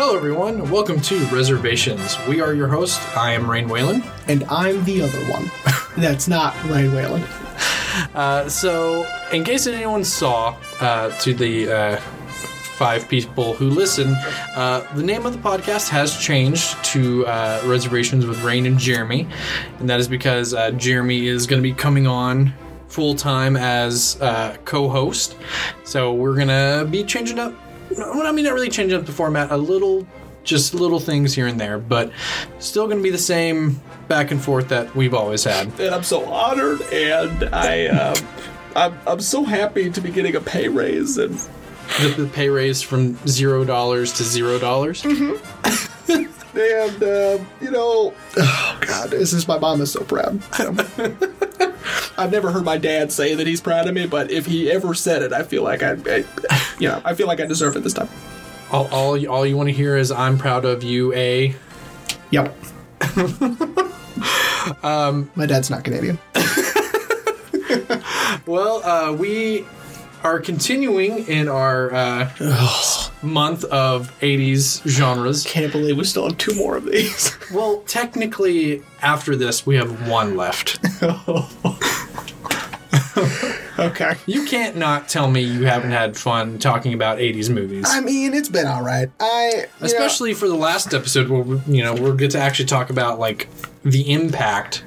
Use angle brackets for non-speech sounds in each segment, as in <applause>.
Hello, everyone. Welcome to Reservations. We are your host. I am Rain Whalen. and I'm the other one. <laughs> That's not Rain Whalen. Uh, so, in case anyone saw, uh, to the uh, five people who listen, uh, the name of the podcast has changed to uh, Reservations with Rain and Jeremy, and that is because uh, Jeremy is going to be coming on full time as uh, co-host. So we're gonna be changing up. Well, I mean, not really changing up the format a little. Just little things here and there, but still going to be the same back and forth that we've always had. and I'm so honored, and I, um, I'm, I'm so happy to be getting a pay raise, and the, the pay raise from zero dollars to zero dollars. <laughs> and um, you know, Oh God, this is my mom is so proud. I've never heard my dad say that he's proud of me, but if he ever said it, I feel like I, I you know, I feel like I deserve it this time. All, all, you- all you want to hear is "I'm proud of you." A Yep. <laughs> um, my dad's not Canadian. <laughs> well, uh, we are continuing in our uh, month of '80s genres. Can't believe we still have two more of these. <laughs> Well, technically, after this, we have one left. <laughs> Okay. You can't not tell me you haven't had fun talking about '80s movies. I mean, it's been all right. I you know, especially for the last episode where we, you know we're going to actually talk about like the impact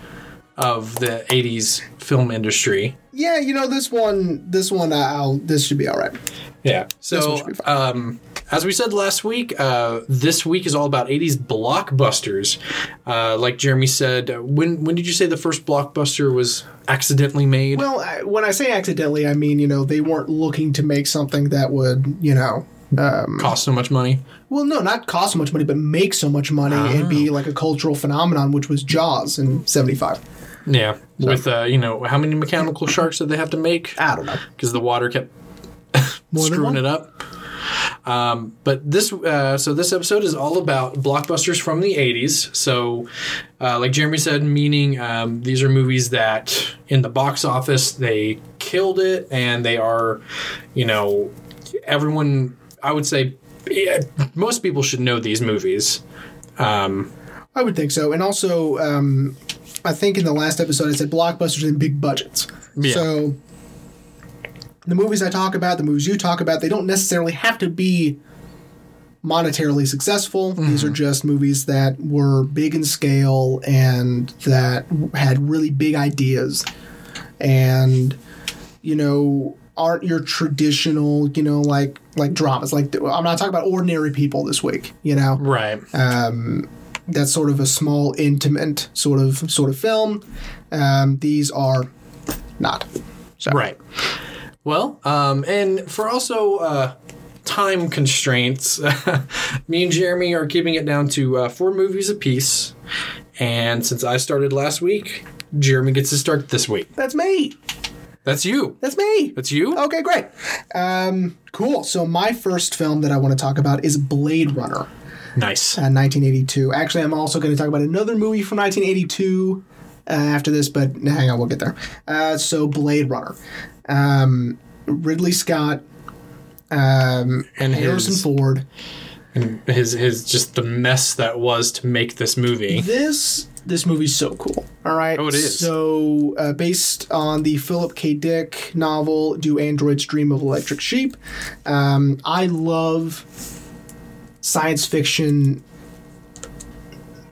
of the 80s film industry yeah, you know this one. This one, I'll. This should be all right. yeah so should be fine. um as we said last week uh this week is all about 80s blockbusters uh like jeremy said uh, when when did you say the first blockbuster was accidentally made Well, I, when I say accidentally, I mean you know they weren't looking to make something that would you know. Um, cost so much money well, no, not cost so much money, but make so much money and be like a cultural phenomenon, which was Jaws in '75. Yeah with uh you know how many mechanical sharks did they have to make I don't know. because the water kept <laughs> screwing it up. Um, but this, uh, so this episode is all about blockbusters from the '80s. So, uh, like Jeremy said, meaning um, these are movies that in the box office they killed it, and they are, you know, everyone. I would say yeah, most people should know these movies. Um, I would think so. And also, um, I think in the last episode I said blockbusters and big budgets. Yeah. So the movies I talk about, the movies you talk about, they don't necessarily have to be monetarily successful. These are mm-hmm. just movies that were big in scale and that had really big ideas. And you know aren't your traditional you know like like dramas like i'm not talking about ordinary people this week you know right. Um, that's sort of a small, intimate sort of sort of film. Um, these are not. So. Right. Well, um, and for also uh, time constraints, <laughs> me and Jeremy are keeping it down to uh, four movies apiece. And since I started last week, Jeremy gets to start this week. That's me. That's you. That's me. That's you. Okay, great. Um, cool. So my first film that I want to talk about is Blade Runner, Nice. uh, 1982. Actually, I'm also going to talk about another movie from 1982 uh, after this, but hang on, we'll get there. Uh, so Blade Runner, um, Ridley Scott, um, And Harrison his, Ford. his his just the mess that was to make this movie. This this movie's so cool. All right. Oh, it is. So, uh, based on the Philip K. Dick novel "Do Androids Dream of Electric Sheep," um, I love science fiction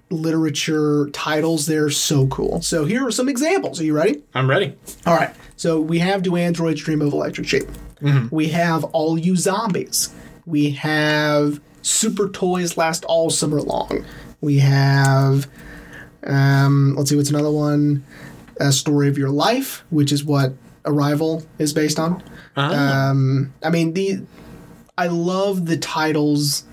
literature titles. They're so cool. So here are some examples. Are you ready? I'm ready. All right. So we have Do Androids Dream of Electric Sheep? We have All You Zombies. We have Super Toys Last All Summer Long. We have, um, let's see, what's another one? A Story of Your Life, which is what Arrival is based on. Ah, Um, I mean, the I love the titles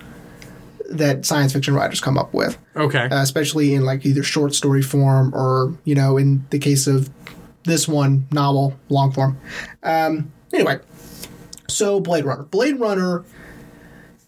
that science fiction writers come up with. Okay. uh, especially in like either short story form or you know in the case of this one novel long form. Um, anyway so blade runner. Blade runner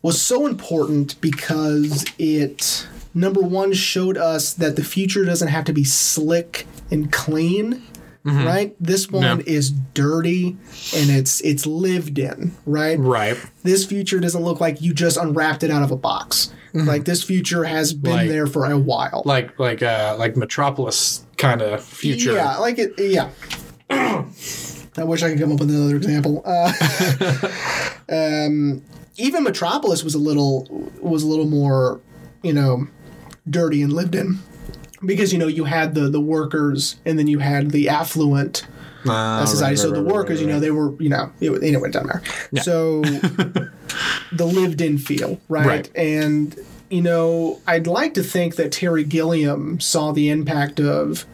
was so important because it number one showed us that the future doesn't have to be slick and clean right this one No. is dirty and it's it's lived in right right. this future doesn't look like you just unwrapped it out of a box Like this future has been Like- there for a while. Like like uh like Metropolis kind of future. Yeah, like it. Yeah. <coughs> I wish I could come up with another example. Uh, <laughs> um, even Metropolis was a little was a little more, you know, dirty and lived in, because you know you had the the workers and then you had the affluent Ah, society. right, so right, the right, workers, you know, they were, you know, it, anyway, it doesn't matter. So <laughs> the lived in feel, right? And, you know, I'd like to think that Terry Gilliam saw the impact of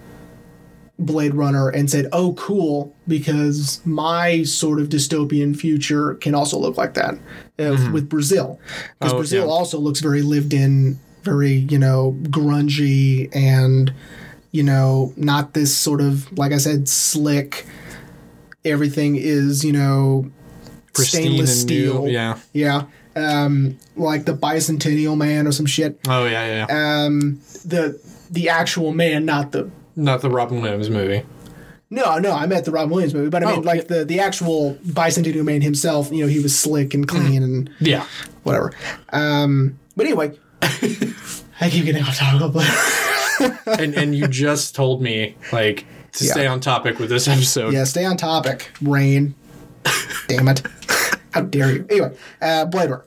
Blade Runner and said, oh, cool, because my sort of dystopian future can also look like that uh, with Brazil. Because Oh, Brazil yeah. also looks very lived in, very, you know, grungy and you know, not this sort of, like I said, slick. Everything is, you know, Pristine stainless and new, steel. Yeah. Yeah. Um, like the bicentennial man or some shit. Oh yeah, yeah. yeah. Um, the the actual man, not the. Not the Robin Williams movie. No, no, I meant the Rob Williams movie, but I mean, Oh, like the the actual bicentennial man himself. You know, he was slick and clean and Yeah. whatever. Um, but anyway, I keep getting off topic. But <laughs> and and you just told me like to Yeah. stay on topic with this episode. Yeah, stay on topic. Rain. Damn it. How dare you? Anyway, uh, Blade Runner.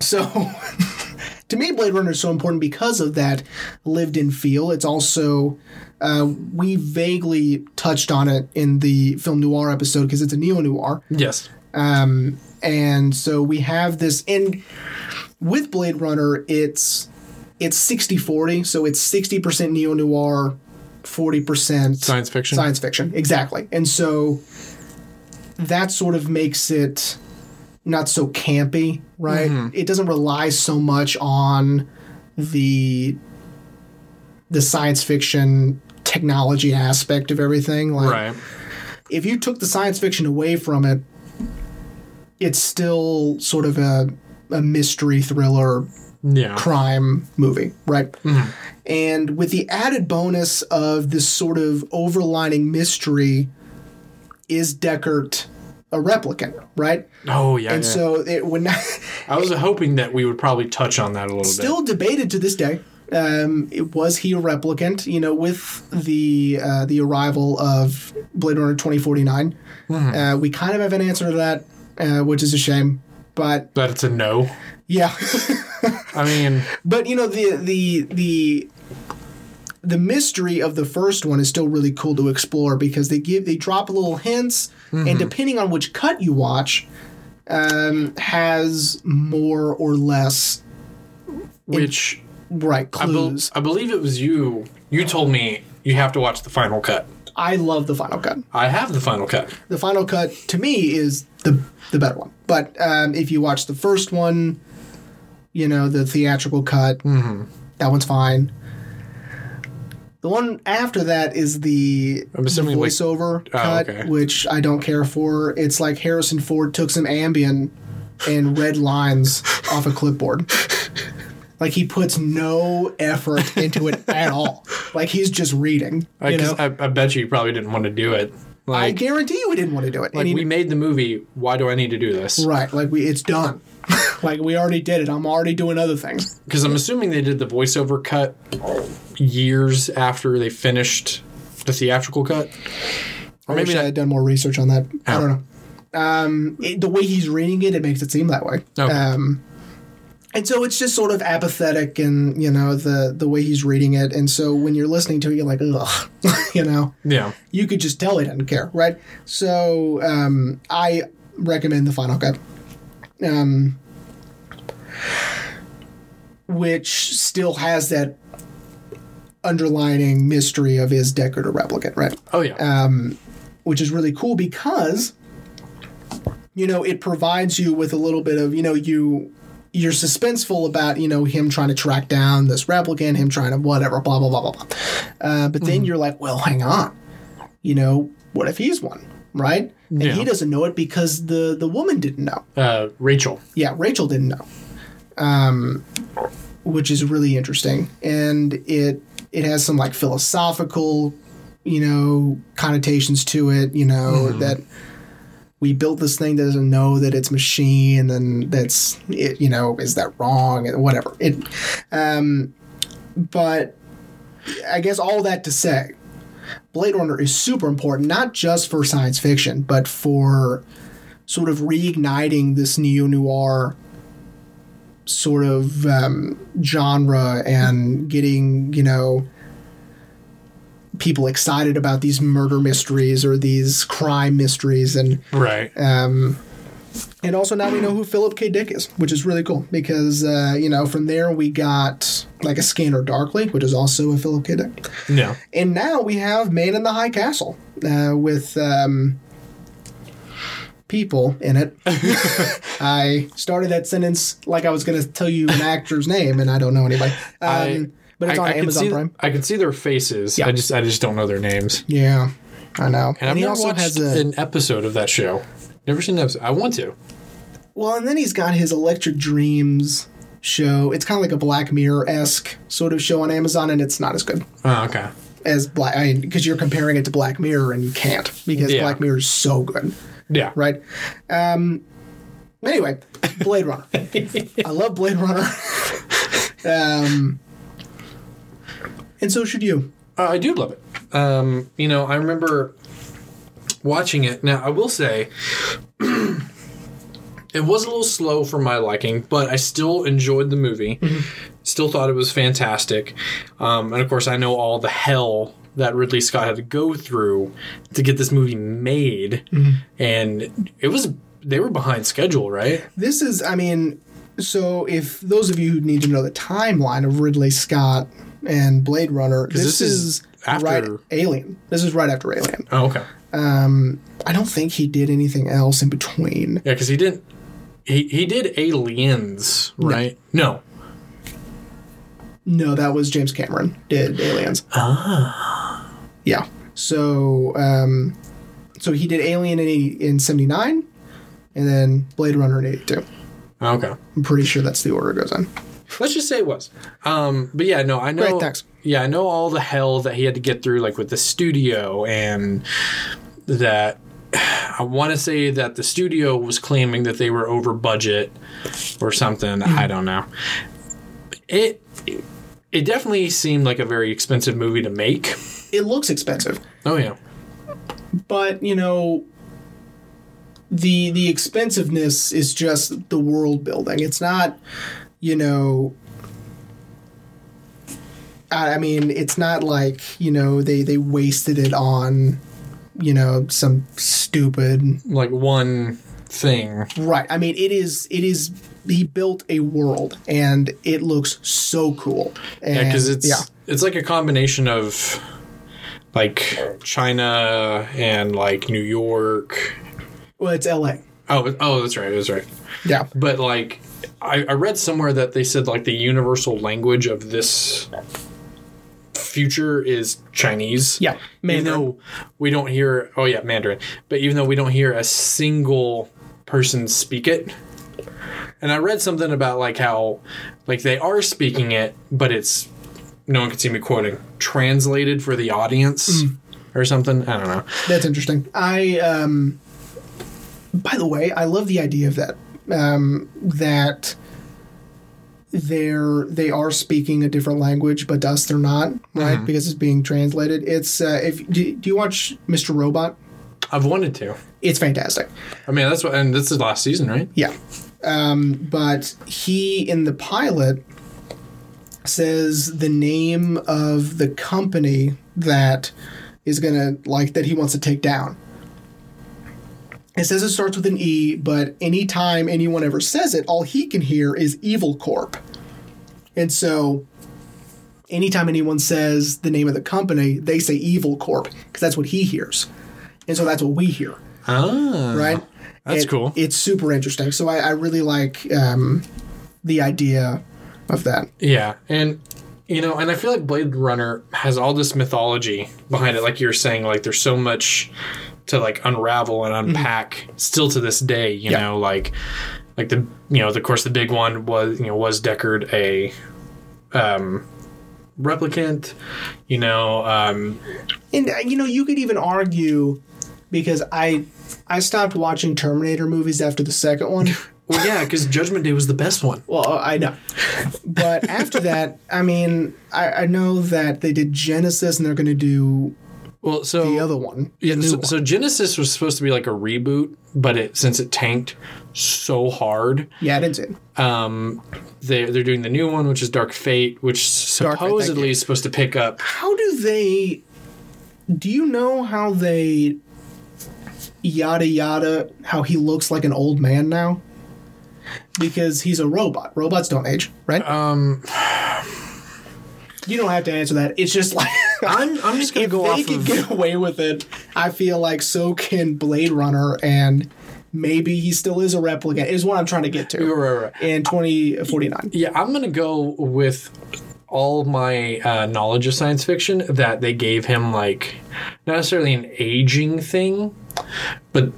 So, <laughs> to me, Blade Runner is so important because of that lived in feel. It's also, uh, we vaguely touched on it in the film noir episode because it's a neo noir. Yes. Um, and so we have this, and with Blade Runner, it's it's 60 40. So it's 60% neo noir, 40% Science fiction. Science fiction, exactly. And so that sort of makes it not so campy, right? Mm-hmm. It doesn't rely so much on the the science fiction technology aspect of everything. Like Right. if you took the science fiction away from it, it's still sort of a a mystery thriller Yeah. crime movie, right? And with the added bonus of this sort of overlining mystery, is Deckard a replicant, right? Oh yeah. And yeah. so it would <laughs> not I was hoping that we would probably touch on that a little bit. still debated to this day. Um, it, was he a replicant? You know, with the uh, the arrival of Blade Runner twenty forty nine, uh, we kind of have an answer to that, uh, which is a shame. But. But it's a no. yeah. <laughs> I mean, But you know the the the the mystery of the first one is still really cool to explore because they give they drop a little hints and depending on which cut you watch um, has more or less which right I, bel clues. I believe it was you. You told me you have to watch the final cut. I love the final cut. I have the final cut. The final cut to me is the the better one. But um, if you watch the first one, you know the theatrical cut, that one's fine. The one after that is the, the like- voiceover Oh, cut, okay. which I don't care for. It's like Harrison Ford took some Ambien and red lines <laughs> off a clipboard. Like he puts no effort into it <laughs> at all. Like he's just reading. I, You know? I, I bet you he probably didn't want to do it. I guarantee you he didn't want to do it. like he- we made the movie. Why do I need to do this? Right, like we, it's done. <laughs> like we already did it. I'm already doing other things. Because I'm assuming they did the voiceover cut years after they finished the theatrical cut. Or maybe maybe I had done more research on that. I Oh. don't know. Um, it, the way he's reading it, it makes it seem that way. Okay. Um, and so it's just sort of apathetic, and you know the the way he's reading it. And so when you're listening to it, you're like, ugh, <laughs> you know. Yeah. You could just tell he doesn't care, right? So um, I recommend the final cut. Um, which still has that underlining mystery of is Deckard a replicant, right? Oh yeah. um, which is really cool because you know it provides you with a little bit of you know you you're suspenseful about you know him trying to track down this replicant, him trying to whatever, blah blah blah blah blah. Uh, but then you're like, well, hang on, you know, what if he's one, right? And Yeah. he doesn't know it because the the woman didn't know. uh, Rachel. Yeah, Rachel didn't know, um, which is really interesting, and it it has some like philosophical, you know, connotations to it. You know that we built this thing that doesn't know that it's machine and that's it, you know is that wrong and whatever. It um but i guess all that to say blade runner is super important not just for science fiction but for sort of reigniting this neo noir sort of um, genre and getting you know people excited about these murder mysteries or these crime mysteries and Right. um, and also now we know who Philip K. Dick is, which is really cool because uh, you know from there we got like a Scanner Darkly, which is also a Philip K. Dick, no. and now we have Man in the High Castle uh, with um, people in it. <laughs> I started that sentence like I was going to tell you an actor's name, and I don't know anybody. Um, I- but it's I, on I can Amazon see, Prime. I can see their faces. Yeah. I just I just don't know their names. Yeah, I know. And, I've he never also watched has a an episode of that show. Never seen an episode. I want to. Well, and then he's got his Electric Dreams show. It's kind of like a Black Mirror esque sort of show on Amazon, and it's not as good Oh, okay. as Black. I mean, because you're comparing it to Black Mirror, and you can't because Yeah. Black Mirror is so good, Yeah. right? Um. Anyway, Blade Runner. <laughs> I love Blade Runner. <laughs> um. And so should you. Uh, I do love it. Um, you know, I remember watching it. Now, I will say, <clears throat> it was a little slow for my liking, but I still enjoyed the movie. Still thought it was fantastic. Um, and of course, I know all the hell that Ridley Scott had to go through to get this movie made, and it was they were behind schedule, right? This is, I mean, so if those of you who need to know the timeline of Ridley Scott and Blade Runner, this, this is is, after- right Alien. This is right after Alien. Oh, okay. I don't think he did anything else in between. Yeah, because he didn't. He, he did Aliens, right? No. No, that was James Cameron did Aliens. Ah. Yeah. So, um, so he did Alien in 80, in '79, and then Blade Runner in '82. Okay. I'm pretty sure that's the order it goes on. Let's just say it was. Um, but yeah, no, I know. Great, thanks. Yeah, I know all the hell that he had to get through, like with the studio, and that I want to say that the studio was claiming that they were over budget or something. Hmm. I don't know. It it definitely seemed like a very expensive movie to make. It looks expensive. Oh yeah, but you know the the expensiveness is just the world building it's not you know I I mean, it's not like you know they they wasted it on, you know, some stupid like one thing. right. I mean, it is it is he built a world and it looks so cool. And, Yeah, because it's yeah, it's like a combination of like China and like New York. well, it's L.A. Oh, oh, that's right. That's right. Yeah, But like, I, I read somewhere that they said like the universal language of this future is Chinese. yeah, Even though we don't hear, oh yeah, Mandarin. But even though we don't hear a single person speak it, and I read something about like how, like they are speaking it, but it's no one can see me quoting translated for the audience or something. I don't know. That's interesting. I um by the way, I love the idea of that. Um that they're they are speaking a different language, but to us they're not, right? Mm-hmm. Because it's being translated. It's uh, if do, do you watch Mr. Robot? I've wanted to. It's fantastic. I mean, that's what, and this is last season, right? Yeah. Um, but he in the pilot says the name of the company that is gonna like that he wants to take down. It says it starts with an E, but anytime anyone ever says it, all he can hear is Evil Corp. And so anytime anyone says the name of the company, they say Evil Corp because that's what he hears. And so that's what we hear Ah, right? That's It- cool. It's super interesting. So I, I really like um, the idea of that. Yeah, and you know, and I feel like Blade Runner has all this mythology behind it. Like you're saying, like there's so much to like unravel and unpack still to this day. You Yeah. know, like like the you know, of course, the big one was you know was Deckard a um replicant. You know, um, And uh, you know, you could even argue because I I stopped watching Terminator movies after the second one. <laughs> Well, yeah, because Judgment Day was the best one. Well, uh, I know. But after that, I mean, I, I know that they did Genisys and they're going to do Well, so the other one. Yeah, so, one. so Genisys was supposed to be like a reboot, but it since it tanked so hard, yeah, I didn't um, they they're doing the new one, which is Dark Fate, which Dark Fate, supposedly you. is supposed to pick up. How do they. Do you know how they. Yada yada, how he looks like an old man now? Because he's a robot. Robots don't age, right? Um, You don't have to answer that. It's just like. <laughs> I'm I'm just gonna if go they off can of get away with it, I feel like so can Blade Runner, and maybe he still is a replicant. Is what I'm trying to get to Right, right, right. in 2049. yeah. I'm gonna go with all my uh, knowledge of science fiction that they gave him like not necessarily an aging thing, but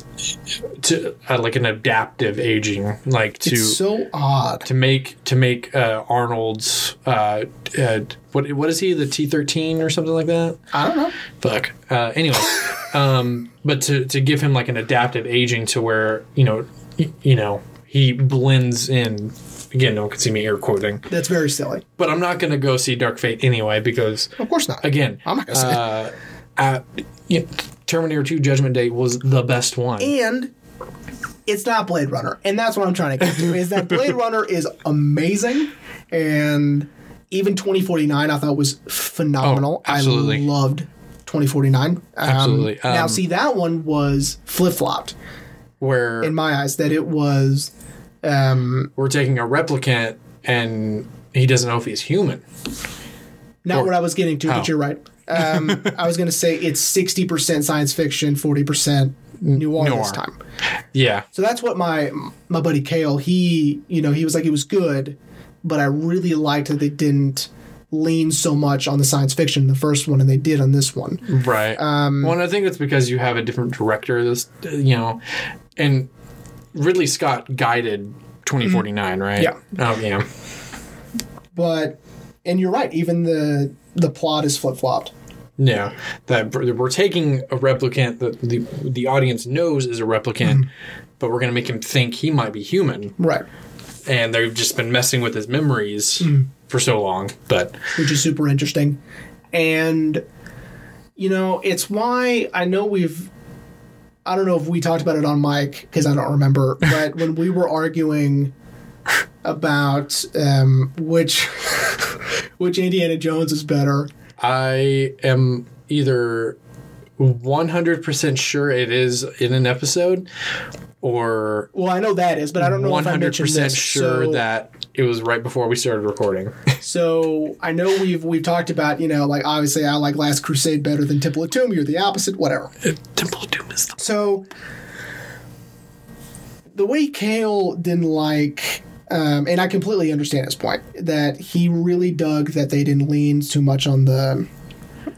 to uh, like an adaptive aging, like to It's so odd. to make to make uh, Arnold's uh, uh, what what is he the T thirteen or something like that? I don't know. Fuck. Uh, anyway, <laughs> um, but to to give him like an adaptive aging to where you know y- you know he blends in. Again, no one can see me air quoting, That's very silly. but I'm not gonna go see Dark Fate anyway because Of course not. again, I'm not gonna say it. uh, at, you know, Terminator Two Judgment Day was the best one. and it's not Blade Runner, and that's what I'm trying to get to. Is that Blade <laughs> Runner is amazing, and even 2049 I thought was phenomenal. Oh, absolutely. I loved 2049. Um, Absolutely. now, Um, see that one was flip flopped where in my eyes. That it was. Um, we're taking a replicant and he doesn't know if he's human. not Or- what I was getting to, Oh. but you're right. Um, <laughs> I was going to say it's 60% science fiction, 40% noir, Noir. this time. Yeah. So that's what my my buddy Kale, he, you know, he was like it was good, but I really liked that they didn't lean so much on the science fiction in the first one and they did on this one. Right. Um, well, and I think it's because you have a different director. This, you know, and Ridley Scott guided 2049, right? Yeah. Oh, yeah. But and you're right, even the the plot is flip-flopped. Yeah. That we're taking a replicant that the the audience knows is a replicant, mm-hmm. but we're going to make him think he might be human, Right. and they've just been messing with his memories mm-hmm. for so long. But which is super interesting. And you know, it's why I know we've I don't know if we talked about it on mic because I don't remember, but <laughs> when we were arguing about um, which <laughs> which Indiana Jones is better, I am either 100% sure it is in an episode or well, I know that is, but I don't know one if I hundred mentioned percent this. sure so, that it was right before we started recording. <laughs> So I know we've we've talked about you know like obviously I like Last Crusade better than Temple of Doom. You're the opposite, whatever. Temple of Doom is the So the way Kale didn't like, um, and I completely understand his point that he really dug that they didn't lean too much on the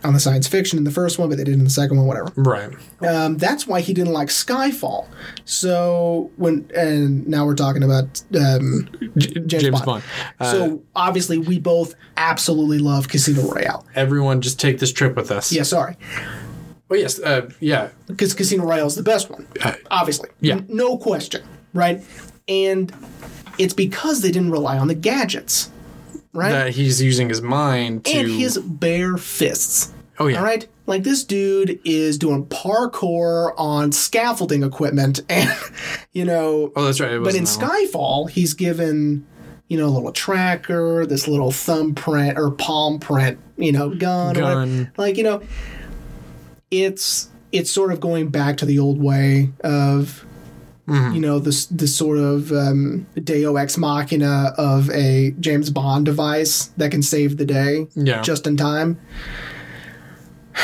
on the science fiction in the first one, but they did in the second one, whatever. right. Um, that's why he didn't like Skyfall. So when and now we're talking about um, J- James, Bond. Uh, so obviously we both absolutely love Casino Royale. everyone, just take this trip with us. Yeah, sorry, Oh yes. Uh, yeah. because Casino Royale is the best one. Uh, obviously. Yeah. N- no question, right? And it's because they didn't rely on the gadgets, right? that he's using his mind to. and his bare fists. oh yeah. All right? Like this dude is doing parkour on scaffolding equipment <laughs> and you know, Oh, that's right. It but in wasn't one. Skyfall, he's given you know, a little tracker, this little thumbprint or palm print, you know, gun, or. Gun. like you know, it's it's sort of going back to the old way of Mm-hmm. you know this this sort of um, Deus ex machina of a James Bond device that can save the day Yeah. just in time. <sighs>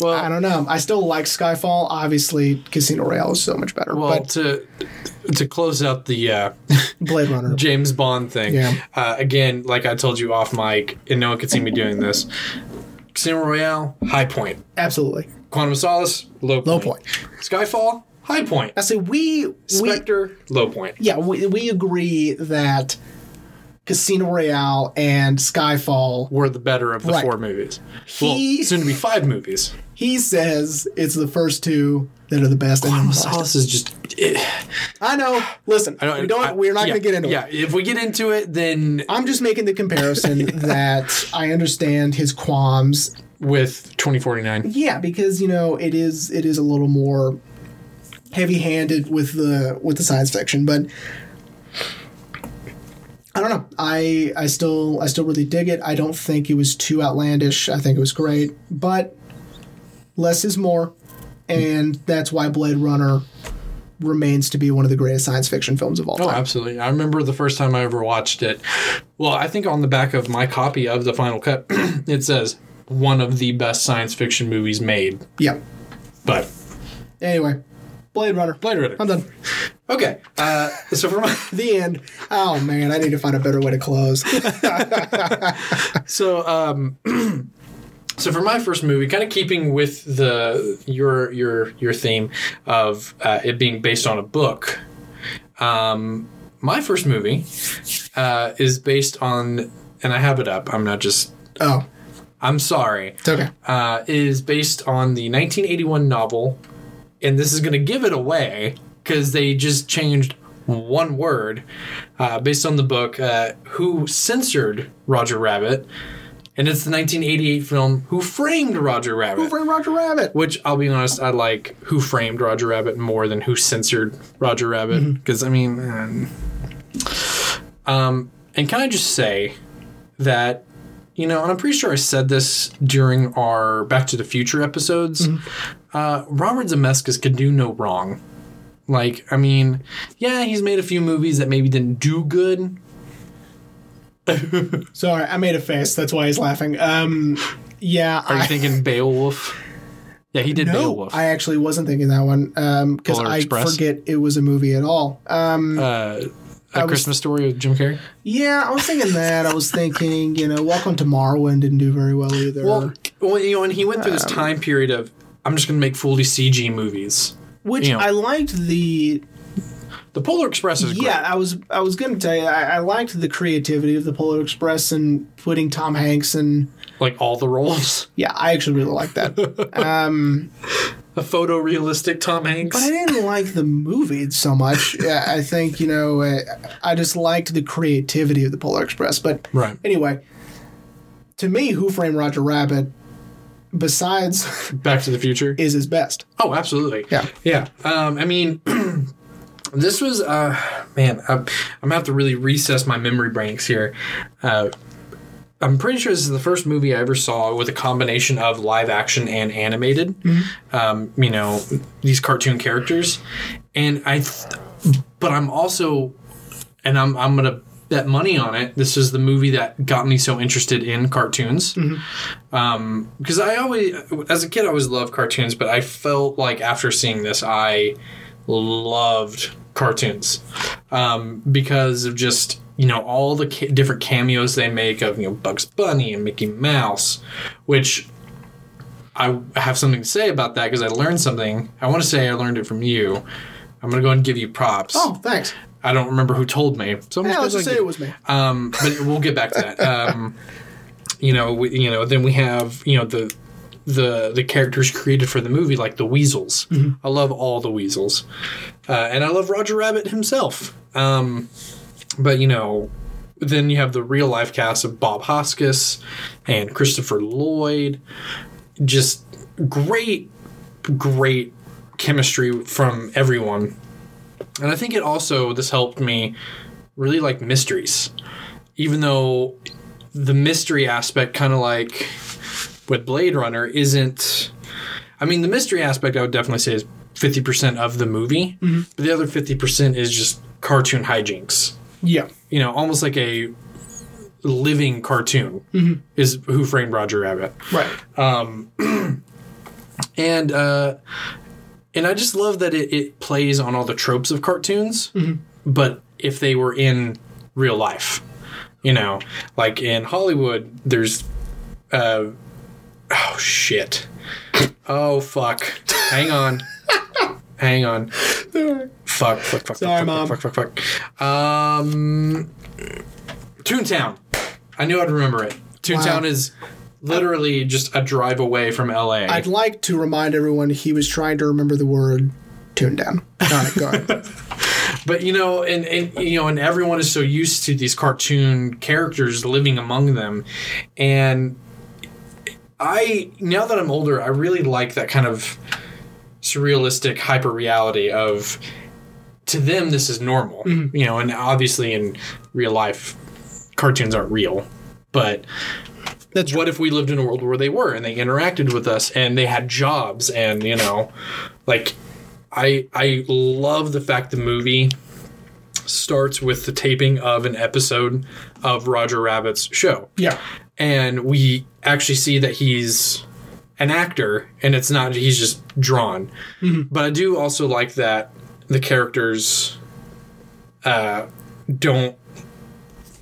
well, I don't know. I still like Skyfall. Obviously, Casino Royale is so much better. well but to to close out the uh, <laughs> Blade Runner, James Bond thing. Yeah. Uh, again, like I told you off mic, and no one could see me doing this. Casino Royale, high point. absolutely Quantum of Solace, low point. low point. Skyfall, high point. I say we we Spectre, low point. yeah we, we agree that Casino Royale and Skyfall. Were the better of the Right. four movies. He- well, soon to be five movies. He says it's the first two that are the best. and Quantum of Solace is just. eh, I know. Listen, I don't, we don't. I- we're not yeah, going to get into Yeah, it. if we get into it, then I'm just making the comparison <laughs> that I understand his qualms. with 2049. Yeah, because you know it is it is a little more heavy-handed with the with the science fiction, but I don't know. I I still I still really dig it. I don't think it was too outlandish. I think it was great, but less is more, and that's why Blade Runner remains to be one of the greatest science fiction films of all Oh, time. absolutely. I remember the first time I ever watched it. Well, I think on the back of my copy of the final cut, <clears throat> it says one of the best science fiction movies made. Yeah. But Anyway, Blade Runner. Blade Runner. I'm done. Okay. Uh, so for my <laughs> The end. Oh man, I need to find a better way to close. <laughs> so um, <clears throat> so for my first movie, kind of keeping with the your your your theme of uh, it being based on a book. Um, my first movie uh, is based on, and I have it up. I'm not just. oh, I'm sorry. it's okay. uh, is based on the 1981 novel, and this is going to give it away because they just changed one word uh, based on the book uh, Who Censored Roger Rabbit, and it's the 1988 film Who Framed Roger Rabbit. Who framed Roger Rabbit? which I'll be honest, I like Who Framed Roger Rabbit more than Who Censored Roger Rabbit because I mean, um, um, and can I just say that you know, and I'm pretty sure I said this during our Back to the Future episodes. Uh, Robert Zemeckis could do no wrong. Like, I mean, yeah, he's made a few movies that maybe didn't do good. <laughs> Sorry, I made a face. That's why he's laughing. Um, yeah, Are you thinking Beowulf? Yeah, he did no, Beowulf. I actually wasn't thinking that one because Polar I Express? forget it was a movie at all. Um, uh, a was- Christmas Story with Jim Carrey. yeah, I was thinking that. I was thinking, you know, Welcome to Marwen didn't do very well either. Well, well, you know, and he went through this Um, time period of I'm just going to make fully CG movies. which you know. I liked the The Polar Express is great. Yeah, I was I was going to tell you I, I liked the creativity of the Polar Express and putting Tom Hanks and like all the roles. <laughs> yeah, I actually really like that. <laughs> um, A photorealistic Tom Hanks. but I didn't like the movie so much. <laughs> Yeah, I think you know I, I just liked the creativity of the Polar Express. But Right. anyway, to me, Who Framed Roger Rabbit, besides, <laughs> Back to the Future. is his best. Oh, absolutely. Yeah. Yeah. Um, I mean, <clears throat> this was, uh, man, I'm, I'm going to have to really recess my memory banks here. Uh, I'm pretty sure this is the first movie I ever saw with a combination of live action and animated. Um, you know, these cartoon characters. And I, th- but I'm also, and I'm, I'm going to bet money on it. This is the movie that got me so interested in cartoons Um, because I always, as a kid, I always loved cartoons, but I felt like after seeing this, I loved cartoons um, because of just you know all the ca- different cameos they make of you know Bugs Bunny and Mickey Mouse, which I have something to say about that because I learned something. I want to say I learned it from you. I'm gonna go and give you props. Oh, thanks. I don't remember who told me. So I'm Yeah, let's just say it was me. um, but we'll get back to that. Um, you know, we, you know, then we have you know the the the characters created for the movie, like the Weasels. I love all the Weasels, uh, and I love Roger Rabbit himself. Um, but you know, then you have the real life cast of Bob Hoskins and Christopher Lloyd. Just great, great chemistry from everyone. And I think it also this helped me really like mysteries. Even though the mystery aspect kind of like with Blade Runner isn't I mean the mystery aspect I would definitely say is 50% of the movie, mm-hmm. but the other 50% is just cartoon hijinks. Yeah. You know, almost like a living cartoon mm-hmm. is Who Framed Roger Rabbit Right. Um, <clears throat> and uh, and I just love that it, it plays on all the tropes of cartoons, but if they were in real life, you know, like in Hollywood, there's uh, oh shit, oh fuck, hang on, <laughs> hang on, fuck, fuck, fuck, Sorry, fuck, Mom. fuck, fuck, fuck, fuck, um. Toontown. I knew I'd remember it. Toontown Wow. is literally just a drive away from LA. I'd like to remind everyone he was trying to remember the word Toontown. All right, go ahead. But you know, and, and you know, and everyone is so used to these cartoon characters living among them, and I now that I'm older, I really like that kind of surrealistic hyper reality of to them this is normal, mm-hmm. you know, and obviously in real life, cartoons aren't real, but. That's what if we lived in a world where they were and they interacted with us and they had jobs and you know like I I love the fact the movie starts with the taping of an episode of Roger Rabbit's show. Yeah. And we actually see that he's an actor and it's not he's just drawn. But I do also like that the characters uh don't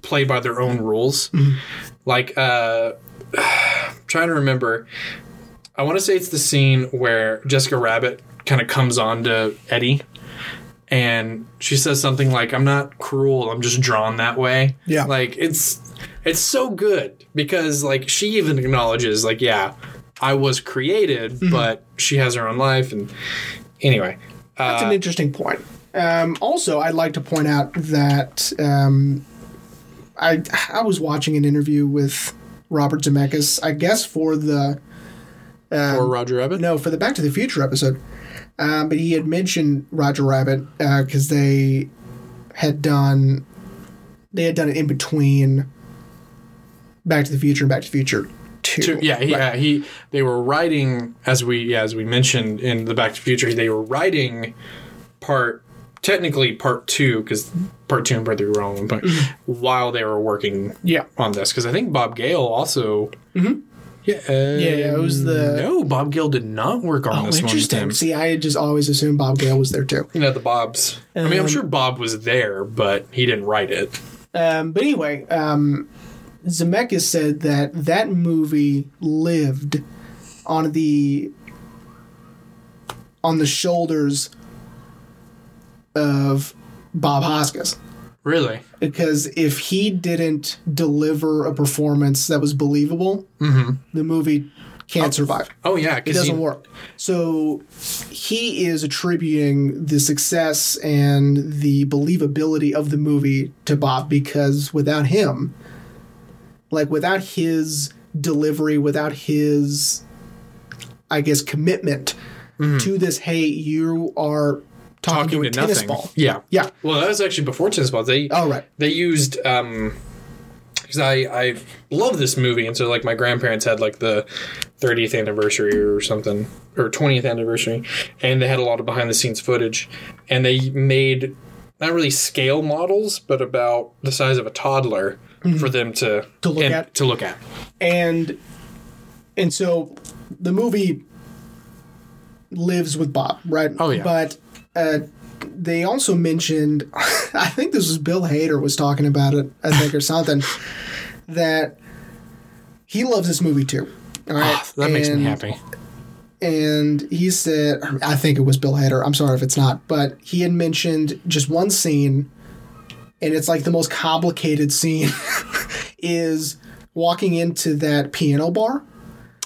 play by their own rules. Like uh I'm <sighs> trying to remember I want to say it's the scene where Jessica Rabbit kind of comes on to Eddie and she says something like I'm not cruel, I'm just drawn that way. Yeah. Like it's it's so good because like she even acknowledges like yeah, I was created, but she has her own life and anyway. That's an interesting point. Um, also, I'd like to point out that um, I I was watching an interview with Robert Zemeckis, I guess for the or um, Roger Rabbit? no for the Back to the Future episode, um, but he had mentioned Roger Rabbit uh, because they had done they had done it in between Back to the Future and Back to the Future Two. Two- yeah, he, Right. yeah, he. They were writing as we yeah, as we mentioned in the Back to the Future. They were writing part technically part two because part two and part three were on one point while they were working Yeah. on this because I think Bob Gale also. Mm-hmm. Yeah, uh, yeah, it was the- no. Bob Gale did not work on Oh, this one. interesting. See, I had just always assumed Bob Gale was there too. You know the Bobs. I mean, I'm Um, sure Bob was there, but he didn't write it. Um, but anyway, um, Zemeckis said that that movie lived on the on the shoulders of Bob Hoskins. Really? Because if he didn't deliver a performance that was believable, mm-hmm. the movie can't oh. survive. Oh yeah, It doesn't work. So he is attributing the success and the believability of the movie to Bob because without him, like without his delivery, without his, I guess, commitment mm-hmm. to this, hey, you are talking, talking to a to tennis nothing. ball. Yeah. Yeah. Well, that was actually before tennis balls. They Oh, right. they used um because I I love this movie and so like my grandparents had like the 30th anniversary or something or 20th anniversary and they had a lot of behind the scenes footage and they made not really scale models but about the size of a toddler for them to Mm-hmm. To look and- at? to look at. and and so the movie lives with Bob, right? Oh, yeah. But uh, they also mentioned, <laughs> I think this was Bill Hader was talking about it, I think, or something, <laughs> that he loves this movie too. All right, Ah, that makes me happy. and he said, I think it was Bill Hader. I'm sorry if it's not, but he had mentioned just one scene, and it's like the most complicated scene <laughs> is walking into that piano bar.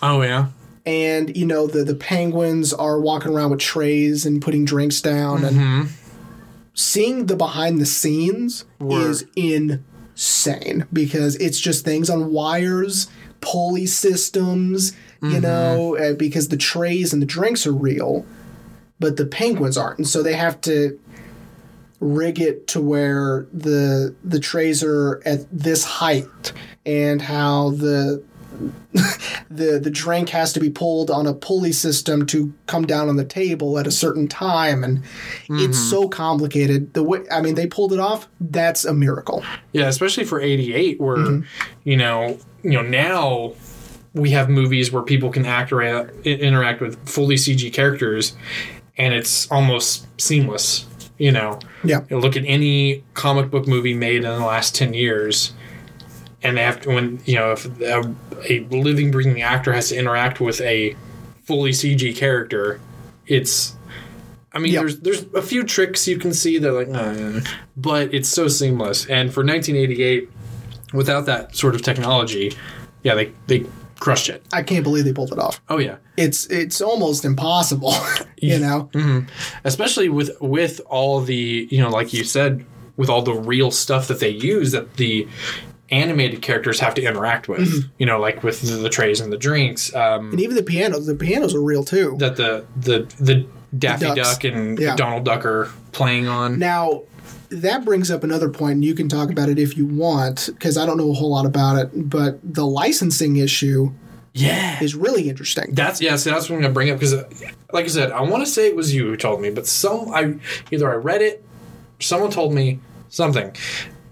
Oh yeah. And you know the the penguins are walking around with trays and putting drinks down, and seeing the behind the scenes Word. is insane because it's just things on wires, pulley systems, you know, uh, because the trays and the drinks are real, but the penguins aren't, and so they have to rig it to where the the trays are at this height and how the the the drink has to be pulled on a pulley system to come down on the table at a certain time and it's so complicated. The way i mean they pulled it off. That's a miracle. Yeah, especially for '88, where Mm-hmm. you know, you know now we have movies where people can act or interact with fully CG characters, and it's almost seamless. You know, yeah. You look at any comic book movie made in the last ten years, and they have to when you know if a, a living, breathing actor has to interact with a fully CG character, it's. I mean, Yeah. there's there's a few tricks you can see that like, "Nah," but it's so seamless. And for 1988, without that sort of technology, yeah, they they crushed it. I can't believe they pulled it off. Oh yeah, It's it's almost impossible, <laughs> you know. Mm-hmm. especially with with all the you know, like you said, with all the real stuff that they use that the animated characters have to interact with. You know, like with the, the trays and the drinks. Um, And even the pianos, the pianos are real too. that the the the Daffy Ducks. Duck and Yeah. Donald Duck are playing on. Now, that brings up another point, and you can talk about it if you want, because I don't know a whole lot about it. But the licensing issue yeah, is really interesting. That's yeah. So that's what I'm gonna bring up because, like I said, I want to say it was you who told me, but some I either I read it, someone told me something,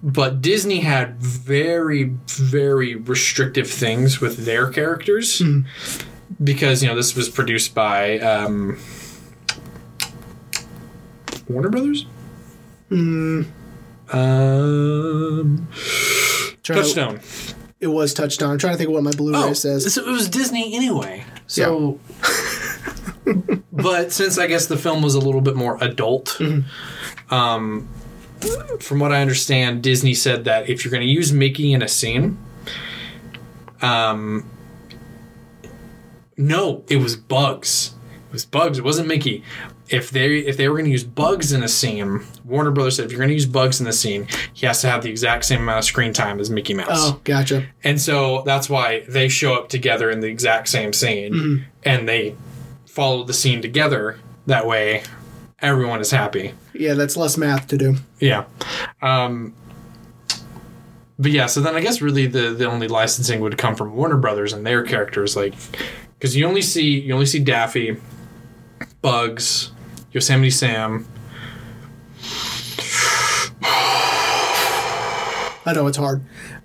but Disney had very very restrictive things with their characters because you know this was produced by um, Warner Brothers. Mm. Um, Trying to- Touchstone. it was Touchdown. I'm trying to think of what my Blu-ray Oh, says. so it was Disney anyway. So, <laughs> but since I guess the film was a little bit more adult, um, from what I understand, Disney said that if you're going to use Mickey in a scene, um, no, it was Bugs. It was Bugs. It wasn't Mickey. If they if they were going to use Bugs in a scene, Warner Brothers said if you're going to use Bugs in the scene, he has to have the exact same amount of screen time as Mickey Mouse. Oh, gotcha. And so that's why they show up together in the exact same scene and they follow the scene together. That way, everyone is happy. Yeah, that's less math to do. Yeah. Um, but yeah, so then I guess really the, the only licensing would come from Warner Brothers and their characters, like because you only see you only see Daffy, Bugs, Yosemite Sam. I know it's hard,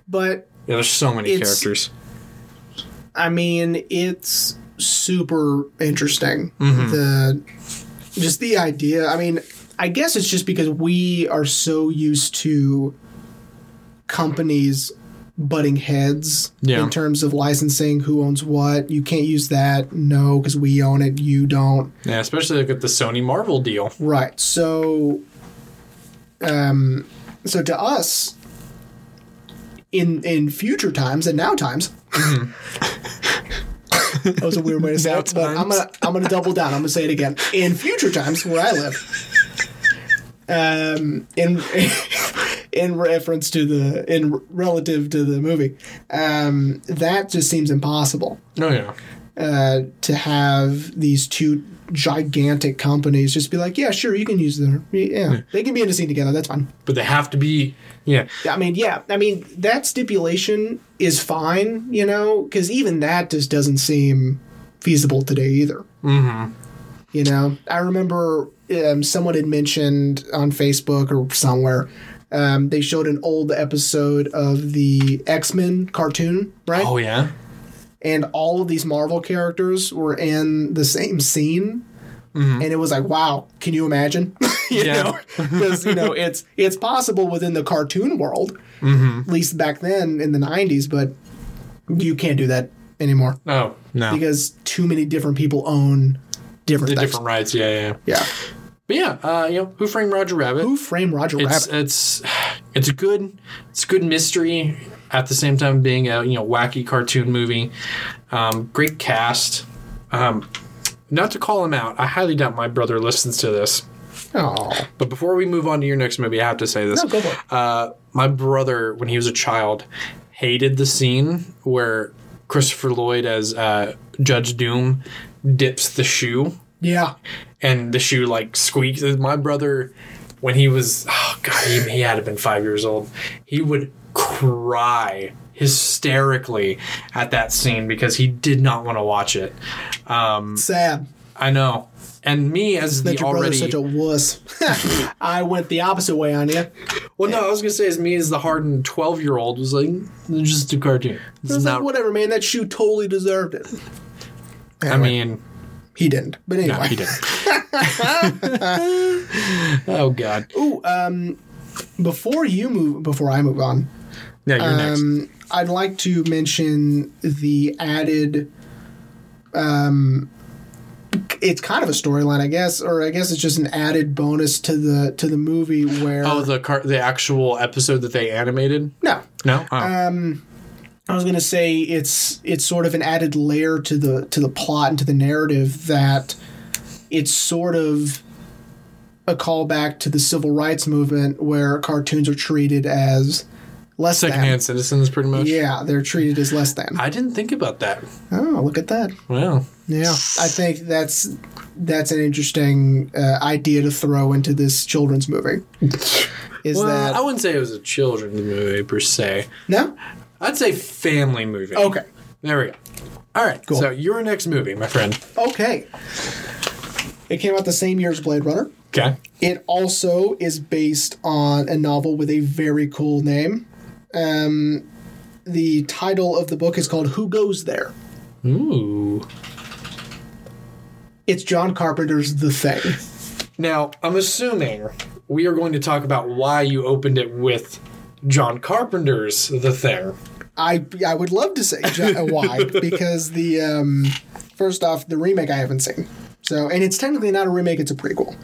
but Yeah, there's so many characters. I mean, it's super interesting. Mm-hmm. The just the idea. I mean, I guess it's just because we are so used to companies butting heads Yeah. in terms of licensing who owns what. You can't use that. No, because we own it. You don't. Yeah, especially like with the Sony Marvel deal. Right. So, um, so to us, in in future times and now times, <laughs> that was a weird way to say it, but I'm gonna I'm gonna double down. I'm gonna say it again. In future times, where I live, um, in <laughs> in reference to the in relative to the movie, um, that just seems impossible Oh yeah. uh, to have these two gigantic companies just be like, yeah, sure, you can use them. Yeah, they can be in a scene together. That's fine. But they have to be yeah. I mean, yeah, I mean that stipulation is fine, you know, because even that just doesn't seem feasible today either. Mm-hmm. You know, I remember um, someone had mentioned on Facebook or somewhere. Um, they showed an old episode of the X Men cartoon, right? Oh yeah. And all of these Marvel characters were in the same scene. And it was like, wow, can you imagine? <laughs> you know, because you know it's it's possible within the cartoon world, at least back then in the '90s, but you can't do that anymore Oh no. because too many different people own different the different rights, yeah, yeah. yeah. But yeah, uh, you know, Who Framed Roger Rabbit? Who framed Roger it's Rabbit? it's it's a good it's a good mystery at the same time being a you know wacky cartoon movie. Um, great cast. Um, not to call him out, I highly doubt my brother listens to this. Oh, But before we move on to your next movie, I have to say this. no, go for it. Uh, my brother, when he was a child, hated the scene where Christopher Lloyd as uh, Judge Doom dips the shoe Yeah, and the shoe like squeaks. My brother, when he was, oh god, he, he had to have been five years old. He would cry hysterically at that scene because he did not want to watch it. Um, sad I know, and me as that the your already such a wuss. <laughs> I went the opposite way on you. well, no, I was gonna say as me as the hardened twelve year old was like, just a cartoon. It's I was not. like, whatever, man. That shoe totally deserved it. I mean, He didn't, but anyway. no, he didn't. <laughs> <laughs> oh god. Ooh, um, before you move, before I move on, Yeah, you're next. um, I'd like to mention the added. Um, it's kind of a storyline, I guess, or I guess it's just an added bonus to the to the movie where Oh, the car- the actual episode that they animated. no, No. Oh. I was going to say it's it's sort of an added layer to the to the plot and to the narrative that it's sort of a callback to the civil rights movement where cartoons are treated as less Secondhand citizens, pretty much. Yeah, they're treated as less than. I didn't think about that. Oh, look at that. Wow. Yeah, I think that's that's an interesting uh, idea to throw into this children's movie. <laughs> Is Well, that I wouldn't say it was a children's movie per se. no? I'd say family movie. Okay, There we go. All right. Cool. So your next movie, my friend. okay. It came out the same year as Blade Runner. Okay. It also is based on a novel with a very cool name. Um, the title of the book is called Who Goes There? Ooh. It's John Carpenter's The Thing. Now, I'm assuming we are going to talk about why you opened it with John Carpenter's The Thing. I I would love to say jo- why <laughs> because the um, first off the remake I haven't seen. So and it's technically not a remake; it's a prequel.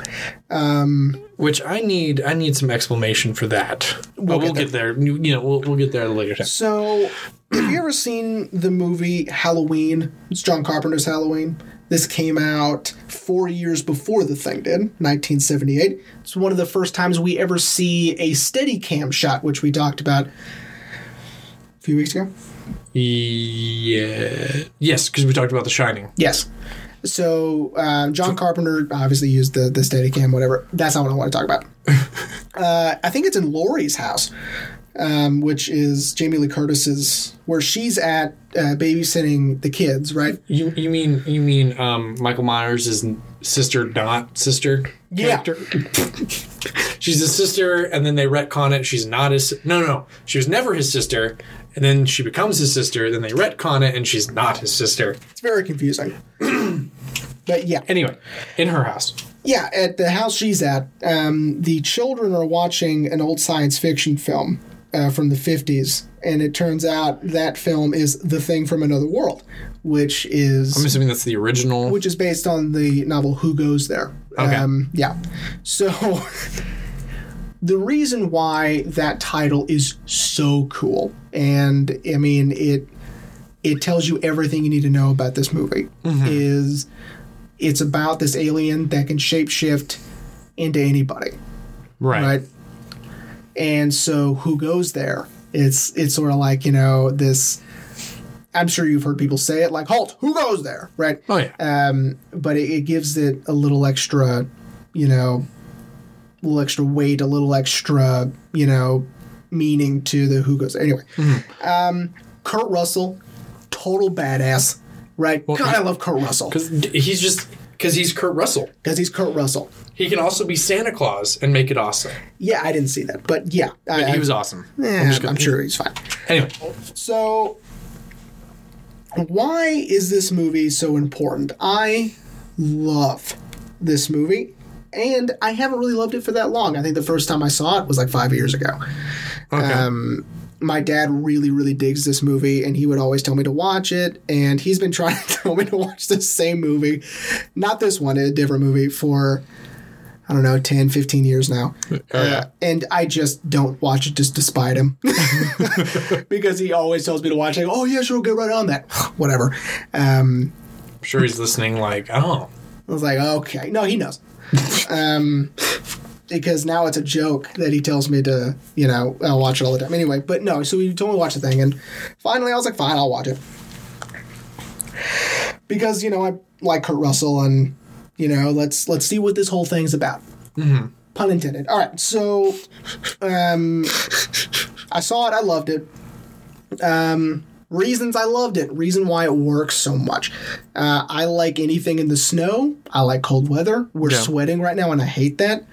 Um, which I need, I need some explanation for that. We'll we'll, get get there. You know, we'll, we'll get there at a later time. So, <clears throat> have you ever seen the movie Halloween? It's John Carpenter's Halloween. This came out four years before the thing did, 1978. It's one of the first times we ever see a Steadicam shot, which we talked about a few weeks ago. Yeah. Yes, because we talked about The Shining. Yes. So uh, John Carpenter obviously used the the Steadicam, whatever. That's not what I want to talk about. <laughs> uh, I think it's in Laurie's house, um, which is Jamie Lee Curtis's, where she's at uh, babysitting the kids, right? You you mean you mean um, Michael Myers' is sister, not sister Yeah. <laughs> She's his sister, and then they retcon it. She's not his. No, no, no. She was never his sister, and then she becomes his sister. Then they retcon it, and she's not his sister. It's very confusing. <clears throat> but yeah, Anyway, in her house. yeah. At the house she's at, um, the children are watching an old science fiction film uh, from the '50s, and it turns out that film is The Thing from Another World, which is I'm assuming that's the original. which is based on the novel Who Goes There. Okay. Um, yeah. So <laughs> the reason why that title is so cool, and I mean it, it tells you everything you need to know about this movie. Is it's about this alien that can shapeshift into anybody, right. right? And so who goes there? It's it's sort of like you know this. I'm sure you've heard people say it like "Halt! Who goes there?" Right? Oh yeah. um, but it, it gives it a little extra, you know, little extra weight, a little extra, you know, meaning to the who goes. Anyway, um, Kurt Russell, total badass, right? God, I love Kurt Russell Because he's just because he's Kurt Russell. because he's Kurt Russell. He can also be Santa Claus and make it awesome. Yeah, I didn't see that, but yeah, I, He was awesome. eh, I'm I'm sure he's fine. Anyway, So, why is this movie so important? I love this movie, and I haven't really loved it for that long. I think the first time I saw it was like five years ago. okay. Um, my dad really, really digs this movie, and he would always tell me to watch it. And he's been trying <laughs> to tell me to watch the same movie, not this one, a different movie, for I don't know, 10, 15 years now. Oh, yeah. Uh, and I just don't watch it just despite him. <laughs> because he always tells me to watch it. Like, oh, yeah, sure, get right on that. <sighs> Whatever. Um, I'm sure he's listening. Like, oh, I was like, okay. No, he knows. <laughs> um, because now it's a joke that he tells me to, you know, I'll watch it all the time. Anyway, but no, so he told me to watch the thing, and finally I was like, fine, I'll watch it. Because, you know, I like Kurt Russell, and, you know, let's let's see what this whole thing's about. Pun intended. All right, so um, I saw it, I loved it. Um, reasons I loved it, reason why it works so much. Uh, I like anything in the snow. I like cold weather. We're Yeah. sweating right now, and I hate that.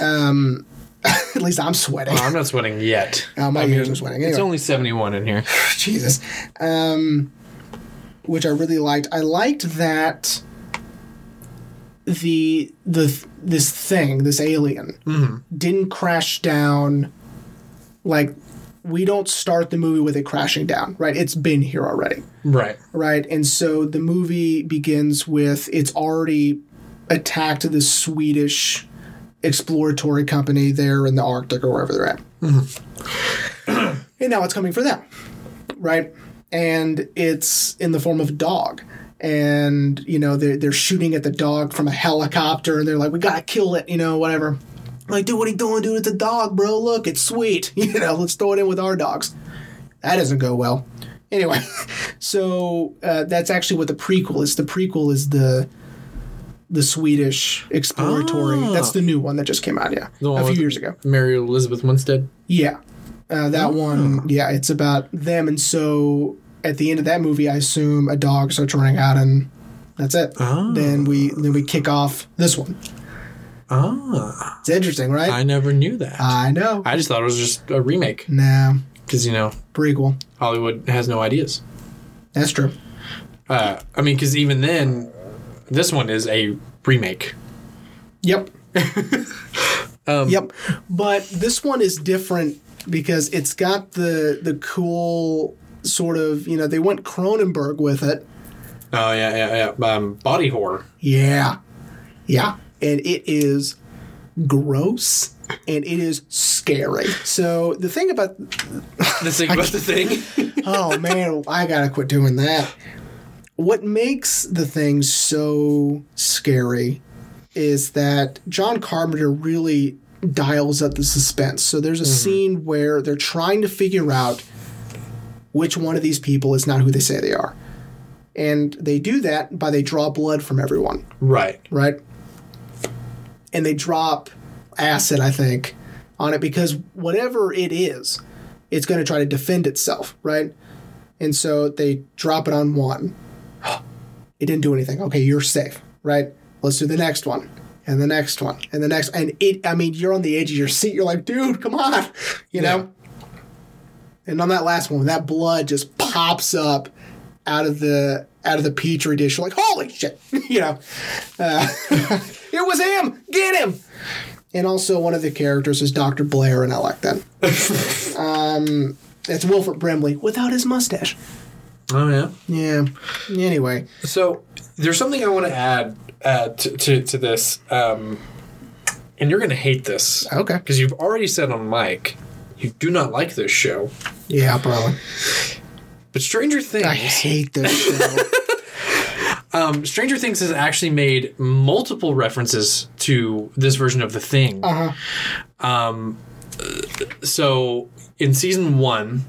Um, <laughs> at least I'm sweating. I'm not sweating yet. <laughs> Oh, my I ears are sweating. It's only 71 in here. <sighs> Jesus. Um, which I really liked. I liked that the the this thing, this alien, didn't crash down. Like we don't start the movie with it crashing down, right? It's been here already, Right. right? And so the movie begins with it's already attacked the Swedish exploratory company there in the Arctic or wherever they're at. Mm-hmm. and now it's coming for them, right? And it's in the form of a dog. And, you know, they're, they're shooting at the dog from a helicopter and they're like, we gotta kill it, you know, whatever. Like, dude, what are you doing, dude? It's a dog, bro. Look, it's sweet. <laughs> You know, let's throw it in with our dogs. That doesn't go well. Anyway, <laughs> so uh, that's actually what the prequel is. The prequel is the the Swedish exploratory. Ah. That's the new one that just came out, yeah, a few years ago. Mary Elizabeth Winstead. Yeah. Uh, that Oh. one, yeah, it's about them. And so at the end of that movie, I assume a dog starts running out and that's it. Oh. Then we then we kick off this one. Ah, It's interesting, right? I never knew that. I know. I just thought it was just a remake nah, because you know prequel. Hollywood has no ideas. That's true. Uh, I mean, because even then, this one is a remake. Yep. <laughs> Um, Yep. But this one is different because it's got the the cool sort of, you know, they went Cronenberg with it. Oh yeah, yeah, yeah. Um, body horror. Yeah. Yeah. And it is gross and it is scary. So the thing about The thing about the thing. <laughs> oh man, I gotta quit doing that. What makes the thing so scary is that John Carpenter really dials up the suspense. So there's a mm-hmm. scene where they're trying to figure out which one of these people is not who they say they are. And they do that by they draw blood from everyone right. right? And they drop acid, I think, on it because whatever it is, it's going to try to defend itself, right? And so they drop it on one. <gasps> It didn't do anything. Okay, you're safe, right? Let's do the next one. And the next one. And the next and it I mean, you're on the edge of your seat. You're like, dude, come on. <laughs> You know? And on that last one, that blood just pops up out of the out of the petri dish. Like, holy shit, <laughs> you know. Uh, <laughs> it was him. Get him. And also, one of the characters is Dr. Blair, and I like that. <laughs> um, it's Wilford Brimley without his mustache. Oh yeah. Yeah. Anyway, So there's something I want to add uh, to, to to this, um, and you're gonna hate this okay. because you've already said on mic you do not like this show. Yeah, probably. But Stranger Things, I hate this show. <laughs> um, Stranger Things has actually made multiple references to this version of the thing. uh-huh. So in season one,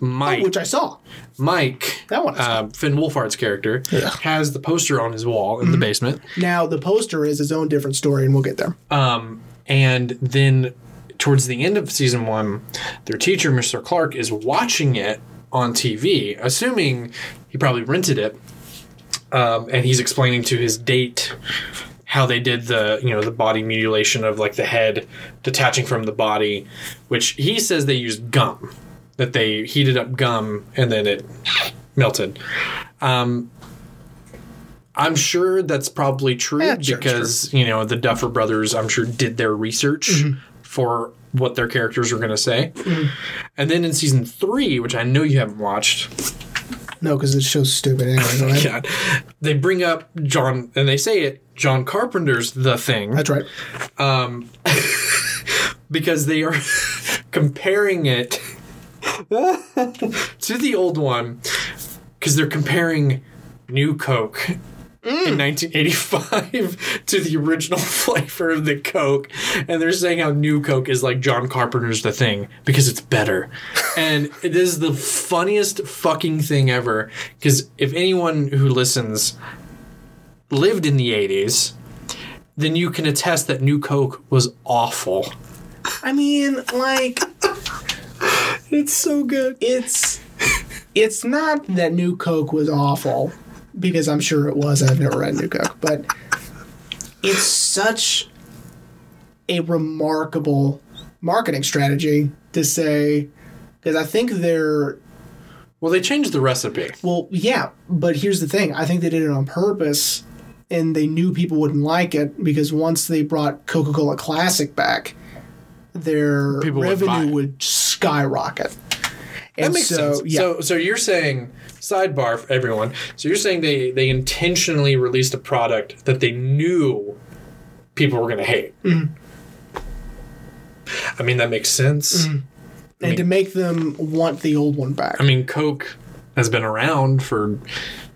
Mike, Which I saw. Mike, That one uh, Finn Wolfhard's character, Yeah. has the poster on his wall in the basement. Now, the poster is his own different story, and we'll get there. Um, and then towards the end of season one, their teacher, Mr. Clark, is watching it on TV, assuming he probably rented it. Um, and he's explaining to his date how they did the you know the body mutilation of like the head detaching from the body, which he says they used gum, that they heated up gum and then it melted. Um, I'm sure that's probably true Yeah, sure, because you know the Duffer Brothers. I'm sure did their research Mm-hmm. For what their characters are going to say, and then in season three, which I know you haven't watched, No, because this show's stupid anyway. Right? <laughs> Oh God, they bring up John and they say it. John Carpenter's The Thing That's right. Um, <laughs> because they are <laughs> comparing it to the old one because they're comparing New Coke in mm. 1985 <laughs> to the original <laughs> flavor of the Coke, and they're saying how New Coke is like John Carpenter's The Thing because it's better. <laughs> and it is the funniest fucking thing ever because if anyone who listens lived in the 80s, then you can attest that New Coke was awful. I mean, like, It's so good. it's it's not that New Coke was awful because I'm sure it was. I've never read New Coke, but it's such a remarkable marketing strategy to say because I think they're Well, they changed the recipe. well, yeah, but here's the thing. I think they did it on purpose and they knew people wouldn't like it because once they brought Coca-Cola Classic back, their People revenue it. would skyrocket. That makes so, sense. Yeah. So, so you're saying sidebar for everyone. So you're saying they they intentionally released a product that they knew people were going to hate. Mm-hmm. I mean, that makes sense. and to make them want the old one back. I mean, Coke has been around for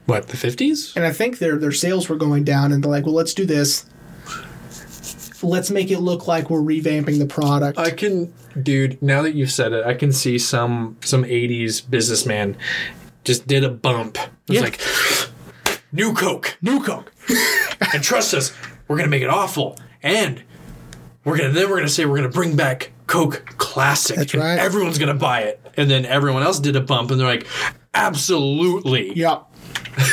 what the fifties. and I think their their sales were going down, and they're like, well, let's do this. Let's make it look like we're revamping the product. I can, dude. Now that you've said it, I can see some some '80s businessman just did a bump. It's Yeah. like <gasps> new Coke, New Coke. <laughs> and trust us, we're gonna make it awful, and we're gonna then we're gonna say we're gonna bring back Coke Classic. That's and right. Everyone's gonna buy it, and then everyone else did a bump, and they're like, absolutely. Yeah. <laughs>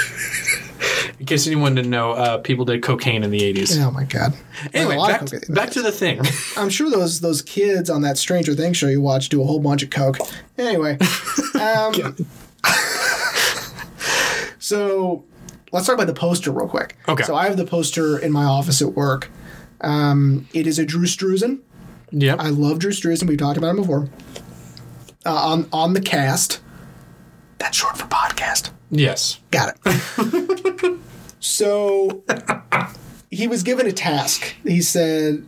In case anyone didn't know, uh, people did cocaine in the '80s. Oh my god. Anyway, A lot of back, cocaine. back to the thing. <laughs> I'm sure those those kids on that Stranger Things show you watch do a whole bunch of coke. Anyway, um, <laughs> so let's talk about the poster real quick. Okay. So I have the poster in my office at work. Um, it is a Drew Struzan. yeah. I love Drew Struzan. We've talked about him before. Uh, on on the cast. That's short for podcast. yes. Got it. <laughs> so he was given a task. He said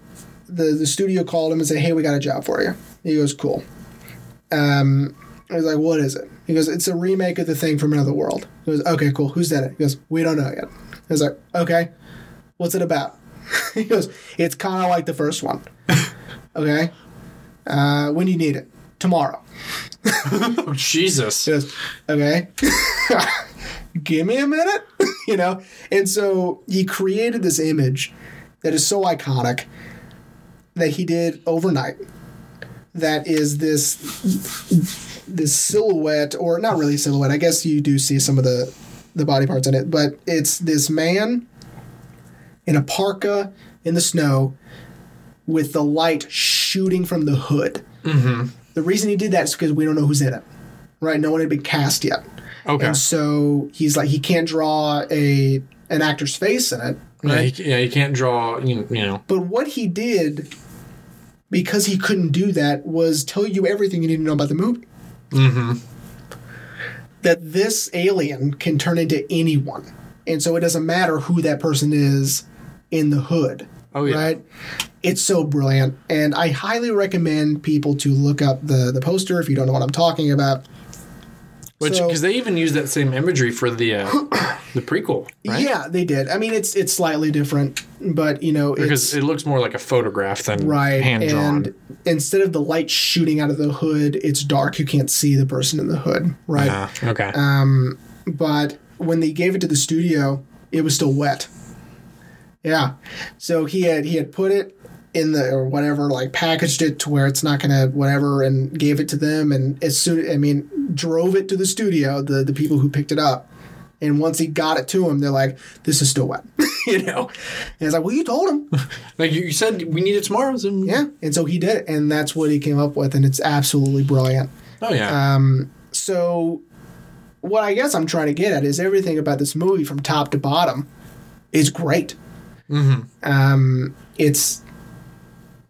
the the studio called him and said, "Hey, we got a job for you." He goes, "Cool." Um, I was like, "What is it?" He goes, "It's a remake of the thing from another world." He goes, "Okay, cool. Who's in it?" He goes, "We don't know yet." I was like, "Okay, what's it about?" <laughs> he goes, "It's kind of like the first one." <laughs> okay. Uh, when do you need it? Tomorrow. <laughs> Oh, Jesus. He goes, okay. Give me a minute. you know? And so he created this image that is so iconic that he did overnight. That is this this silhouette, or not really silhouette. I guess you do see some of the the body parts in it, but it's this man in a parka in the snow with the light shooting from the hood. Mm-hmm. The reason he did that is because we don't know who's in it right? No one had been cast yet. Okay. And so he's like, he can't draw a an actor's face in it, Yeah, right? you, yeah, you can't draw, you, you know. But what he did, because he couldn't do that, was tell you everything you need to know about the movie. Mm-hmm. That this alien can turn into anyone, and so it doesn't matter who that person is in the hood. Oh, yeah. Right. It's so brilliant, and I highly recommend people to look up the the poster if you don't know what I'm talking about. Which So- because they even use that same imagery for the uh, <clears throat> the prequel, right? Yeah, they did. I mean, it's it's slightly different, but you know, Because it looks more like a photograph than right. hand drawn. And instead of the light shooting out of the hood, it's dark. You can't see the person in the hood, right? Ah, okay. But when they gave it to the studio, it was still wet. Yeah, so he had he had put it in the or whatever, like packaged it to where it's not gonna whatever, and gave it to them. And as soon, I mean, drove it to the studio. The the people who picked it up. And once he got it to him, they're like, "This is still wet," <laughs> you know. And it's like, "Well, you told him." <laughs> like you said, we need it tomorrow. So, Yeah, and so he did it, and that's what he came up with, and it's absolutely brilliant. Oh yeah. Um, so, what I guess I'm trying to get at is everything about this movie from top to bottom is great. Mm-hmm. Um, it's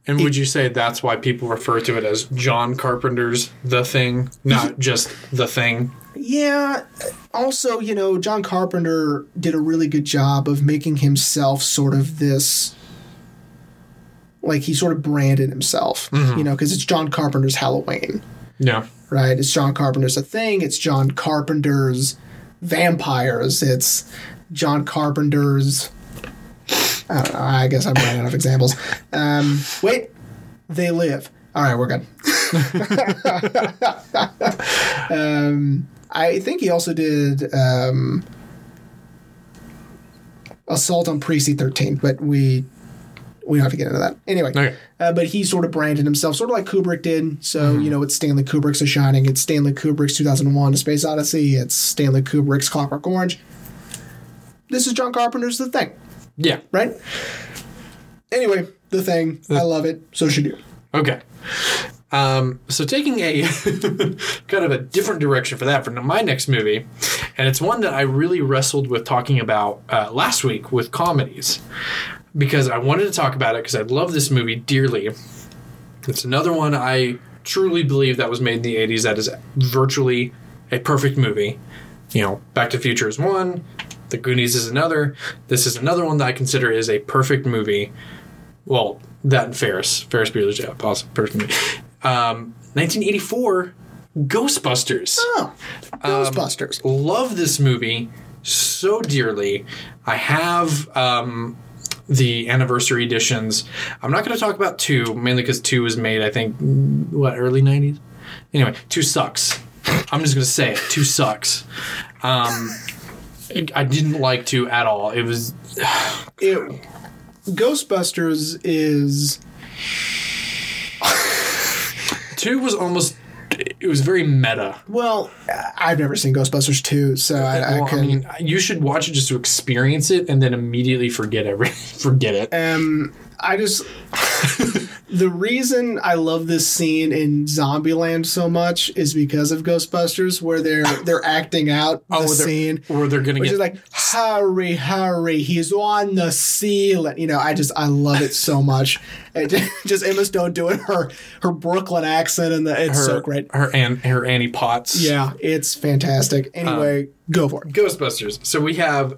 and would you say that's why people refer to it as John Carpenter's The Thing, not <laughs> just The Thing? Yeah. Also, you know, John Carpenter did a really good job of making himself sort of this. Like he sort of branded himself, you know, because it's John Carpenter's Halloween. Yeah. right? It's John Carpenter's A Thing. It's John Carpenter's Vampires. It's John Carpenter's. I don't know. I guess I'm running out of examples. Um, wait, They Live. All right, we're good. <laughs> <laughs> um, I think he also did um, Assault on Precinct 13, but we we don't have to get into that. Anyway, Okay. uh, but he sort of branded himself, sort of like Kubrick did. So, you know, it's Stanley Kubrick's The Shining, it's Stanley Kubrick's 2001 A Space Odyssey, it's Stanley Kubrick's Clockwork Orange. This is John Carpenter's The Thing, Yeah. right? Anyway, The Thing, I love it, so should you. Okay. Um, so taking a <laughs> kind of a different direction for that for my next movie, and it's one that I really wrestled with talking about uh, last week with comedies because I wanted to talk about it because I love this movie dearly. It's another one I truly believe that was made in the 80s that is virtually a perfect movie. You know, Back to the Future is one, The Goonies is another. This is another one that I consider is a perfect movie well, that and Ferris, Ferris Bueller's yeah, awesome person. Um, 1984 Ghostbusters. Oh, Ghostbusters. Love this movie so dearly. I have um, the anniversary editions. I'm not going to talk about two, mainly because two was made, I think, what, early 90s? Anyway, two sucks. I'm just going to say it. Two sucks. Um, I didn't like two at all. It was. <sighs> it, Ghostbusters is Two was almost. It was very meta. well. I've never seen Ghostbusters two, so I, I Well, I couldn't. mean, you should watch it just to experience it, and then immediately forget every <laughs> forget it. um, I just the reason I love this scene in Zombieland so much is because of Ghostbusters, where they're they're acting out oh, the Oh, they're- scene. Or they're gonna Which get like, hurry, hurry, he's on the ceiling. You know, I just, I love it so much. Just, <laughs> just Emma Stone doing her, her Brooklyn accent, and the, it's her, so great. Her and her Annie Potts. Yeah, it's fantastic. Anyway, um, go for it. Ghostbusters. So we have,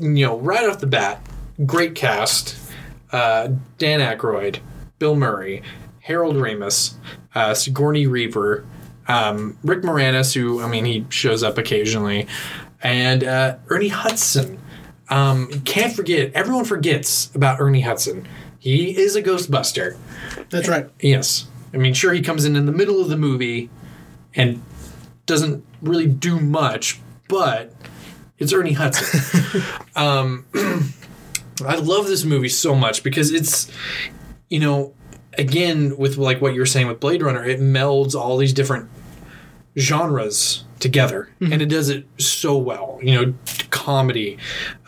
you know, right off the bat, great cast: uh, Dan Aykroyd, Bill Murray, Harold Ramis, uh, Sigourney Weaver, um, Rick Moranis, who I mean he shows up occasionally, and uh, Ernie Hudson. Um, can't forget. Everyone forgets about Ernie Hudson. He is a Ghostbuster. That's right. Yes. I mean, sure, he comes in in the middle of the movie and doesn't really do much, but it's Ernie Hudson. <laughs> um, <clears throat> I love this movie so much because it's, you know, again, with like what you were saying with Blade Runner, it melds all these different genres together and it does it so well you know comedy.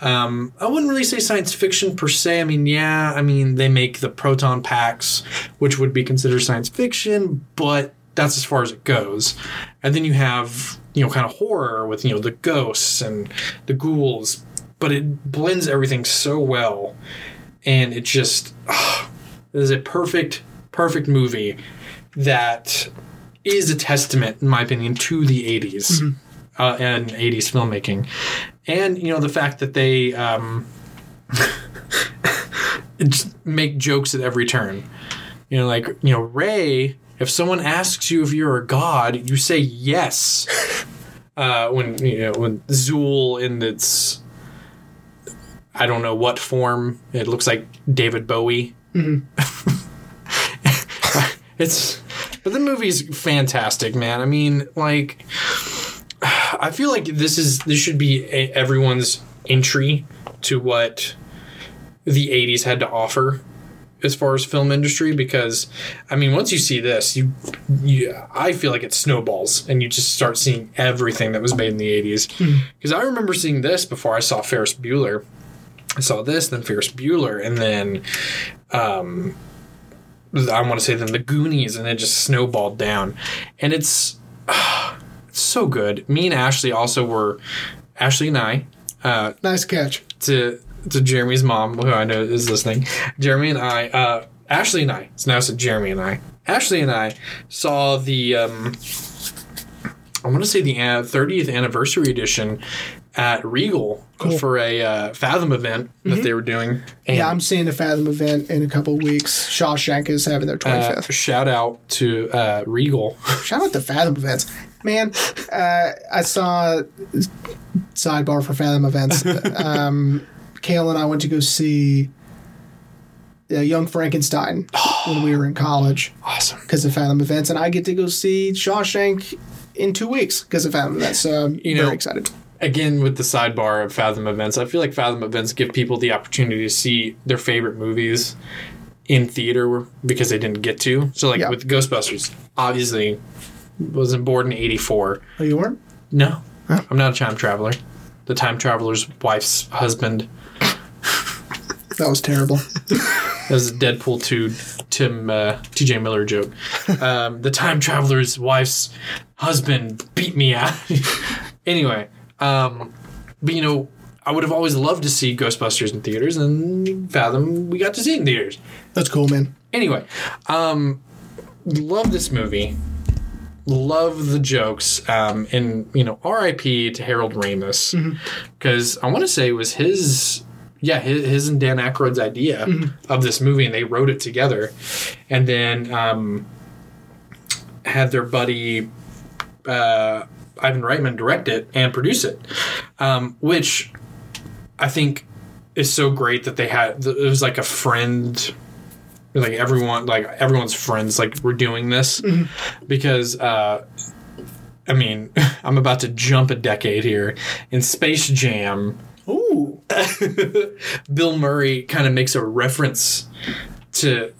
Um i wouldn't really say science fiction per se. I mean yeah i mean they make the proton packs which would be considered science fiction but that's as far as it goes. And then you have you know kind of horror with you know the ghosts and the ghouls but it blends everything so well and it just it is a perfect perfect movie that is a testament, in my opinion, to the 80s uh, and 80s filmmaking. And, you know, the fact that they um, <laughs> make jokes at every turn. You know, like, you know, Ray, if someone asks you if you're a god, you say yes. <laughs> Uh, when, you know, when Zuul in its, I don't know what form, it looks like David Bowie. Mm-hmm. <laughs> it's but the movie's fantastic man. I mean like i feel like this is this should be a, everyone's entry to what the 80s had to offer as far as film industry because i mean once you see this you, you i feel like it snowballs and you just start seeing everything that was made in the 80s hmm. because i remember seeing this before i saw ferris bueller i saw this then ferris bueller and then um, I want to say then the Goonies, and it just snowballed down, and it's <sighs> it's so good. Me and Ashley also were Ashley and I uh, Nice catch. to to Jeremy's mom, who I know is listening. Jeremy and I, uh, Ashley and I. It's now said Jeremy and I. Ashley and I saw the um, I want to say the uh, 30th anniversary edition at Regal for a uh, Fathom event that they were doing. And Yeah, I'm seeing the Fathom event in a couple of weeks. Shawshank is having their uh, 25th. shout out to uh, Regal. <laughs> Shout out to Fathom events. Man, uh, I saw sidebar for Fathom events. <laughs> um, Kale and I went to go see uh, Young Frankenstein when we were in <gasps> college awesome. because of Fathom events, and I get to go see Shawshank in two weeks because of Fathom events. So I'm You very know, excited. Again, with the sidebar of Fathom events, I feel like Fathom events give people the opportunity to see their favorite movies in theater because they didn't get to. So, like Yeah. with Ghostbusters, obviously wasn't born in '84. Oh, you weren't? No, I'm not a time traveler. The time traveler's wife's husband. That was terrible. That was a Deadpool 2 Tim uh, TJ Miller joke. Um, the time traveler's wife's husband beat me out. <laughs> anyway, um, but you know, I would have always loved to see Ghostbusters in theaters, and Fathom we got to see it in theaters. That's cool, man. Anyway, um, love this movie. Love the jokes, um, and you know, R.I.P. to Harold Ramis because I want to say it was his, yeah, his, his and Dan Aykroyd's idea of this movie, and they wrote it together. And then um, had their buddy uh, Ivan Reitman direct it and produce it, um, which I think is so great that they had. It was like a friend, like everyone, like everyone's friends, like we're doing this because. Uh, I mean, <laughs> I'm about to jump a decade here. In Space Jam, Ooh. <laughs> Bill Murray kind of makes a reference to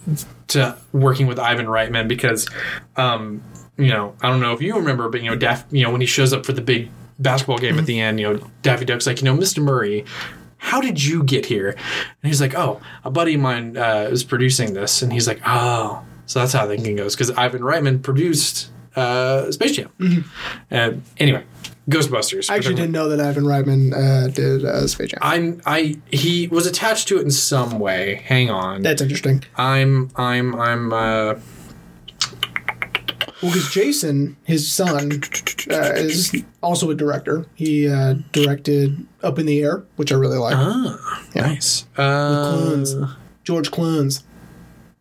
to working with Ivan Reitman because, um, you know, I don't know if you remember, but you know, Daff, you know, when he shows up for the big basketball game at the end, you know, Daffy Duck's like, you know, Mr. Murray. How did you get here? And he's like, oh, a buddy of mine uh, is producing this, and he's like, oh, so that's how the thinking goes because Ivan Reitman produced uh, Space Jam. And anyway, Ghostbusters. I actually didn't know that Ivan Reitman uh, did uh, Space Jam. I'm I he was attached to it in some way. Hang on. That's interesting. I'm I'm I'm uh Well, because Jason, his son, uh, is also a director. He uh, directed Up in the Air, which I really like. ah, Yeah. nice. Uh, Clunes. George Clunes.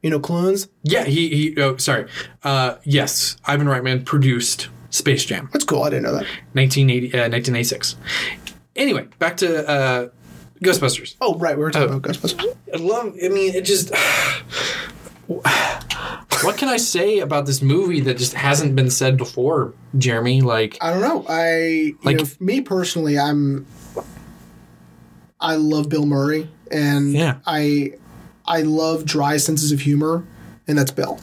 You know Clunes? yeah, he he oh sorry. Uh yes, Ivan Reitman produced Space Jam That's cool. I didn't know that. 1980 uh, 1986. Anyway, back to uh Ghostbusters. Oh, right. We were talking Oh. about Ghostbusters. I love I mean it just <sighs> what can I say about this movie that just hasn't been said before, Jeremy? Like I don't know. I you Like- know, me personally, I'm I love Bill Murray, and Yeah. I I love dry senses of humor, and that's Bill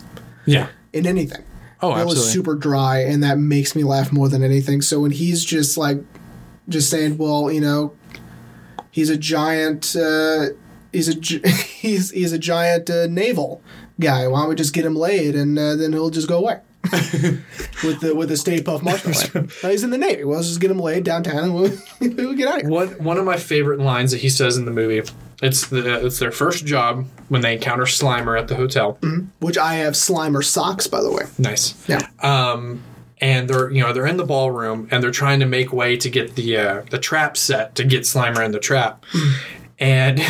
yeah. in anything. Oh, Bill absolutely. is super dry, and that makes me laugh more than anything. So when he's just like, just saying, well, you know, he's a giant, uh, he's a <laughs> he's he's a giant uh, naval guy. Why don't we just get him laid, and uh, then he'll just go away <laughs> with the with the Stay Puft Marshmallow. He's in the Navy. Well, let's just get him laid downtown, and we'll, <laughs> we'll get out of here. One one of my favorite lines that he says in the movie. It's the it's their first job when they encounter Slimer at the hotel. Which I have Slimer socks, by the way. Nice. Yeah. Um, and they're you know they're in the ballroom and they're trying to make way to get the uh, the trap set to get Slimer in the trap. And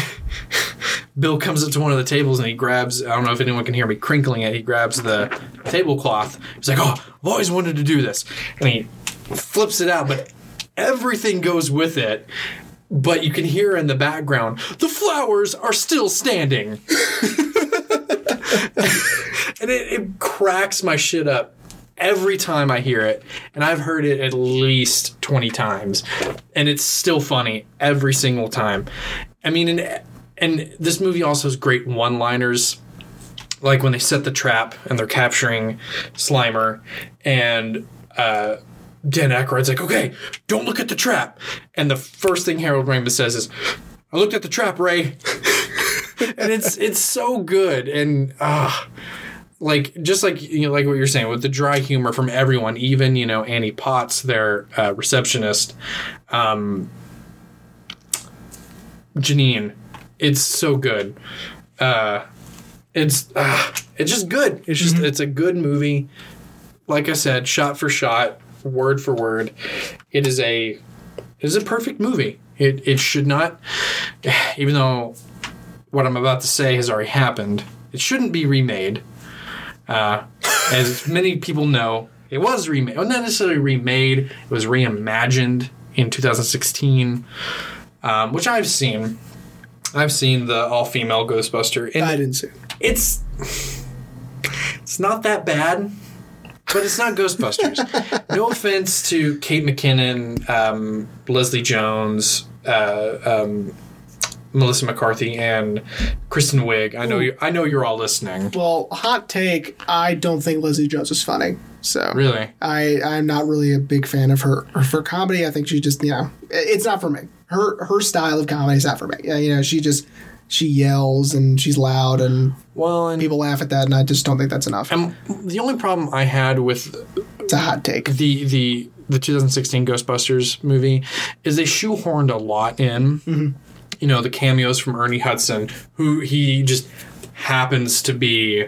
<laughs> Bill comes up to one of the tables and he grabs, I don't know if anyone can hear me crinkling it, he grabs the tablecloth. He's like, Oh, I've always wanted to do this. And he flips it out, but everything goes with it. But you can hear in the background, the flowers are still standing. <laughs> and it, it cracks my shit up every time I hear it. And I've heard it at least 20 times. And it's still funny every single time. I mean, and, and this movie also has great one liners. Like when they set the trap and they're capturing Slimer, and uh, Dan Aykroyd's like, okay, don't look at the trap. And the first thing Harold Ramis says is, I looked at the trap, Ray. <laughs> and it's it's so good. And ah like just like you know, like what you're saying with the dry humor from everyone, even you know Annie Potts, their uh, receptionist, um, Janine. It's so good. Uh, it's uh, it's just good. It's just it's a good movie. Like I said, shot for shot, word for word, it is a it is a perfect movie. It it should not, even though what I'm about to say has already happened. It shouldn't be remade. Uh, as many people know, it was remade. Well, not necessarily remade. It was reimagined in 2016, um, which I've seen. I've seen the all-female Ghostbuster, and I didn't see. it. it's it's not that bad, but it's not Ghostbusters. <laughs> no offense to Kate McKinnon, um, Leslie Jones, uh, um, Melissa McCarthy, and Kristen Wiig. I know you. I know you're all listening. Well, hot take. I don't think Leslie Jones is funny. So Really? I I'm not really a big fan of her her comedy. I think she just you know it's not for me. Her her style of comedy is not for me. Yeah, You know she just she yells and she's loud and Well, and, people laugh at that and I just don't think that's enough. and the only problem I had with It's a hot take. the the the 2016 Ghostbusters movie is they shoehorned a lot in. Mm-hmm. You know, the cameos from Ernie Hudson, who he just happens to be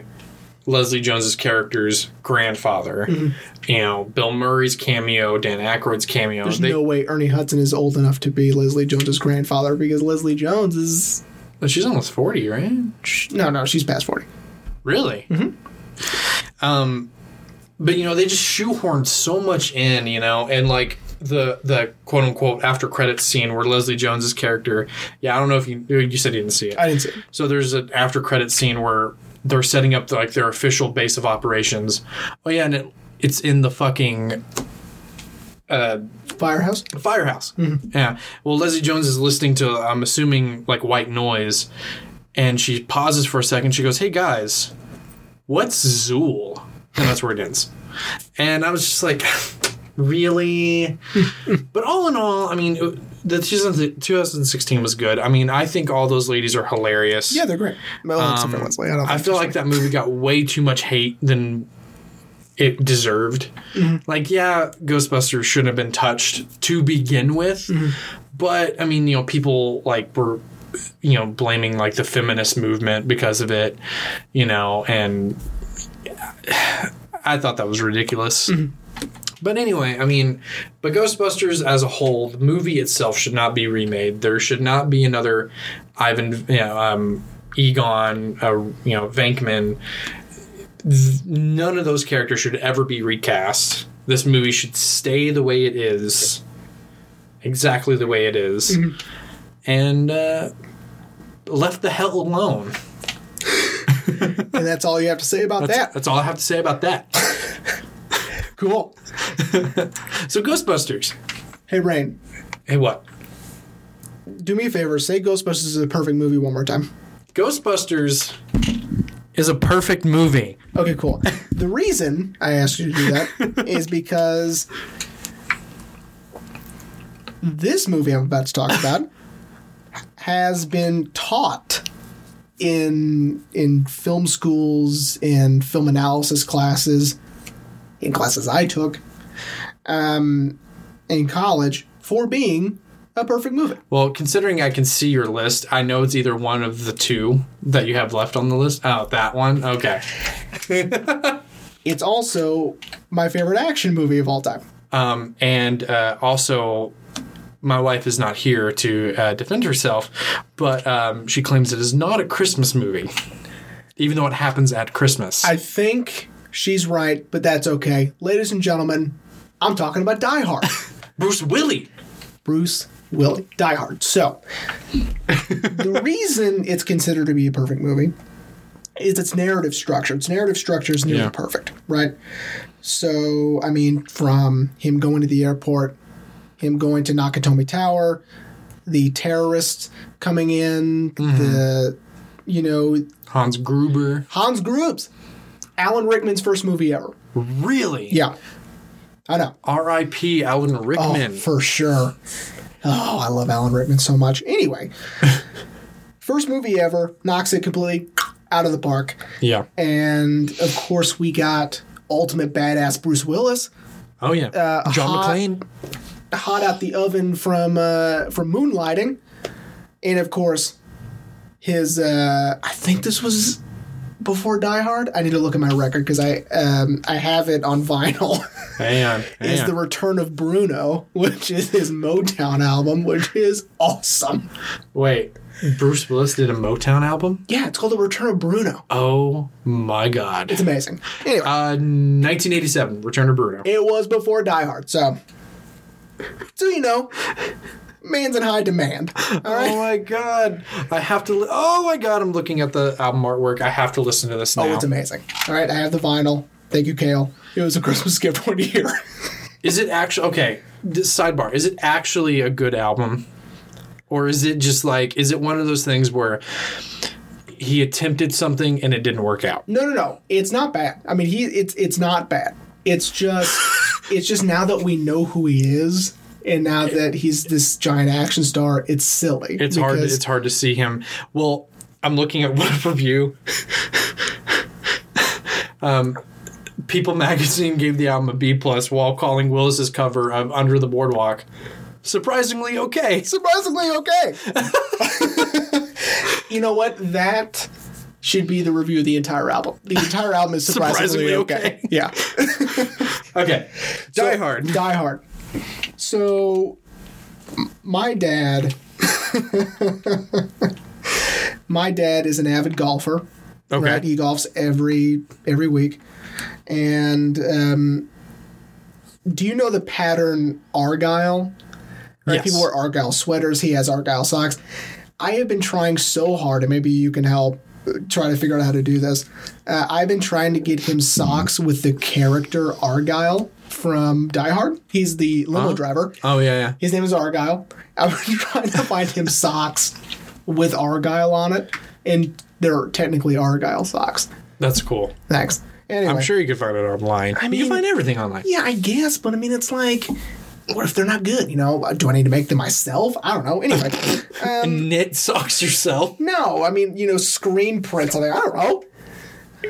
Leslie Jones's character's grandfather. Mm-hmm. You know, Bill Murray's cameo, Dan Aykroyd's cameo. There's They- no way Ernie Hudson is old enough to be Leslie Jones's grandfather because Leslie Jones is she's almost 40, right? no no she's past forty. Really? Um, but you know they just shoehorned so much in, you know, and like the the quote unquote after credits scene where Leslie Jones's character. Yeah, I don't know if you you said you didn't see it. I didn't see it. So there's an after credit scene where they're setting up like their official base of operations. Oh yeah, and it, it's in the fucking uh, Firehouse. firehouse. Yeah. Well, Leslie Jones is listening to I'm assuming like white noise, and she pauses for a second. She goes, "Hey guys, what's Zuul?" And that's where it ends. And I was just like, <laughs> really? <laughs> but all in all, I mean, it- the 2000 2016 was good. I mean, I think all those ladies are hilarious. Yeah, they're great. Well, Leslie. I, don't Um, I feel like that movie got way too much hate than it deserved. Like, yeah, Ghostbusters shouldn't have been touched to begin with, but I mean, you know, people like were, you know, blaming like the feminist movement because of it, you know, and <sighs> I thought that was ridiculous. But anyway, I mean, but Ghostbusters as a whole, the movie itself should not be remade. There should not be another Ivan, you know, um, Egon, uh, you know, Venkman. None of those characters should ever be recast. This movie should stay the way it is, exactly the way it is. and uh, left the hell alone. and that's all you have to say about That's, that. that's all I have to say about that. <laughs> Cool. <laughs> so Ghostbusters. Hey, Rain, Hey, what? do me a favor. Say Ghostbusters is a perfect movie one more time. Ghostbusters is a perfect movie. Okay, cool. <laughs> the reason I asked you to do that is <laughs> because this movie I'm about to talk about has been taught in in film schools and film analysis classes, in classes I took, um, in college for being a perfect movie. Well, considering I can see your list, I know it's either one of the two that you have left on the list. Oh, that one? Okay. <laughs> It's also my favorite action movie of all time. Um, and uh, also, my wife is not here to uh, defend herself, but um, she claims it is not a Christmas movie, even though it happens at Christmas. I think she's right, but that's okay. Ladies and gentlemen, I'm talking about Die Hard. <laughs> Bruce Willie. Bruce Willie. Die Hard. So, the <laughs> reason it's considered to be a perfect movie is its narrative structure. Its narrative structure is nearly Yeah. perfect, right? So, I mean, from him going to the airport, him going to Nakatomi Tower, the terrorists coming in, mm-hmm. the, you know, Hans Gruber. Hans Grubbs. Alan Rickman's first movie ever. Really? Yeah. I know. R.I.P. Alan Oh, Rickman. for sure. Oh, I love Alan Rickman so much. Anyway, <laughs> first movie ever, knocks it completely out of the park. yeah. And of course, we got ultimate badass Bruce Willis, Oh, yeah. uh, John hot- McClane. hot out the oven from uh, from Moonlighting, and of course, his. Uh, I think this was before Die Hard. I need to look at my record because I um, I have it on vinyl. Hang on. Hang is on. the return of Bruno, which is his Motown album, which is awesome. Wait. Bruce Willis did a Motown album? Yeah, it's called The Return of Bruno. Oh, my God. It's amazing. Anyway, Uh, 1987, Return of Bruno. it was before Die Hard, so so you know, man's in high demand. All right. Oh my god! I have to. Li- oh my god! I'm looking at the album artwork. I have to listen to this now. Oh, it's amazing. All right, I have the vinyl. Thank you, Kale. It was a Christmas <laughs> gift one year. Is it actually okay? This sidebar: Is it actually a good album, or is it just like? Is it one of those things where he attempted something and it didn't work out? no, no, no. It's not bad. I mean, he it's it's not bad. It's just <laughs> it's just now that we know who he is. And now that he's this giant action star, it's silly. It's hard. It's hard to see him. Well, I'm looking at <laughs> one review. um, People Magazine gave the album a B plus while calling Willis's cover of "Under the Boardwalk" surprisingly okay. <laughs> surprisingly okay. <laughs> you know what? That should be the review of the entire album. The entire album is surprisingly, Surprisingly okay. Yeah. Okay, Die So, Hard. Die Hard. So, my dad, <laughs> my dad is an avid golfer, Okay. Right? He golfs every every week. And um, do you know the pattern Argyle? Right? Yes. People wear Argyle sweaters. He has Argyle socks. I have been trying so hard, and maybe you can help uh, try to figure out how to do this. Uh, I've been trying to get him socks with the character Argyle from Die Hard. He's the limo driver. Oh yeah, yeah. His name is Argyle. <laughs> I've been trying to find him socks with Argyle on it, and they're technically Argyle socks. That's cool. Thanks. Anyway, I'm sure you can find it online. I mean- you can find everything online. Yeah, I guess, but I mean, it's like, what if they're not good? You know, do I need to make them myself? I don't know. Anyway, <laughs> um, Knit socks yourself. no, I mean, you know, screen prints. I'm like, I don't know.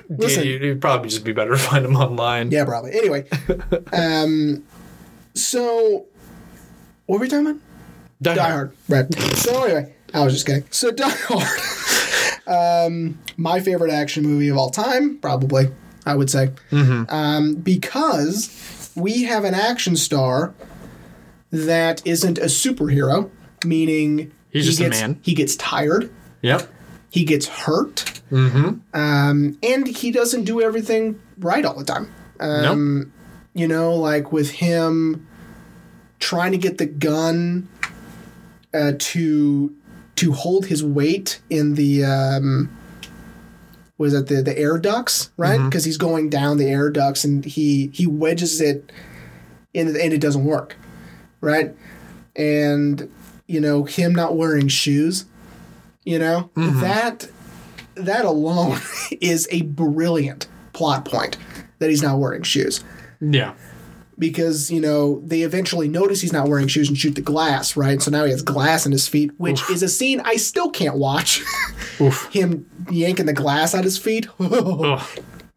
Listen, Dude, it'd probably just be better to find them online. yeah, probably. Anyway, <laughs> um, so what were we talking about? Die, Die Hard. Hard. Right. So anyway, I was just kidding. So Die Hard. <laughs> um, my favorite action movie of all time, probably, I would say. Mm-hmm. Um, because we have an action star that isn't a superhero, meaning He's he just a man. He gets tired. Yep. He gets hurt. Mm-hmm. Um, and he doesn't do everything right all the time. Um, nope. you know, like with him trying to get the gun uh, to to hold his weight in the um, was it the the air ducts, right? Because he's going down the air ducts and he he wedges it in and it doesn't work, right? And you know him not wearing shoes, you know mm-hmm. that that alone <laughs> is a brilliant plot point that he's not wearing shoes Yeah. because you know they eventually notice he's not wearing shoes and shoot the glass, right? So now he has glass in his feet, which is a scene I still can't watch. <laughs> Oof. Him yanking the glass out his feet. <laughs>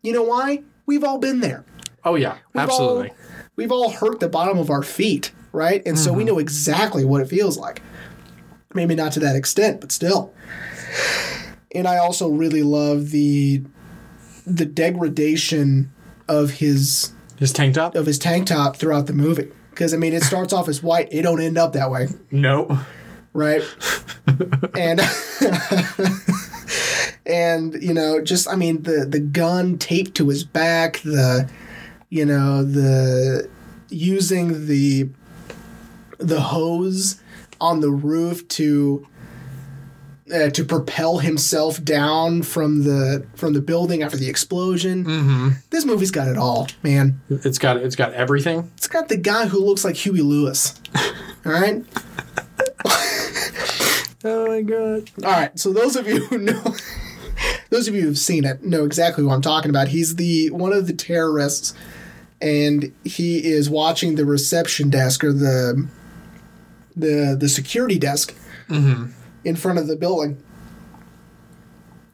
You know why? We've all been there. Oh yeah. We've Absolutely. All, we've all hurt the bottom of our feet, right? And so we mm-hmm. know exactly what it feels like. Maybe not to that extent, but still. And I also really love the the degradation of his His tank top? of his tank top throughout the movie. Because I mean, it starts off as white, it don't end up that way, No. right? <laughs> and and you know, just I mean, the the gun taped to his back, the you know the using the the hose on the roof to uh, to propel himself down from the from the building after the explosion. Mm-hmm. This movie's got it all, man. It's got it's got everything. It's got the guy who looks like Huey Lewis. <laughs> All right. Oh my god. All right. So those of you who know, <laughs> those of you who've seen it know exactly who I'm talking about. He's the one of the terrorists, and he is watching the reception desk or the the the security desk in front of the building,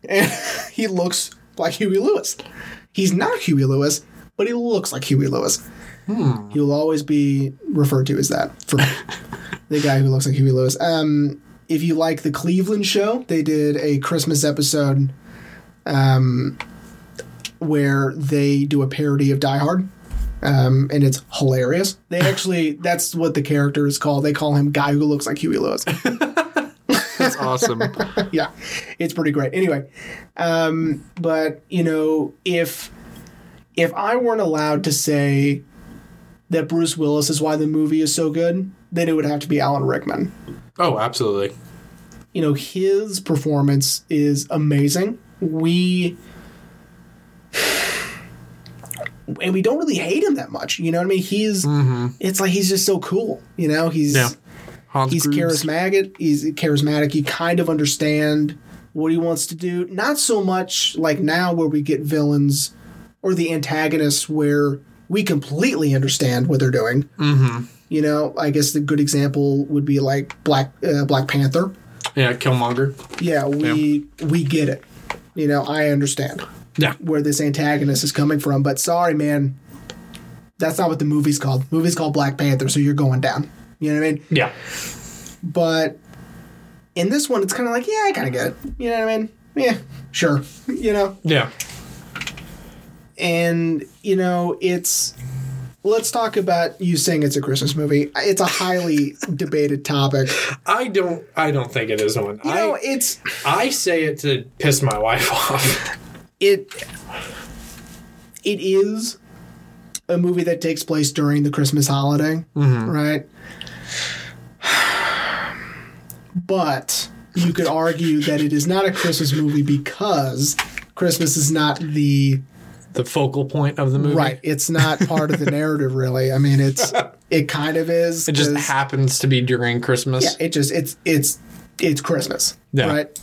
and <laughs> he looks like Huey Lewis. He's not Huey Lewis, but he looks like Huey Lewis. He will always be referred to as that for <laughs> the guy who looks like Huey Lewis. Um, if you like the Cleveland show, they did a Christmas episode um, where they do a parody of Die Hard. Um, and it's hilarious. They actually, that's what the character is called. They call him Guy Who Looks Like Huey Lewis. <laughs> That's awesome. <laughs> yeah, it's pretty great. Anyway, um, but you know, if if I weren't allowed to say that Bruce Willis is why the movie is so good, then it would have to be Alan Rickman. oh, absolutely. You know, his performance is amazing. We and we don't really hate him that much. You know what I mean? He's it's like he's just so cool. You know, he's Yeah. He's charismatic. He's charismatic. You kind of understand what he wants to do. Not so much like now where we get villains or the antagonists where we completely understand what they're doing. Mm-hmm. You know, I guess the good example would be like Black uh, Black Panther. Yeah, Killmonger. Yeah, we we get it. You know, I understand Yeah. where this antagonist is coming from. But sorry, man, that's not what the movie's called. The movie's called Black Panther, so you're going down. You know what I mean? Yeah. But in this one, it's kind of like, yeah, I kind of get it. You know what I mean? Yeah, sure. You know, Yeah. and you know, it's. Let's talk about you saying it's a Christmas movie. It's a highly <laughs> debated topic. I don't I don't think it is one. You I know, it's I say it to piss my wife <laughs> off. It it is a movie that takes place during the Christmas holiday, mm-hmm. right? But you could argue that it is not a Christmas movie because Christmas is not the The focal point of the movie. right. It's not part of the narrative, really. I mean, it's it kind of is. It just happens to be during Christmas. yeah, it just it's it's it's Christmas, Yeah. right?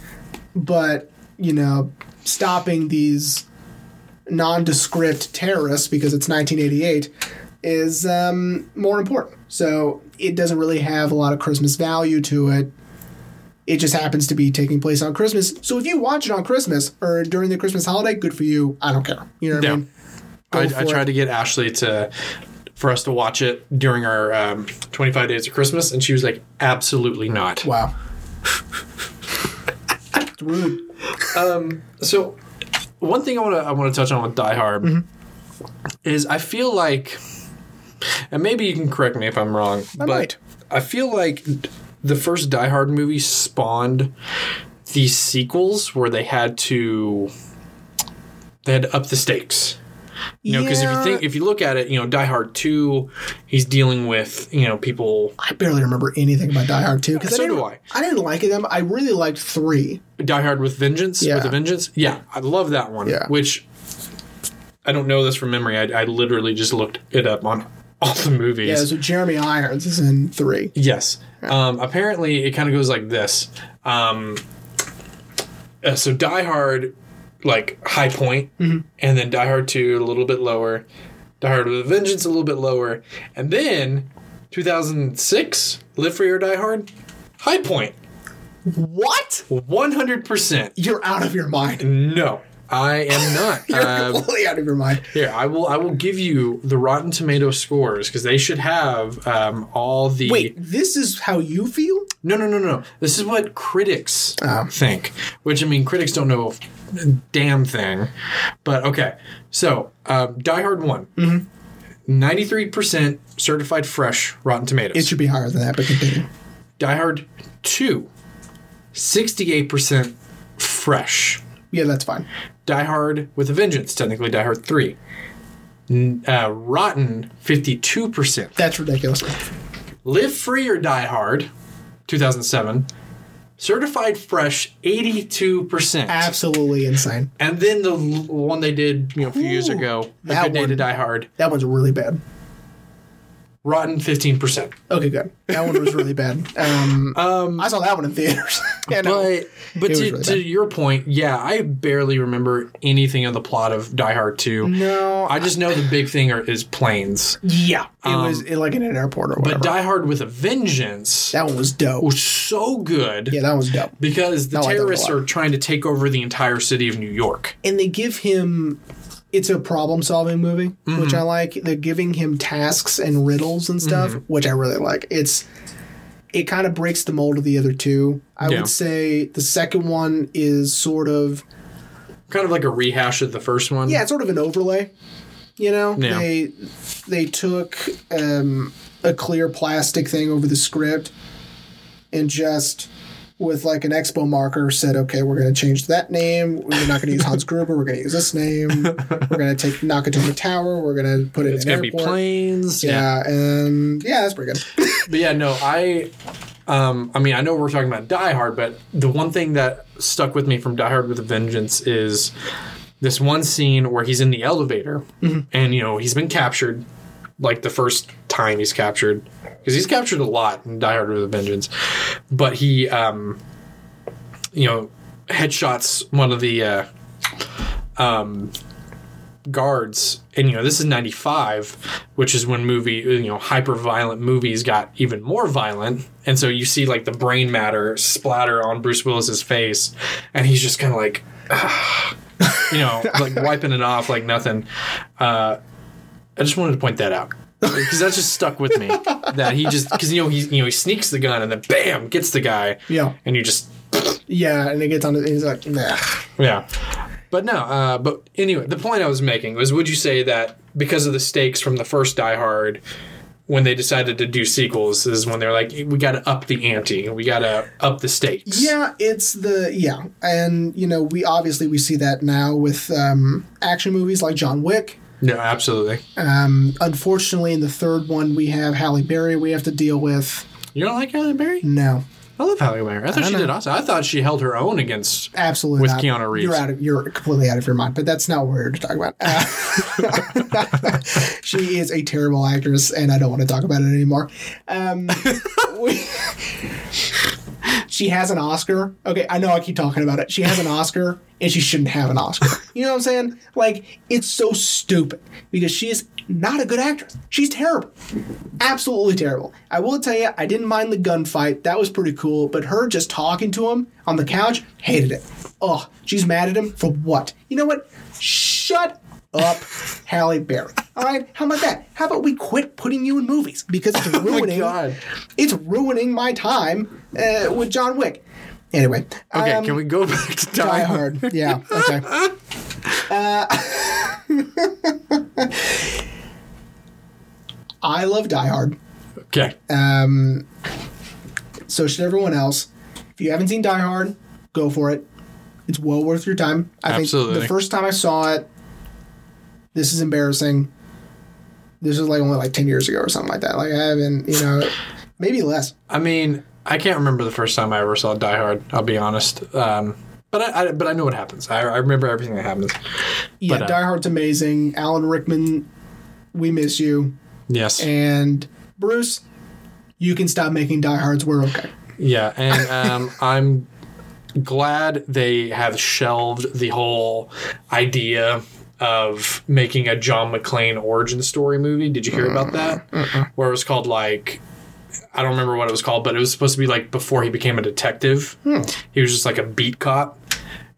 But you know, stopping these nondescript terrorists because it's 1988 is um, more important. So it doesn't really have a lot of Christmas value to it. It just happens to be taking place on Christmas. So if you watch it on Christmas or during the Christmas holiday, good for you. I don't care. You know what Yeah. I mean? I, I tried it. to get Ashley to for us to watch it during our um, 25 days of Christmas, and she was like, "Absolutely not." Wow. <laughs> it's rude. So, one thing I want to I want to touch on with Die Hard Mm-hmm. is I feel like, and maybe you can correct me if I'm wrong, I but might. I feel like the first Die Hard movie spawned these sequels where they had to they had to up the stakes. You know, because if you think if you look at it, you know, Die Hard Two, he's dealing with you know people. I barely remember anything about Die Hard 2 because So I do I. I didn't like them. I really liked 3. Die Hard with Vengeance, Yeah. with a Vengeance. Yeah, I love that one. Yeah. Which I don't know this from memory. I, I literally just looked it up on <laughs> all the movies. Yeah, so Jeremy Irons is in 3. Yes. Um, apparently, it kind of goes like this. Um, uh, so Die Hard, like high point, Mm-hmm. and then Die Hard Two a little bit lower, Die Hard with a Vengeance a little bit lower, and then 2006, Live Free or Die Hard, high point, What? 100. percent You're out of your mind. No, I am not. <laughs> You're Um, completely out of your mind. Here, I will. I will give you the Rotten Tomato scores because they should have um, all the. Wait, this is how you feel? No, no, no, no. This is what critics Oh. think. Which I mean, critics don't know damn thing. But okay, so um, Die Hard one. Mm-hmm. 93 percent certified fresh Rotten Tomatoes. It should be higher than that, but continue. Die Hard two. 68 percent fresh. Yeah, that's fine. Die Hard with a Vengeance, technically Die Hard 3. Uh, Rotten, 52%. That's ridiculous. Live Free or Die Hard, 2007. Certified Fresh, 82%. Absolutely insane. and then the one they did you know, a few years Ooh, ago, A Good Day to. Die Hard, That one's really bad. Rotten, 15%. Okay, good. That one was really bad. <laughs> Um, I saw that one in theaters. <laughs> yeah, no. But but to, really to your point, yeah, I barely remember anything of the plot of Die Hard 2. No, I just know the big thing are, is planes. yeah, it was it, like in an airport or whatever. But Die Hard with a Vengeance that one was dope. was so good Yeah, that was dope. because the No, I terrorists are trying to take over the entire city of New York. and they give him it's a problem solving movie Mm-hmm. which i like they're giving him tasks and riddles and stuff Mm-hmm. which i really like it's it kind of breaks the mold of the other two i Yeah. would say the second one is sort of Kind of like a rehash of the first one. yeah it's sort of an overlay you know Yeah. they they took um, a clear plastic thing over the script and just with like an expo marker said okay we're going to change that name. We're not going to use hans <laughs> gruber. We're going to use this name. We're going to take nakatomi tower. We're going to put it It's in gonna an be planes. yeah. And yeah that's pretty good. <laughs> But yeah, no, I um I mean I know we're talking about Die Hard, but the one thing that stuck with me from Die Hard with a Vengeance is this one scene where he's in the elevator and you know, he's been captured like the first time he's captured because he's captured a lot in Die Hard with a Vengeance. But he um you know, headshots one of the uh um guards. And you know this is 95 which is when movie you know hyper violent movies got even more violent. And so you see like the brain matter splatter on bruce willis's face. And he's just kind of like <sighs> you know <laughs> like wiping it off like nothing. Uh i just wanted to point that out because that just stuck with me <laughs> that he just because you know he you know he sneaks the gun and then bam gets the guy yeah and you just yeah and it gets on the he's like nah yeah. But no, uh, but anyway, the point I was making was would you say that because of the stakes from the first Die Hard, when they decided to do sequels is when they're like, we got to up the ante, we got to up the stakes. Yeah, it's the yeah, and you know we obviously we see that now with um, action movies like John Wick. No, absolutely. Um, unfortunately, in the third one, we have Halle Berry. We have to deal with You don't like Halle Berry? no, I love Halle Berry. I thought I she know. did awesome. I thought she held her own against. absolutely With not. Keanu Reeves. You're out of you're completely out of your mind. But that's not what we're here to talk about. Uh, <laughs> she is a terrible actress, and I don't want to talk about it anymore. Um, we, she has an Oscar. Okay, I know I keep talking about it. She has an Oscar, and she shouldn't have an Oscar. You know what I'm saying? Like it's so stupid because she is not a good actress. She's terrible, absolutely terrible. I will tell you, I didn't mind the gunfight. That was pretty cool. But her just talking to him on the couch, hated it. Oh, she's mad at him for what? You know what? Shut up, Halle Berry. All right, how about that? How about we quit putting you in movies because it's <laughs> ruining. God. It's ruining my time uh, with John Wick. Anyway, Okay, um, can we go back to Die Die Hard? Hard? Yeah. <laughs> Okay. Uh, <laughs> I love Die Hard. Okay. Um, so should everyone else. If you haven't seen Die Hard, go for it. It's well worth your time. I Absolutely. think the first time I saw it, this is embarrassing. This was like only like ten years ago or something like that. Like I haven't, you know, maybe less. I mean, I can't remember the first time I ever saw Die Hard. I'll be honest. Um, but I, I but I know what happens. I, I remember everything that happens. Yeah, But, uh, Die Hard's amazing. Alan Rickman, we miss you. Yes. And Bruce, you can stop making Die Hards. We're okay. Yeah, and um, <laughs> I'm glad they have shelved the whole idea of making a John McClane origin story movie. Did you hear about that? Where it was called like I don't remember what it was called, but it was supposed to be like before he became a detective. He was just like a beat cop,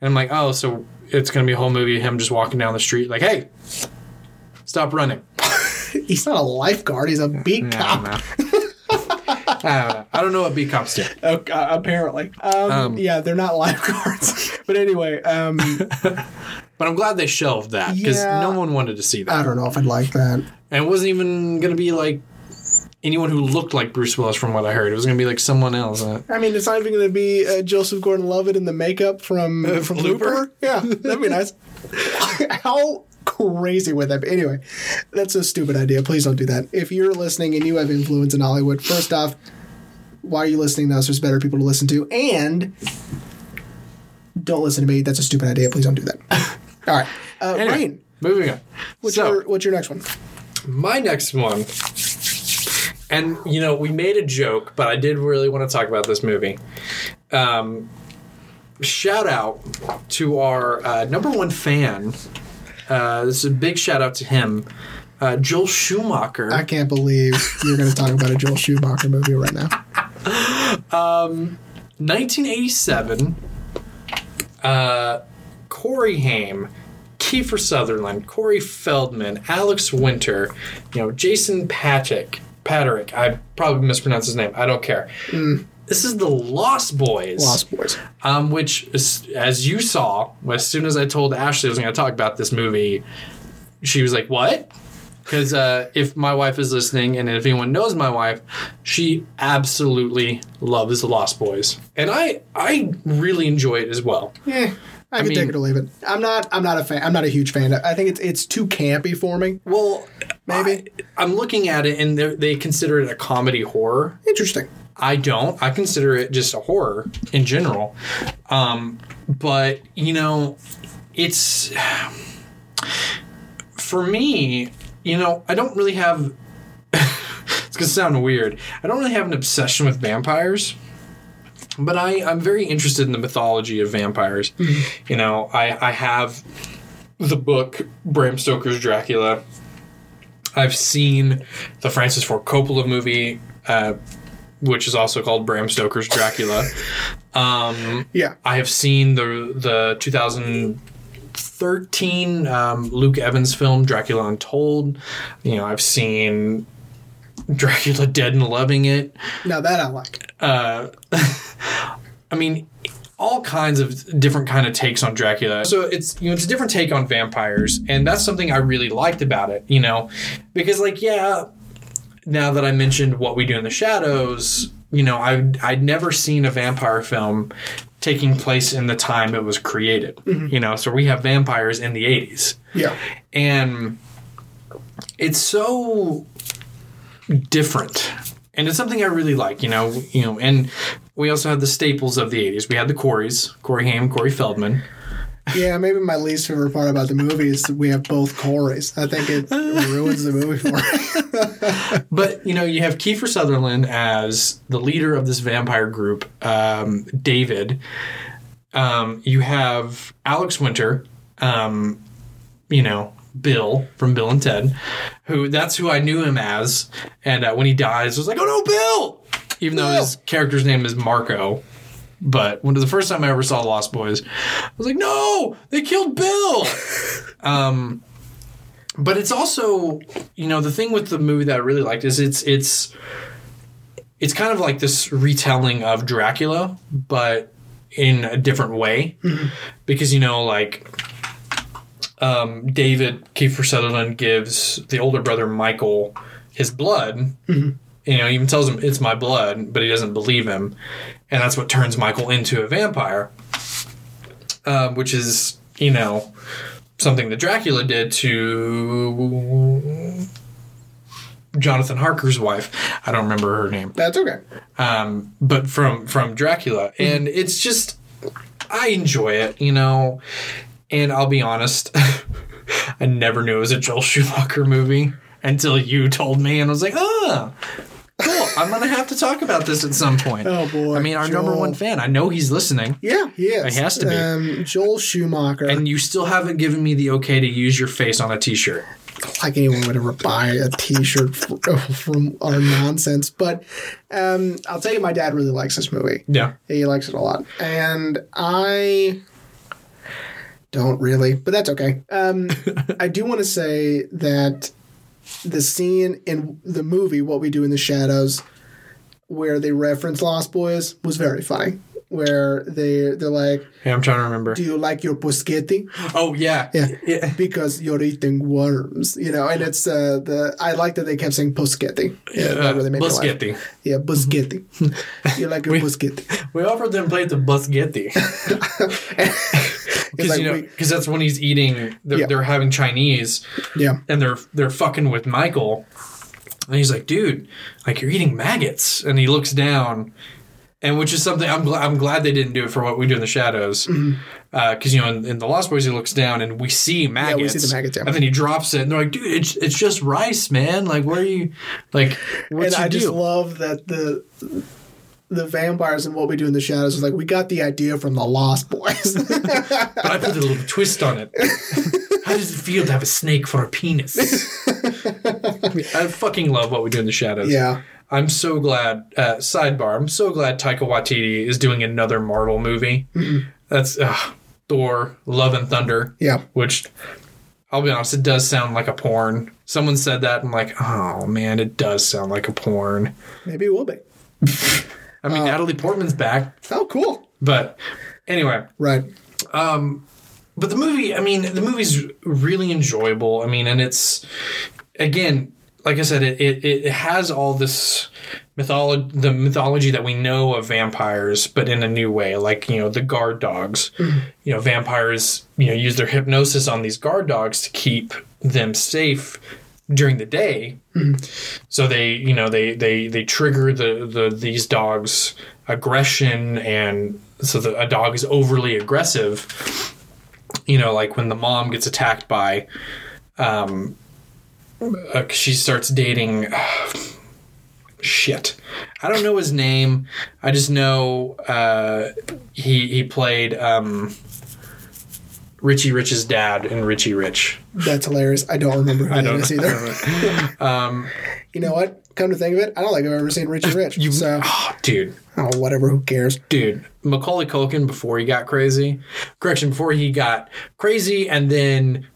and I'm like, oh, so it's gonna be a whole movie of him just walking down the street like, hey, stop running. <laughs> He's not a lifeguard. He's a beat I cop. don't. <laughs> I don't know. I don't know what beat cops do. Okay, uh, apparently. Um, yeah, they're not lifeguards. <laughs> but anyway, um, But I'm glad they shelved that because Yeah. no one wanted to see that. I don't know if I'd like that. And it wasn't even going to be like anyone who looked like Bruce Willis, from what I heard. It was going to be like someone else. Uh, I mean, it's not even going to be uh, Joseph Gordon-Levitt in the makeup from <laughs> from Looper? Looper. Yeah, that'd be nice. <laughs> How crazy would that be? Anyway, that's a stupid idea. Please don't do that. If you're listening and you have influence in Hollywood, first off, why are you listening to us? There's better people to listen to, and don't listen to me. That's a stupid idea. Please don't do that. <laughs> All right, uh, anyway, Rain. moving on. What's so, your What's your next one? my next one, and you know, we made a joke, but I did really want to talk about this movie. Um, shout out to our uh, number one fan. Uh, this is a big shout out to him, uh, Joel Schumacher. I can't believe you're going to talk about a Joel Schumacher movie right now. <laughs> Um, 1987, uh, Corey Haim, Kiefer Sutherland, Corey Feldman, Alex Winter, you know, Jason Patric, Patrick. I probably mispronounced his name. I don't care. This is the Lost Boys. Lost Boys. Um, which, is, as you saw, as soon as I told Ashley I was going to talk about this movie, she was like, "What?" Because uh, if my wife is listening, and if anyone knows my wife, she absolutely loves the Lost Boys, and I I really enjoy it as well. Yeah, I, can mean- take it or leave it. I'm not. I'm not a fan. I'm not a huge fan. I think it's it's too campy for me. Well, Maybe. I, am looking at it, and they consider it a comedy horror. Interesting. I don't. I consider it just a horror in general. Um, but you know, it's <sighs> for me. You know, I don't really have. <laughs> it's gonna sound weird. I don't really have an obsession with vampires. But I, I'm very interested in the mythology of vampires. You know, I, I have the book Bram Stoker's Dracula. I've seen the Francis Ford Coppola movie, uh, which is also called Bram Stoker's Dracula. <laughs> Um, Yeah. I have seen the the 2013 um, Luke Evans film Dracula Untold. You know, I've seen Dracula Dead and Loving It. Now that I like. Uh, <laughs> I mean, all kinds of different kind of takes on Dracula. So it's you know it's a different take on vampires, and that's something I really liked about it. You know, because like yeah, now that I mentioned what we do in the shadows, you know, I've I'd never seen a vampire film taking place in the time it was created. Mm-hmm. You know, so we have vampires in the 80s. Yeah. And it's so different. And it's something I really like, you know, you know, and we also had the staples of the 80s. We had the Coreys, Corey Haim, Corey Feldman. Yeah, maybe my least favorite part about the movie is we have both Corys. I think it ruins the movie for me. <laughs> But you know, you have Kiefer Sutherland as the leader of this vampire group, um, David. Um, you have Alex Winter, um, you know, Bill from Bill and Ted, who that's who I knew him as. And uh, when he dies, I was like, oh no, Bill! Even though his character's name is Marco. But when the first time I ever saw Lost Boys, I was like, no, they killed Bill. <laughs> um, but it's also, you know, the thing with the movie that I really liked is it's it's it's kind of like this retelling of Dracula, but in a different way, because you know, like um, David Kiefer Sutherland gives the older brother Michael his blood. You know, he even tells him it's my blood, but he doesn't believe him, and that's what turns Michael into a vampire. Um, which is, you know, something that Dracula did to Jonathan Harker's wife. I don't remember her name That's okay. um, but from from Dracula, and it's just I enjoy it, you know. And I'll be honest, <laughs> I never knew it was a Joel Schumacher movie until you told me, and I was like, ah. Cool. I'm gonna have to talk about this at some point. Oh, boy. I mean, our number one fan. I know he's listening, Yeah, he is. He has to be. Um, Joel Schumacher. and you still haven't given me the okay to use your face on a T-shirt. like anyone would ever buy a T-shirt <laughs> from our nonsense. But um, I'll tell you, my dad really likes this movie. Yeah. He likes it a lot, and I don't really, but that's okay. Um, <laughs> I do want to say that the scene in the movie "What We Do in the Shadows," where they reference Lost Boys, was very funny. Where they they're like, Yeah, I'm trying to remember. "Do you like your poschetti?" Oh yeah. Yeah. <laughs> because you're eating worms, you know. And it's uh, the I like that they kept saying poschetti. Yeah, that really made me laugh. Buschetti. Yeah, poschetti. <laughs> you like your poschetti? We offered them plate of Buschetti. <laughs> Because like you know, because that's when he's eating. They're, Yeah. they're having Chinese, yeah, and they're they're fucking with Michael, and he's like, "Dude, like you're eating maggots," and he looks down, and which is something I'm glad I'm glad they didn't do it for what we do in the shadows, mm-hmm. uh, because you know in, in the Lost Boys he looks down and we see maggots, see the maggots, yeah. and then he drops it, and they're like, "Dude, it's it's just rice, man. Like, where are you? Like, what's and I just love that the the vampires and what we do in the shadows is like we got the idea from the Lost Boys. <laughs> but I put a little twist on it. <laughs> How does it feel to have a snake for a penis? <laughs> I fucking love what we do in the shadows. yeah, I'm so glad. Uh, sidebar: I'm so glad Taika Waititi is doing another Marvel movie. That's uh, Thor: Love and Thunder. yeah. Which I'll be honest, it does sound like a porn. Someone said that, and I'm like, oh man, it does sound like a porn. Maybe it will be. <laughs> I mean, Natalie Portman's back, Oh, cool. but anyway. Right. Um, but the movie i mean the movie's really enjoyable i mean and it's again like i said it it, it has all this mythology the mythology that we know of vampires but in a new way like you know the guard dogs. You know vampires you know use their hypnosis on these guard dogs to keep them safe during the day. So they you know they they they trigger the the these dogs aggression and so the, a dog is overly aggressive. You know, like when the mom gets attacked by, um, uh, she starts dating. shit, I don't know his name. I just know uh, he he played um, Richie Rich's dad in Richie Rich. That's hilarious. I don't remember who I don't, is either. <laughs> <laughs> Um, You know what? Come to think of it, I don't think I've ever seen Richie <laughs> Rich. you, so, oh, dude, oh, whatever. Who cares? dude, Macaulay Culkin before he got crazy. Correction, before he got crazy and then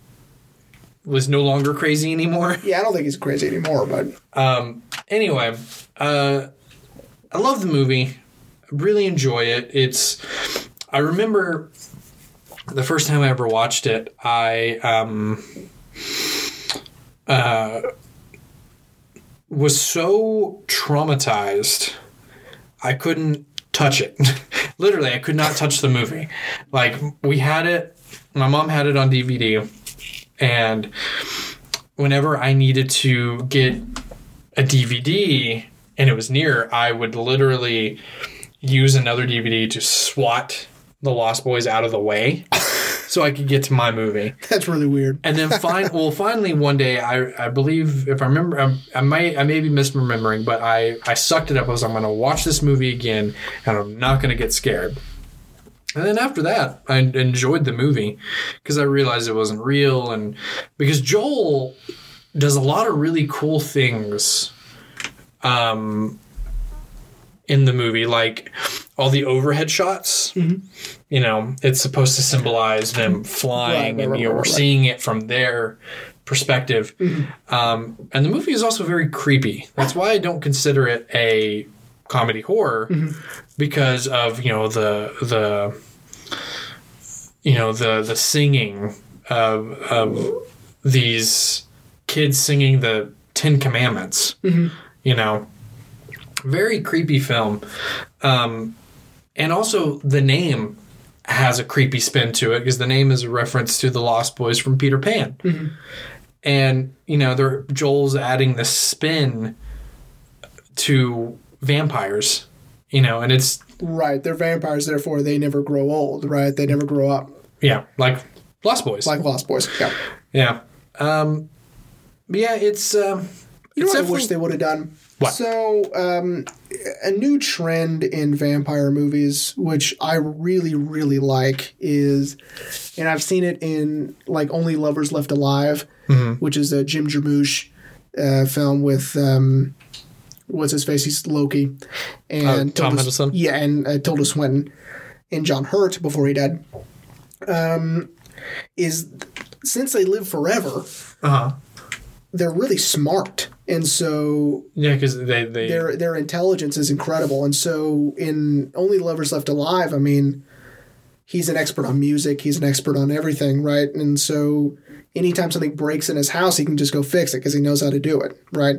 was no longer crazy anymore. <laughs> Yeah, I don't think he's crazy anymore, but Um, anyway, uh, I love the movie. I really enjoy it. It's. I remember the first time I ever watched it. I um. Uh, was so traumatized, I couldn't touch it. <laughs> Literally, I could not touch the movie. Like we had it, my mom had it on DVD, and whenever I needed to get a DVD and it was near, I would literally use another DVD to swat the Lost Boys out of the way <laughs> so I could get to my movie. That's really weird. And then fine, <laughs> well, finally one day, I, I believe if I remember, I, I might I may be misremembering, but I I sucked it up. I was I'm going to watch this movie again, and I'm not going to get scared. And then after that, I enjoyed the movie because I realized it wasn't real, and because Joel does a lot of really cool things, um, in the movie, like all the overhead shots. You know, it's supposed to symbolize them flying, Right, right, and you know, right, we're right, right. seeing it from their perspective. Um, and the movie is also very creepy. That's why I don't consider it a comedy horror mm-hmm. because of you know the the you know the the singing of of these kids singing the Ten Commandments. Mm-hmm. You know, very creepy film, um, and also the name has a creepy spin to it because the name is a reference to the Lost Boys from Peter Pan, mm-hmm. and you know, they're Joel's adding the spin to vampires. You know, and it's Right. They're vampires, therefore they never grow old, right? They never grow up. yeah, like Lost Boys. Like Lost Boys. Yeah. yeah, um, but yeah, it's um, You know what I wish they would have done? What? So, um, a new trend in vampire movies, which I really, really like, is, and I've seen it in like Only Lovers Left Alive, Mm-hmm. which is a Jim Jarmusch uh, film with um, what's his face? He's Loki, and Oh, Tom Hiddleston? Yeah, and uh, Tilda Swinton, and John Hurt before he died. Um, is since they live forever, uh-huh. they're really smart, and so yeah, because they they their their intelligence is incredible. And so in Only Lovers Left Alive, I mean, he's an expert on music, he's an expert on everything, right? And so anytime something breaks in his house, he can just go fix it because he knows how to do it, right?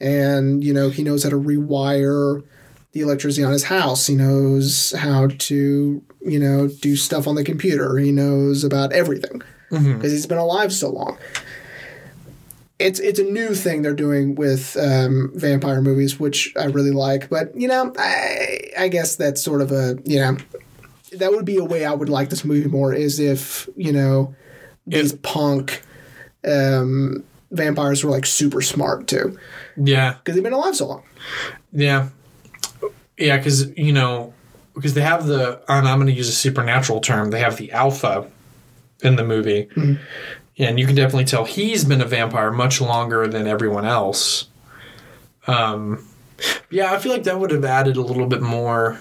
And you know, he knows how to rewire the electricity on his house. He knows how to, you know, do stuff on the computer. He knows about everything because he's been alive so long it's it's a new thing they're doing with um, vampire movies, which I really like. But you know, I I guess that's sort of a you know that would be a way I would like this movie more is if you know these punk um, vampires were like super smart too yeah because they've been alive so long. Yeah. Yeah, because, you know, because they have the, and I'm going to use a supernatural term, they have the alpha in the movie. And you can definitely tell he's been a vampire much longer than everyone else. Um, yeah, I feel like that would have added a little bit more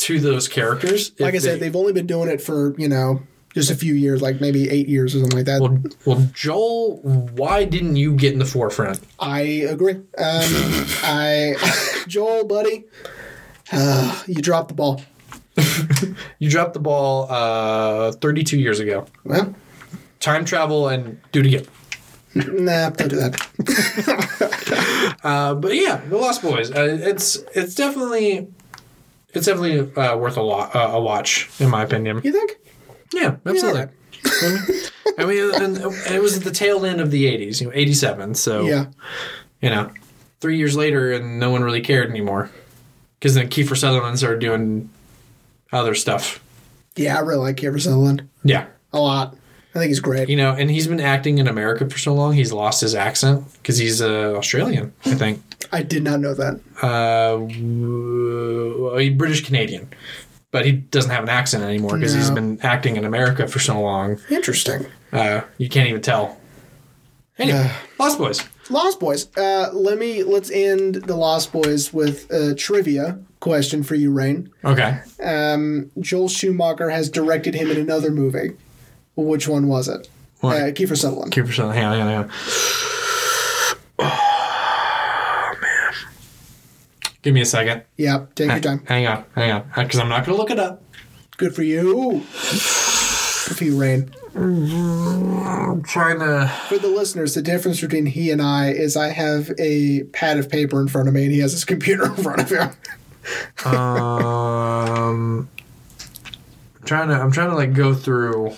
to those characters. Like I they- said, they've only been doing it for you know just a few years, like maybe eight years or something like that. well, well, Joel, why didn't you get in the forefront? I agree. Um, <laughs> I <laughs> Joel, buddy, uh, you dropped the ball. <laughs> You dropped the ball uh, 32 years ago. Well, Time travel and do it again. nah, don't do that. Uh, but yeah, The Lost Boys. Uh, it's it's definitely it's definitely uh, worth a lot uh, a watch in my opinion. You think? Yeah, absolutely. alright. I mean, it was at the tail end of the '80s, you know, '87. So Yeah. you know, three years later, and no one really cared anymore because then Kiefer Sutherland started doing other stuff. Yeah, I really like Kiefer Sutherland Yeah, a lot. I think he's great. you know, and he's been acting in America for so long, he's lost his accent because he's uh, Australian, I think. I did not know that. uh, w- he's British Canadian, but he doesn't have an accent anymore because he's been acting in America for so long. Interesting. Uh, you can't even tell. Anyway. Lost Boys. Lost Boys. Uh, let me let's end the Lost Boys with a trivia question for you, Rain. Okay. Um, Joel Schumacher has directed him in another movie. Which one was it? What? Uh, Kiefer Sutherland. Keep yourself. Hang on, hang on, hang on. Oh man. Give me a second. Yeah, take your time. Hang on, hang on, because I'm not going to look it up. Good for you. Good for you, Rain. I'm trying to. For the listeners, the difference between he and I is I have a pad of paper in front of me and he has his computer <laughs> in front of him. Um, I'm trying to. I'm trying to like go through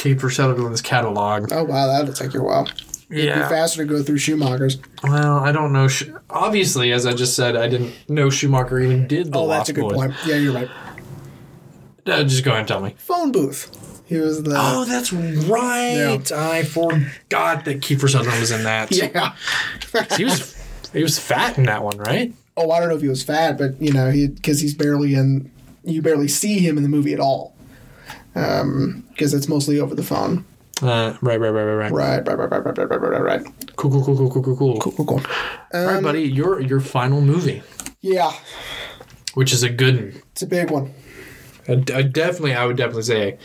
Kiefer Sutherland's catalog. Oh wow, that'll take you a while. It'd be faster to go through Schumacher's. Well, I don't know. Obviously, as I just said, I didn't know Schumacher even did the Oh, that's a good Boys. point. Yeah, you're right. Uh, just go ahead and tell me. Phone booth. He was the Oh, that's right. Yeah. I forgot that Kiefer Sutherland was in that. yeah. <laughs> he was he was fat in that one, right? Oh, I don't know if he was fat, but you know, he because he's barely in. You barely see him in the movie at all, because it's mostly over the phone. Uh, right, right, right, right, right. Right, right, right, right, right, right, right, right, right. Cool, cool, cool, cool, cool, cool, cool. Cool, cool, cool. All right, buddy, your your final movie, Yeah, which is a good, one. it's a big one. definitely, I would definitely say,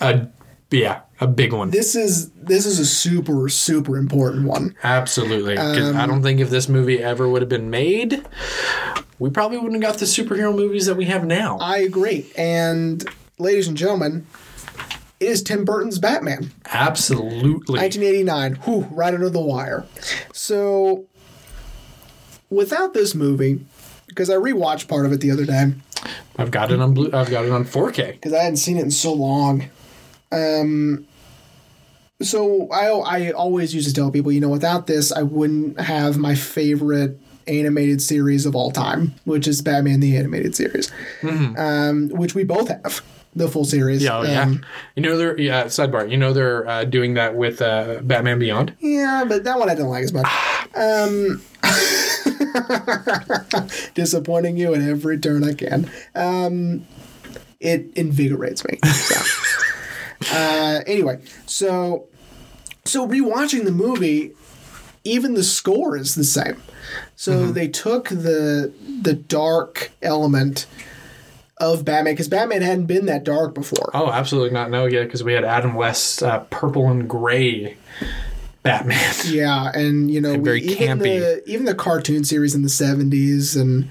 a, yeah, a big one. This is this is a super super important one. Absolutely, Um, I don't think if this movie ever would have been made, we probably wouldn't have got the superhero movies that we have now. I agree. And ladies and gentlemen, it is Tim Burton's Batman. Absolutely. 1989. Whew, right under the wire. So, without this movie, because I rewatched part of it the other day, I've got it on blue. I've got it on 4K. because I hadn't seen it in so long. Um, so I I always used to tell people, you know, without this, I wouldn't have my favorite animated series of all time, which is Batman the Animated Series, um, which we both have the full series. Mm-hmm. Yeah, oh, yeah. Um, You know they're yeah. Sidebar. You know they're uh, doing that with uh, Batman Beyond. Yeah, but that one I didn't like as much. <sighs> Um, <laughs> disappointing you at every turn I can. Um, it invigorates me. So. <laughs> uh, anyway, so so rewatching the movie, even the score is the same. So they took the the dark element of Batman because Batman hadn't been that dark before. Oh, absolutely not. No, yeah, because we had Adam West's uh, purple and gray Batman. <laughs> Yeah, and you know, And very we, even campy. the even the cartoon series in the seventies, and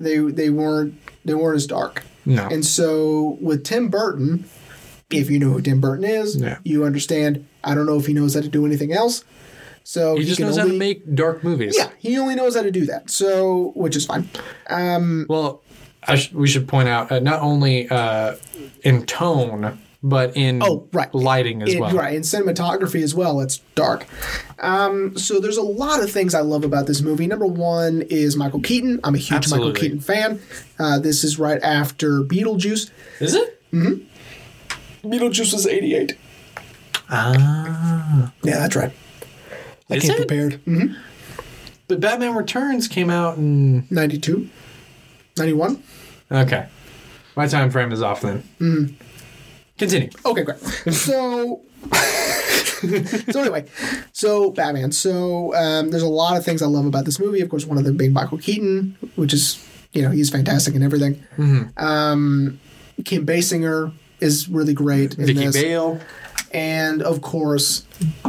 they they weren't they weren't as dark. No. And so with Tim Burton, if you know who Tim Burton is, Yeah. you understand. I don't know if he knows how to do anything else. So he just can knows only, how to make dark movies. Yeah, he only knows how to do that. So which is fine. Well, I sh- we should point out uh, not only uh, in tone, but in Oh, right. lighting as It- well. Right, in cinematography as well, it's dark. Um, so there's a lot of things I love about this movie. Number one is Michael Keaton. I'm a huge Michael Keaton fan. Uh, this is right after Beetlejuice. Is it? Beetlejuice was 88. Ah. Yeah, that's right. I Is came it? prepared. hmm But Batman Returns came out in 92? 91? okay. My time frame is off then. Mm-hmm. Continue. Okay, great. So, <laughs> so anyway, so Batman. So um, there's a lot of things I love about this movie. Of course, one of them being Michael Keaton, which is you know he's fantastic in everything. Um, Kim Basinger is really great in Vicki this, Vale, and of course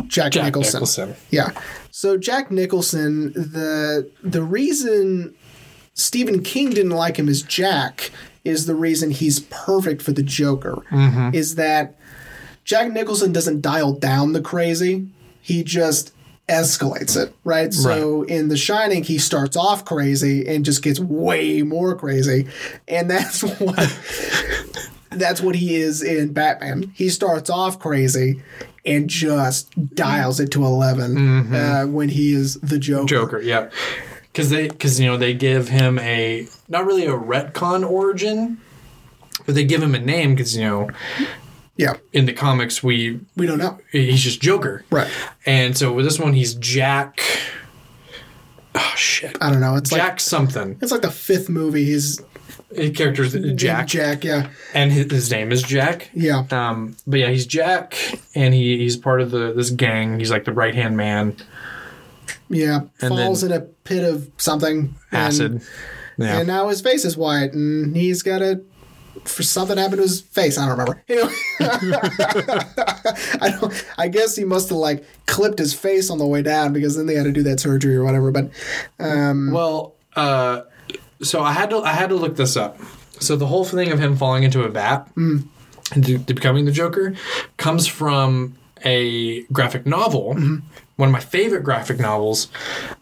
Jack, Jack Nicholson. Nicholson. Yeah. So Jack Nicholson, the the reason Stephen King didn't like him as Jack is the reason he's perfect for the Joker. Is that Jack Nicholson doesn't dial down the crazy; he just escalates it. Right. So in The Shining, he starts off crazy and just gets way more crazy, and that's <laughs> what. That's what he is in Batman. He starts off crazy and just dials it to 11 uh, when he is the Joker. Joker, yeah. Because they, because you know, they give him a not really a retcon origin, but they give him a name because you know, Yeah, in the comics we we don't know. he's just Joker, Right. And so with this one, he's Jack. Oh shit, I don't know. It's like Jack something. it's like the fifth movie. He's His character's Jack, Jack, yeah, and his, his name is Jack. yeah, Um, but yeah, he's Jack, and he, he's part of the this gang. He's like the right hand man. Yeah. And Falls in a pit of something. and- Acid. Yeah. And now his face is white, and he's got a for something happened to his face. I don't remember. <laughs> Anyway, <laughs> I don't. I guess he must have like clipped his face on the way down because then they had to do that surgery or whatever. But um, Well, uh, so I had to I had to look this up. So the whole thing of him falling into a vat into to becoming the Joker comes from a graphic novel, one of my favorite graphic novels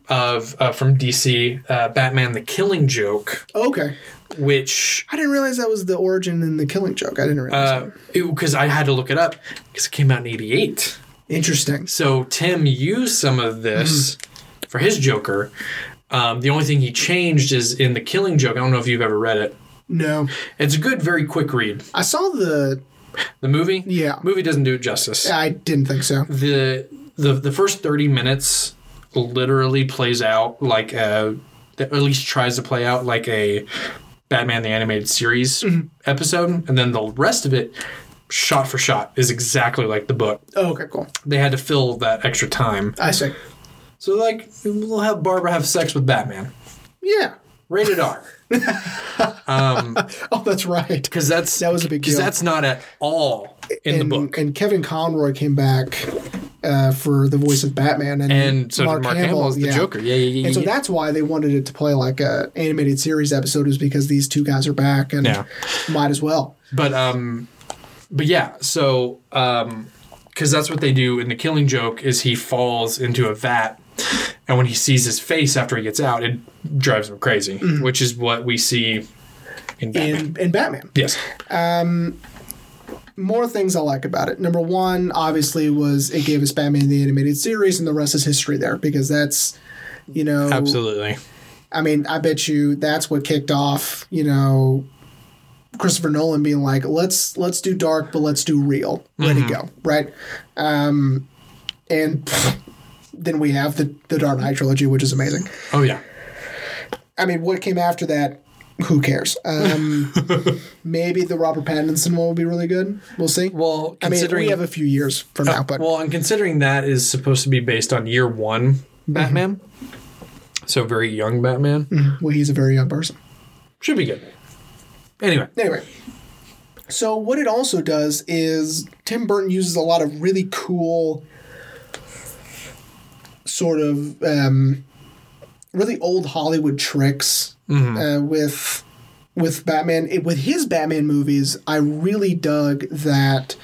of uh, from DC, uh, Batman: The Killing Joke, Okay. which I didn't realize that was the origin in the Killing Joke. I didn't realize. because I had to look it up because it came out in '88. Interesting. So Tim used some of this for his Joker. Um, the only thing he changed is in the Killing Joke. I don't know if you've ever read it. No, It's a good, very quick read. I saw the. The movie, Yeah. movie doesn't do it justice. I didn't think so. the the the first 30 minutes literally plays out like a at least tries to play out like a Batman the animated series mm-hmm. episode and then the rest of it shot for shot is exactly like the book. Oh, okay, cool. They had to fill that extra time. I see. So like we'll have Barbara have sex with Batman. Yeah. Rated R. <laughs> Um, <laughs> oh, that's right. Cuz that's That was a big <laughs> Cuz that's not at all in the and, book. And Kevin Conroy came back uh, for the voice of Batman, and, And so did Mark Hamill as the yeah. Joker. Yeah, yeah, yeah. And so yeah. that's why they wanted it to play like a animated series episode, is because these two guys are back, and Yeah. might as well. But um, but yeah. So um, because that's what they do in the Killing Joke is he falls into a vat, and when he sees his face after he gets out, it drives him crazy, which is what we see in Batman. In in Batman, yes. More things I like about it. Number one, obviously, was it gave us Batman the animated series, and the rest is history there because that's you know Absolutely. I mean, I bet you that's what kicked off, you know, Christopher Nolan being like, let's let's do dark, but let's do real. Let it go, right? Um, and pff, <laughs> then we have the the Dark Knight trilogy, which is amazing. Oh yeah. I mean, what came after that? Who cares? Um, <laughs> maybe the Robert Pattinson one will be really good. We'll see. Well, I mean, considering we have a few years from now, but well, and considering that is supposed to be based on year one Batman, so very young Batman well, he's a very young person. should be good. Anyway, Anyway, so what it also does is Tim Burton uses a lot of really cool, sort of um, really old Hollywood tricks uh, with with Batman. It, with his Batman movies, I really dug that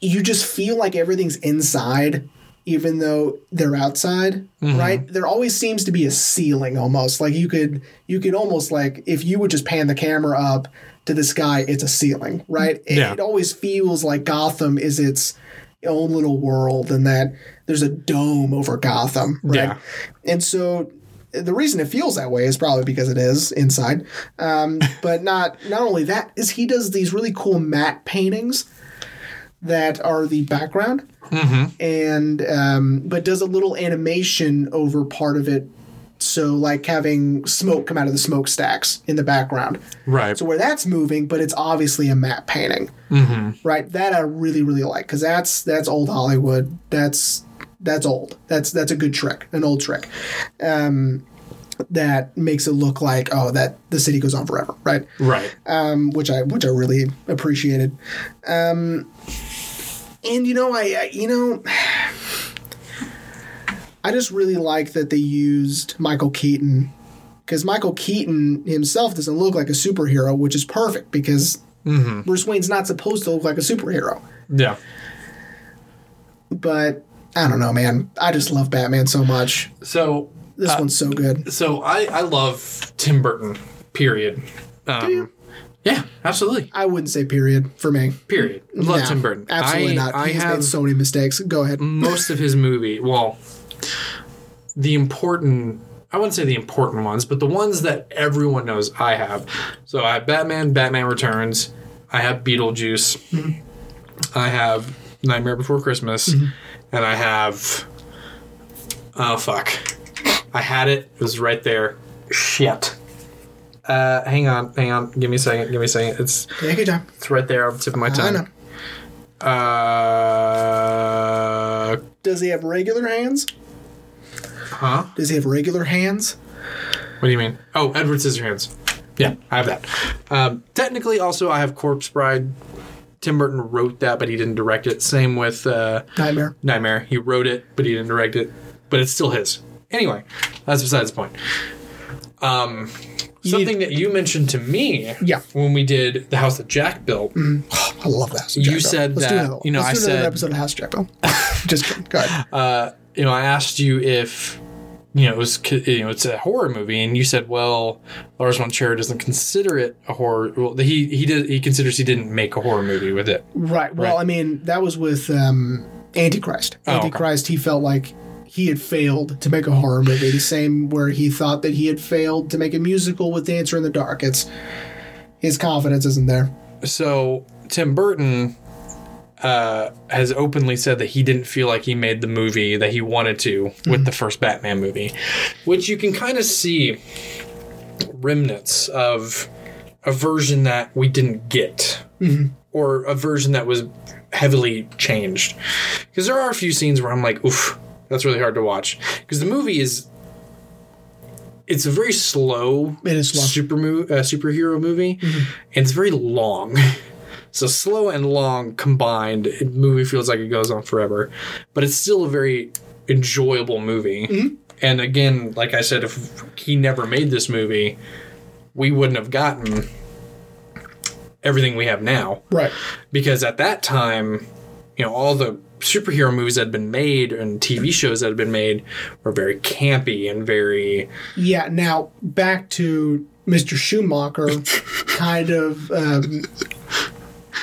you just feel like everything's inside. Even though they're outside, right? There always seems to be a ceiling almost. Like you could you could almost like if you would just pan the camera up to the sky, it's a ceiling, right? It, Yeah. it always feels like Gotham is its own little world and that there's a dome over Gotham, right? Yeah. And so the reason it feels that way is probably because it is inside. Um, <laughs> but not not only that is he does these really cool matte paintings that are the background, and um, but does a little animation over part of it. So like having smoke come out of the smokestacks in the background. right. So where that's moving, but it's obviously a matte painting, mm-hmm. right? That I really really like because that's that's old Hollywood. That's that's old. That's that's a good trick, an old trick. Um, that makes it look like oh that the city goes on forever, right? right. Um, which I which I really appreciated. Um, and you know I, I you know. I just really like that they used Michael Keaton because Michael Keaton himself doesn't look like a superhero, which is perfect because Bruce Wayne's not supposed to look like a superhero. Yeah. But I don't know, man. I just love Batman so much. So This one's so good. So I, I love Tim Burton. Period. Um, you? Yeah, absolutely. I wouldn't say period for me. Period. Love No, Tim Burton. Absolutely I, not. I He's have made so many mistakes. Go ahead. most of his movie. Well, the important. I wouldn't say the important ones, but the ones that everyone knows I have. So I have Batman, Batman Returns. I have Beetlejuice. I have Nightmare Before Christmas, and I have. Oh fuck! I had it. It was right there. Shit. Uh, hang on, hang on. Give me a second. Give me a second. It's Take your time. it's right there on the tip of my tongue. Uh, Does he have regular hands? Huh? Does he have regular hands? What do you mean? Oh, Edward Scissorhands. Yeah, I have that. Um, technically, also, I have Corpse Bride. Tim Burton wrote that, but he didn't direct it. Same with uh, Nightmare. Nightmare. He wrote it, but he didn't direct it. But it's still his. Anyway, that's besides the point. Um, something that you mentioned to me Yeah. when we did the house that Jack built. I love that. You Jack said that- you know, let's I do said- episode of House Jack Bill. <laughs> Just kidding. Go ahead. Uh, you know, I asked you if you know it was you know it's a horror movie, and you said, well, Lars von Trier doesn't consider it a horror. Well, he he did he considers he didn't make a horror movie with it. Right. Well, Right. I mean, that was with um, Antichrist. Oh, okay. Antichrist, he felt like he had failed to make a horror movie. The same where he thought that he had failed to make a musical with Dancer in the Dark. It's his confidence isn't there. So Tim Burton uh, has openly said that he didn't feel like he made the movie that he wanted to with the first Batman movie, which you can kind of see remnants of a version that we didn't get, or a version that was heavily changed. Because there are a few scenes where I'm like, oof, that's really hard to watch. Because the movie is. It's a very slow, It is slow. super mo- uh, superhero movie, and it's very long. So slow and long combined, movie feels like it goes on forever, but it's still a very enjoyable movie. And again, like I said, if he never made this movie, we wouldn't have gotten everything we have now. Right. Because at that time, you know, all the superhero movies that had been made and TV shows that had been made were very campy and very Yeah. Now back to Mr. Schumacher, <laughs> kind of. Um,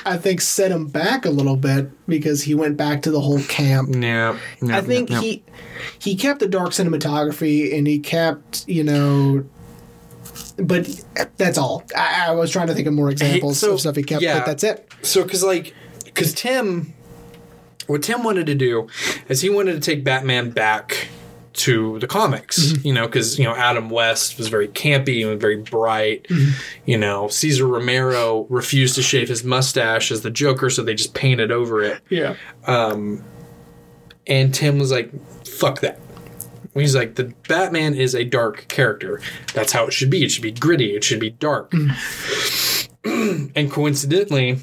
I think set him back a little bit because he went back to the whole camp. yeah. I think he he kept the dark cinematography and he kept you know, but that's all. I, I was trying to think of more examples so, of stuff he kept, yeah. but that's it. So, because like, because Tim, what Tim wanted to do is he wanted to take Batman back to the comics, mm-hmm. you know, because you know Adam West was very campy and very bright. Mm-hmm. You know, Cesar Romero refused to shave his mustache as the Joker, so they just painted over it. Yeah. Um, And Tim was like, "Fuck that." He's like, "The Batman is a dark character. That's how it should be. It should be gritty. It should be dark." Mm-hmm. <clears throat> and coincidentally,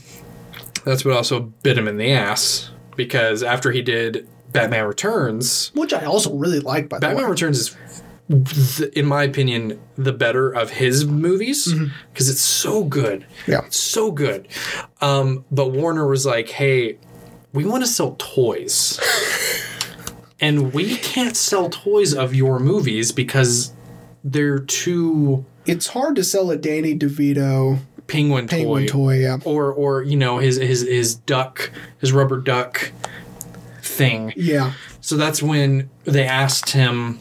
that's what also bit him in the ass because after he did Batman Returns, Which I also really like, by the Batman way. Returns is, th- in my opinion, the better of his movies because it's so good. Yeah. So good. Um, but Warner was like, hey, we want to sell toys. <laughs> and we can't sell toys of your movies because they're too It's hard to sell a Danny DeVito penguin, penguin toy. toy. Yeah. Or, or you know his his his duck his rubber duck thing Yeah. so that's when they asked him,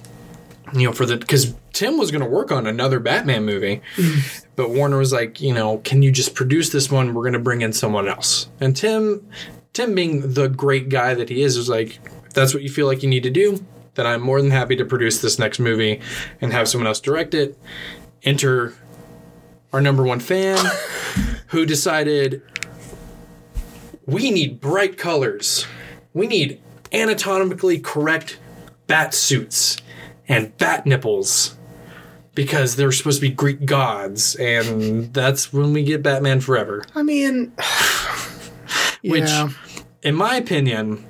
you know, for the because Tim was going to work on another Batman movie, mm. but Warner was like, you know, can you just produce this one? We're going to bring in someone else. And Tim, Tim being the great guy that he is, was like, if that's what you feel like you need to do, then I'm more than happy to produce this next movie and have someone else direct it. Enter our number one fan, <laughs> who decided we need bright colors. We need anatomically correct bat suits and bat nipples because they're supposed to be Greek gods, and that's when we get Batman Forever. I mean, <sighs> Which, yeah. in my opinion,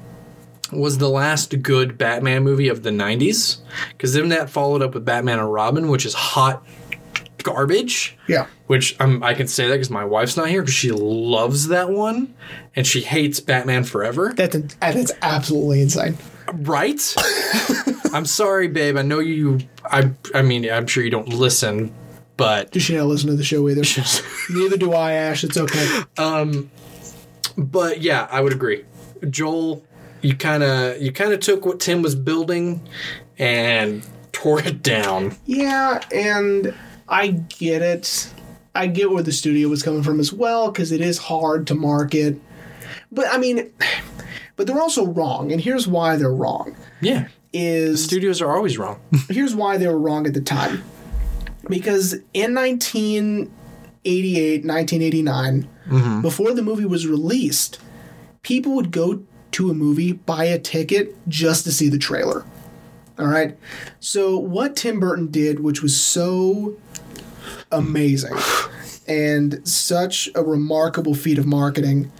was the last good Batman movie of the 90s. Because then that followed up with Batman and Robin, which is hot garbage. Yeah. Which um, I can say that because my wife's not here because she loves that one and she hates Batman Forever. That's that's absolutely insane. Right? <laughs> I'm sorry, babe. I know you. I. I mean, I'm sure you don't listen, but should not listen to the show either. <laughs> Neither do I, Ash. It's okay. Um, but yeah, I would agree. Joel, you kind of you kind of took what Tim was building and tore it down. Yeah, and I get it. I get where the studio was coming from as well because it is hard to market. But I mean, <sighs> but they're also wrong, and here's why they're wrong. Yeah, Is studios are always wrong. <laughs> here's why they were wrong at the time. Because in 1988, 1989, mm-hmm. before the movie was released, people would go to a movie, buy a ticket just to see the trailer. All right. So, what Tim Burton did, which was so amazing and such a remarkable feat of marketing,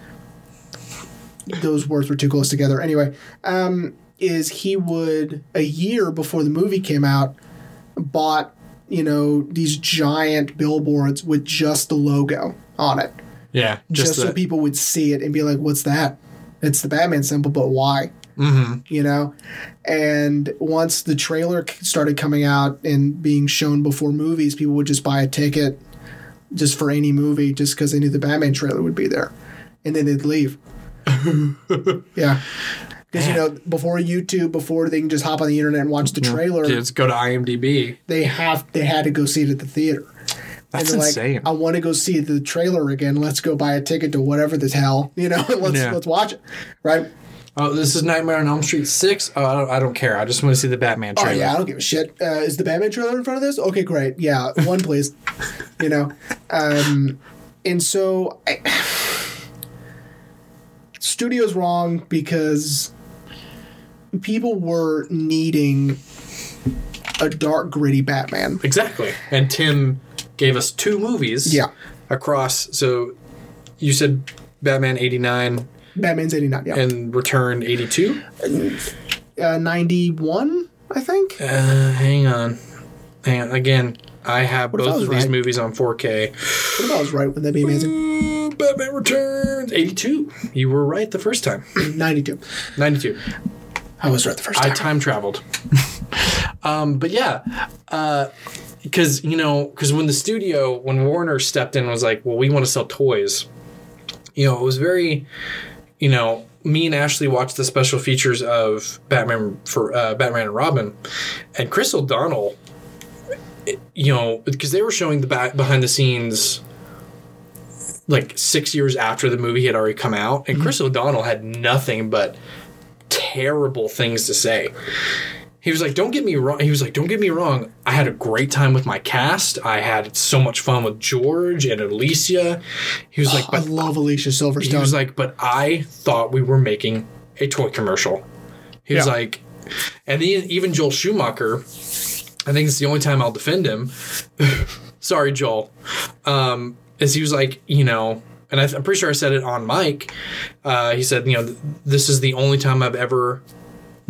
those words were too close together. Anyway, um, is he would, a year before the movie came out, bought you know, these giant billboards with just the logo on it, Yeah, just, just, so people would see it and be like, "What's that?" It's the Batman symbol, but why? Mhm. You know, and once the trailer started coming out and being shown before movies, people would just buy a ticket just for any movie, just because they knew the Batman trailer would be there, and then they'd leave. <laughs> yeah. Because you know, before YouTube, before they can just hop on the internet and watch the trailer, Kids go to IMDb. they have they had to go see it at the theater. That's and insane. like, I want to go see the trailer again. Let's go buy a ticket to whatever the hell, <laughs> you know. let's Yeah. let's watch it, right? Oh, this is Nightmare on Elm Street six. Oh, I don't, I don't care. I just want to see the Batman Oh trailer. yeah, I don't give a shit. Uh, is the Batman trailer in front of this? Okay, great. Yeah, one please. <laughs> you know, um, and so I, <sighs> studio's wrong because people were needing a dark, gritty Batman. Exactly. And Tim gave us two movies. Yeah. Across. So you said Batman eighty nine Batman's eighty nine. Yeah, and Return eighty two. uh, ninety one, I think. Uh, hang on. Hang on. Again, I have I both of these right? movies on 4K. What if I was right? Wouldn't that be amazing? Ooh, Batman Returns 82. You were right the first time. <clears throat> Ninety two. 92. I was right the first time. I time. traveled. <laughs> um, but yeah, because you know, because when the studio, when Warner stepped in, was like, "Well, we want to sell toys," you know, it was very, you know, me and Ashley watched the special features of Batman for uh, Batman and Robin, and Chris O'Donnell, you know, because they were showing the back behind the scenes. Like six years after the movie had already come out, and Chris O'Donnell had nothing but terrible things to say. He was like, "Don't get me wrong." He was like, "Don't get me wrong. I had a great time with my cast. I had so much fun with George and Alicia." He was like, I love Alicia Silverstone." he was like, but I thought we were making a toy commercial." He was like, and even Joel Schumacher. I think it's the only time I'll defend him. <laughs> Sorry, Joel. Um, is he was like, you know, and I, I'm pretty sure I said it on mic. Uh, he said, you know, th- this is the only time I've ever,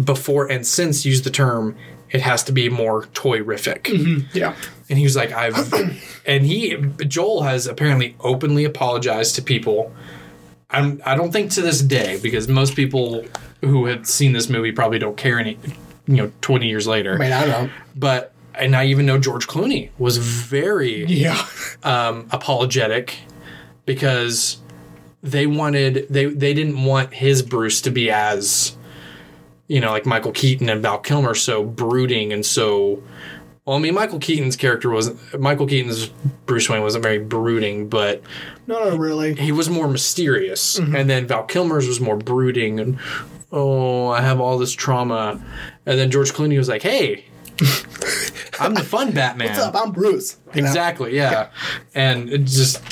before and since, used the term. It has to be more toy-rific. yeah. And he was like, I've, <clears throat> and he, Joel has apparently openly apologized to people. I'm, I don't think to this day, because most people who had seen this movie probably don't care any, you know, 20 years later. I mean, I don't. But, and I even know George Clooney was very Yeah. um, apologetic because they wanted, they, they didn't want his Bruce to be as, you know, like Michael Keaton and Val Kilmer, so brooding and so. Well, I mean, Michael Keaton's character wasn't. Michael Keaton's Bruce Wayne wasn't very brooding, but No, no, really. he was more mysterious. Mm-hmm. And then Val Kilmer's was more brooding and, oh, I have all this trauma. And then George Clooney was like, hey, <laughs> I'm the fun Batman. What's up? I'm Bruce. You know? Exactly, yeah. And it just,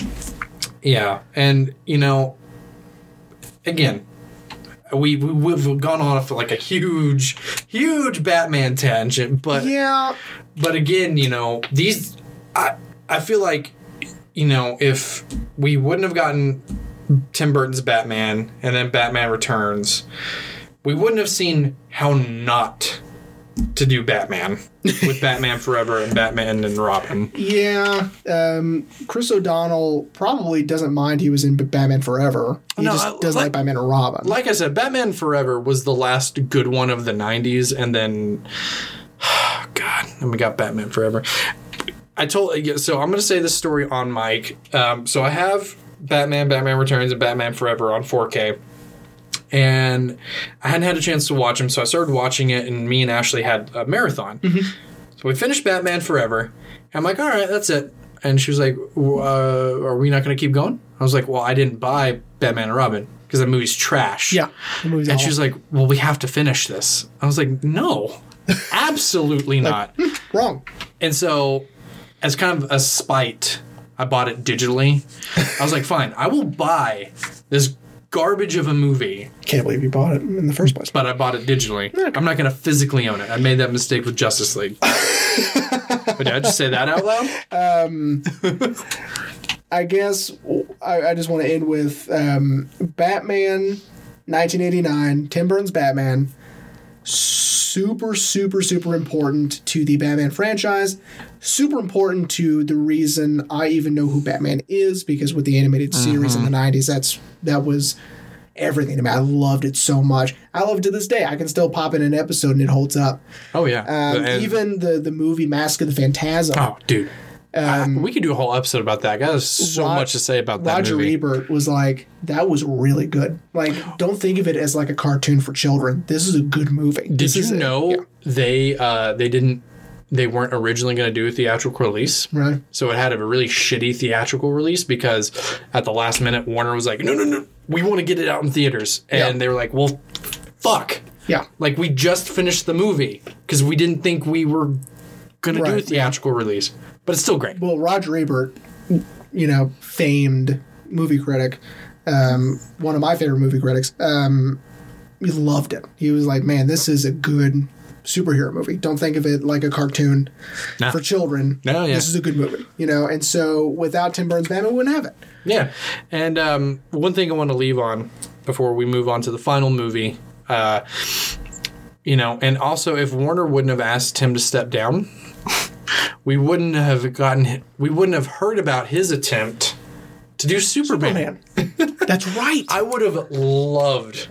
yeah. And, you know, again, we, we, we've gone off like a huge, huge Batman tangent, but Yeah. but again, you know, these I I feel like you know, if we wouldn't have gotten Tim Burton's Batman and then Batman Returns, we wouldn't have seen how not to do Batman with Batman Forever and Batman and Robin. Yeah. Um, Chris O'Donnell probably doesn't mind he was in Batman Forever. He No, just I- doesn't like, like- Batman and Robin. Like I said, Batman Forever was the last good one of the 90s and then <sighs> god, and we got Batman Forever. I told so I'm going to say this story on mic. Um, so I have Batman, Batman Returns, and Batman Forever on 4K. And I hadn't had a chance to watch them, so I started watching it, and me and Ashley had a marathon. So we finished Batman Forever. I'm like, all right, that's it. And she was like, uh, are we not going to keep going? I was like, well, I didn't buy Batman and Robin because that movie's trash. yeah. Movie's And awful. she was like, well, we have to finish this. I was like, no, <laughs> absolutely not. wrong. And so, as kind of a spite, I bought it digitally. I was like, fine, I will buy this garbage of a movie, Can't believe you bought it in the first place. but I bought it digitally. I'm not going to physically own it. I made that mistake with Justice League. <laughs> but did I just say that out loud? <laughs> I guess I, I just want to end with um, Batman 1989, Tim Burton's Batman. super, super, super important to the Batman franchise. Super important to the reason I even know who Batman is because with the animated series in the '90s, that's that was everything to me. I loved it so much. I love it to this day. I can still pop in an episode and it holds up. Oh yeah. Um, And- even the the movie Mask of the Phantasm. oh, dude. Uh, we could do a whole episode about that. I got so Rod- much to say about that Roger movie. Ebert was like, "That was really good. Like, don't think of it as like a cartoon for children. This is a good movie." Did This you is it." know Yeah. they uh, they didn't they weren't originally going to do a theatrical release? Right. So it had a really shitty theatrical release because at the last minute Warner was like, "No, no, no, we want to get it out in theaters," and Yeah. they were like, "Well, fuck." Yeah. Like we just finished the movie because we didn't think we were going to do a Right, theatrical release, but it's still great. Well, Roger Ebert, you know, famed movie critic, um, one of my favorite movie critics, um, he loved it. He was like, "Man, this is a good." Superhero movie. Don't think of it like a cartoon Nah. for children. No, yeah. This is a good movie, you know. And so, without Tim Burton's Batman, we wouldn't have it. Yeah, and um, one thing I want to leave on before we move on to the final movie, uh, you know, and also if Warner wouldn't have asked him to step down, <laughs> we wouldn't have gotten, we wouldn't have heard about his attempt to do Superman. Man, that's right. <laughs> I would have loved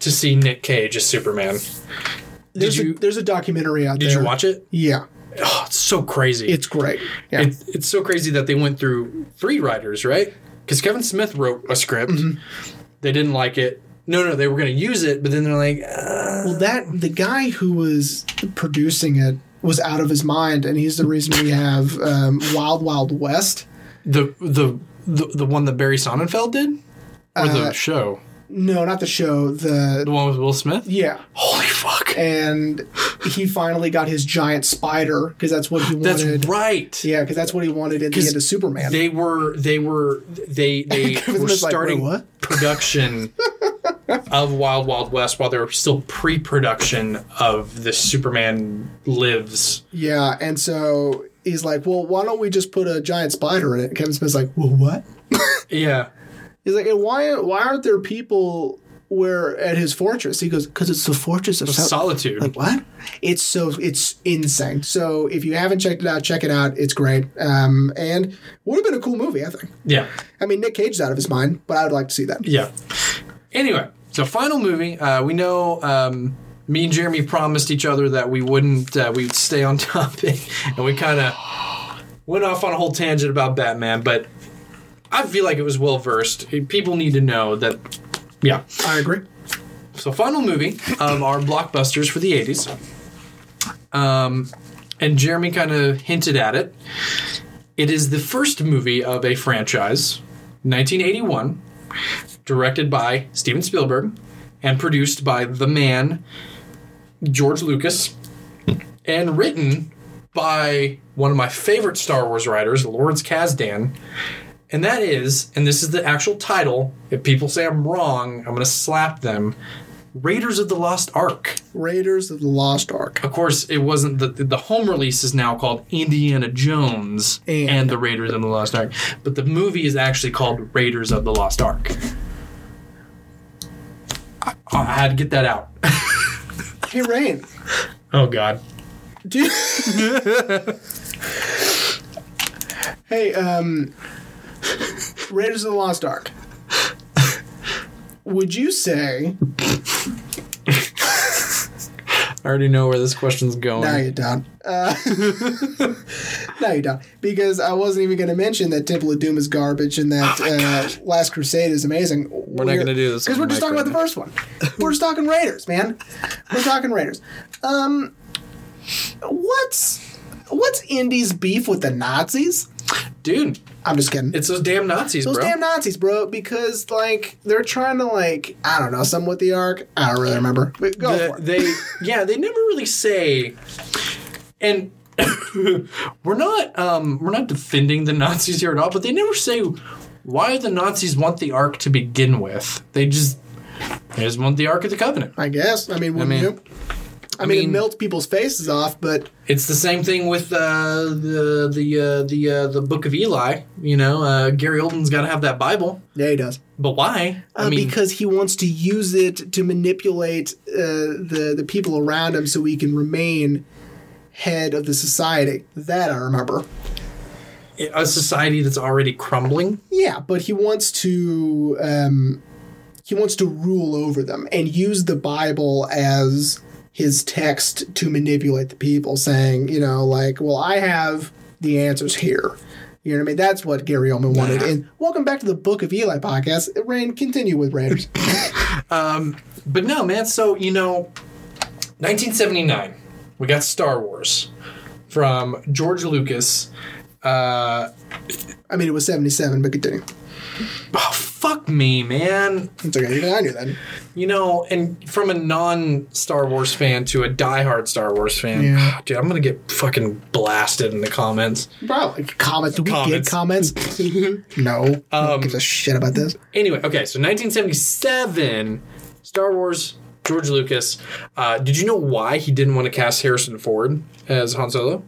to see Nick Cage as Superman. There's you- a there's a documentary out Did there. Did you watch it? Yeah, Oh, it's so crazy. it's great. Yeah, It's, it's so crazy that they went through three writers, right? Because Kevin Smith wrote a script. They didn't like it. No, no, they were going to use it, but then they're like, uh, well, that the guy who was producing it was out of his mind, and he's the reason we have um, Wild Wild West. the, the the the one that Barry Sonnenfeld did, or the Uh, show, No, not the show. The the one with Will Smith. yeah, Holy fuck! and he finally got his giant spider because that's what he wanted. That's wanted. right. Yeah, because that's what he wanted at the 'Cause end of Superman. They were they were they <laughs> they were Smith's like, starting "Wait, what?" production <laughs> of Wild Wild West while they were still pre-production of the Superman Lives. yeah, and so he's like, "Well, why don't we just put a giant spider in it?" Kevin Smith's like, "Well, what?" <laughs> Yeah. He's like, and why why aren't there people where at his fortress? He goes, because it's the fortress of Sol- Solitude. Like what? It's so it's insane. So if you haven't checked it out, check it out. It's great. Um, and would have been a cool movie, I think. yeah. I mean, Nick Cage's out of his mind, but I would like to see that. Yeah. Anyway, so final movie. Uh, we know um, me and Jeremy promised each other that we wouldn't uh, we'd stay on <laughs> topic, and we kind of went off on a whole tangent about Batman. But I feel like it was well versed. People need to know that. Yeah. I agree. So final movie of our blockbusters for the '80s. Um, and Jeremy kind of hinted at it. It is the first movie of a franchise, 1981, directed by Steven Spielberg and produced by the man George Lucas, and written by one of my favorite Star Wars writers, Lawrence Kasdan. And that is, and this is the actual title. If people say I'm wrong, I'm going to slap them. Raiders of the Lost Ark. Raiders of the Lost Ark. Of course, it wasn't the the home release is now called Indiana Jones And- and, the Raiders of the Lost Ark, but the movie is actually called Raiders of the Lost Ark. I, I had to get that out. Hey, Rain. Oh God. Dude. <laughs> hey, um, Raiders of the Lost Ark. Would you say? I already know where this question's going. No, you don't. Uh, <laughs> no, you don't. Because I wasn't even going to mention that Temple of Doom is garbage and that uh, Last Crusade is amazing. We're not gonna do this because we're just talking mic about the first one. we're just talking Raiders, man. We're talking Raiders. Um, what's what's Indy's beef with the Nazis? Dude, I'm just kidding. it's those damn Nazis, bro. Those bro. damn Nazis, bro, because like they're trying to like I don't know something with the Ark. I don't really remember. But go The- for it. they <laughs> yeah they never really say and <coughs> we're not um we're not defending the nazis here at all but they never say why the nazis want the ark to begin with they just they just want the ark of the covenant I guess. I mean, wouldn't mean, you? I, mean, it melts people's faces off, but It's the same thing with uh, the the uh, the uh, the Book of Eli. You know, uh, Gary Oldman's got to have that Bible, yeah, he does. but why? Uh, because he wants to use it to manipulate uh, the the people around him, so he can remain head of the society. That I remember. a society that's already crumbling. Yeah, but he wants to um, he wants to rule over them and use the Bible as his text to manipulate the people, saying, you know, like, well, I have the answers here. You know what I mean? That's what Gary Oldman wanted. Nah. And welcome back to the Book of Eli podcast. Rain, continue with Raiders. <laughs> <laughs> But no, man. So you know, 1979, we got Star Wars from George Lucas. Uh, I mean, it was 77, but continue. Oh fuck me, man. It's okay. Even I knew that. You know, and from a non Star Wars fan to a diehard Star Wars fan, Yeah. <sighs> dude, I'm gonna get fucking blasted in the comments. Probably. Comments. Do we Comments. get comments? <laughs> no. I don't give a shit about this. Anyway, okay, so 1977, Star Wars, George Lucas. Uh, did you know why he didn't want to cast Harrison Ford as Han Solo?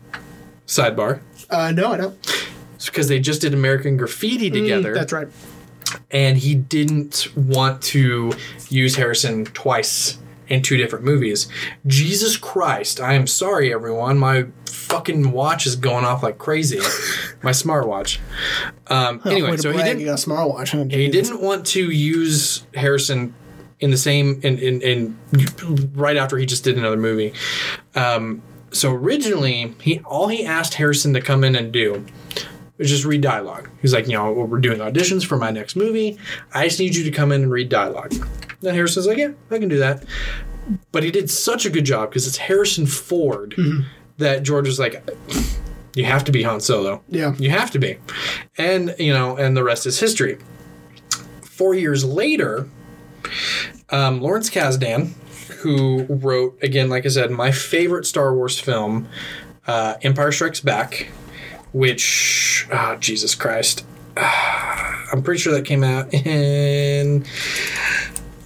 Sidebar. Uh, no, I don't. It's because they just did American Graffiti together. Mm, That's right. and he didn't want to use Harrison twice in two different movies. Jesus Christ, I am sorry, everyone. My fucking watch is going off like crazy. <laughs> My smartwatch. Um, anyway, so he didn't. You got a smartwatch. Huh? He didn't want to use Harrison in the same in in, in right after he just did another movie. Um, so originally, he all he asked Harrison to come in and do was just read dialogue. He's like, you know, well, we're doing auditions for my next movie. I just need you to come in and read dialogue. Then Harrison's like, yeah, I can do that. But he did such a good job because it's Harrison Ford that George was like, you have to be Han Solo. Yeah. You have to be. And, you know, and the rest is history. Four years later, um, Lawrence Kasdan, who wrote, again, like I said, my favorite Star Wars film, uh, Empire Strikes Back, which, oh, Jesus Christ. <sighs> I'm pretty sure that came out in,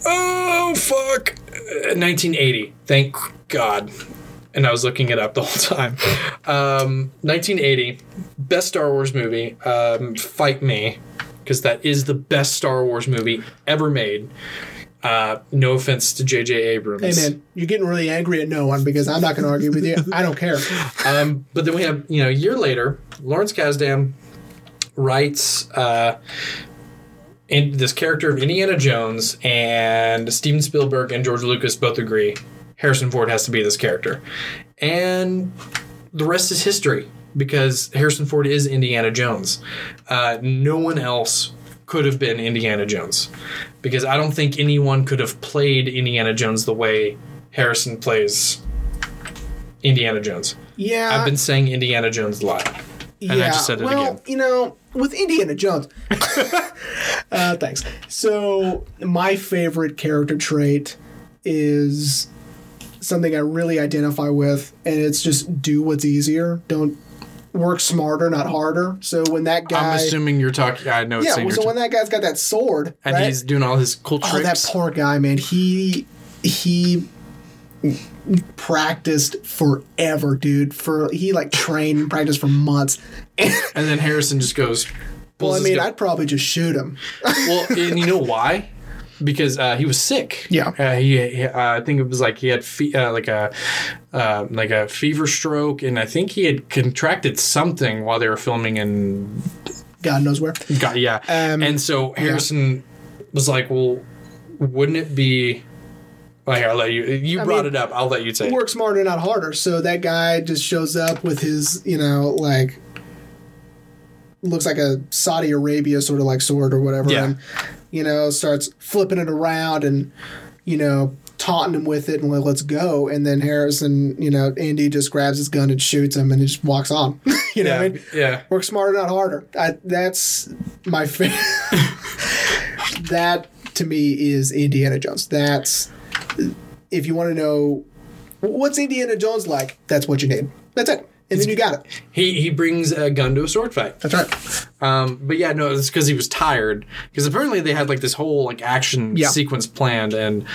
oh, fuck, uh, 1980. Thank God. And I was looking it up the whole time. <laughs> Um, 1980, best Star Wars movie. Um, Fight Me, because that is the best Star Wars movie ever made. Uh, no offense to J.J. Abrams. Hey man, you're getting really angry at no one because I'm not going to argue with you. I don't care. <laughs> Um, but then we have, you know, a year later, Lawrence Kasdan writes uh, in this character of Indiana Jones, and Steven Spielberg and George Lucas both agree Harrison Ford has to be this character. And the rest is history because Harrison Ford is Indiana Jones. Uh, no one else could have been Indiana Jones because I don't think anyone could have played Indiana Jones the way Harrison plays Indiana Jones. Yeah, I've been saying Indiana Jones a lot. Yeah. I just said it well, again. you know, with Indiana Jones. <laughs> uh, thanks. So my favorite character trait is something I really identify with, and it's just do what's easier. Don't work smarter, not harder. So when that guy, I'm assuming you're talking. I know. yeah, so when that guy's got that sword, and right? he's doing all his cool tricks. Oh, that poor guy, man. He he practiced forever, dude. For he like trained and practiced for months. And, then Harrison just goes. well, I mean, gun- I'd probably just shoot him. well, <laughs> and you know why? Because uh, he was sick. Yeah. uh, he. he uh, I think it was like he had fe- uh, like a uh, like a fever stroke, and I think he had contracted something while they were filming in God knows where. God, yeah. Um, and so Harrison was like, "Well, wouldn't it be?" Here, I'll let you. You I brought mean, it up. I'll let you it. Work smarter, not harder. So that guy just shows up with his, you know, like looks like a Saudi Arabia sort of like sword or whatever, Yeah. and you know starts flipping it around and you know taunting him with it and like let's go. And then Harrison, you know, Andy just grabs his gun and shoots him and he just walks on. <laughs> you know Yeah, what I mean? yeah. Work smarter, not harder. I, that's my favorite. <laughs> <laughs> that to me is Indiana Jones. That's if you want to know what's Indiana Jones like, that's what you need. That's it. and then you got it. he he brings a gun to a sword fight. That's right. Um, but yeah, no, it's because he was tired. Because apparently they had like this whole like action Yeah. sequence planned, and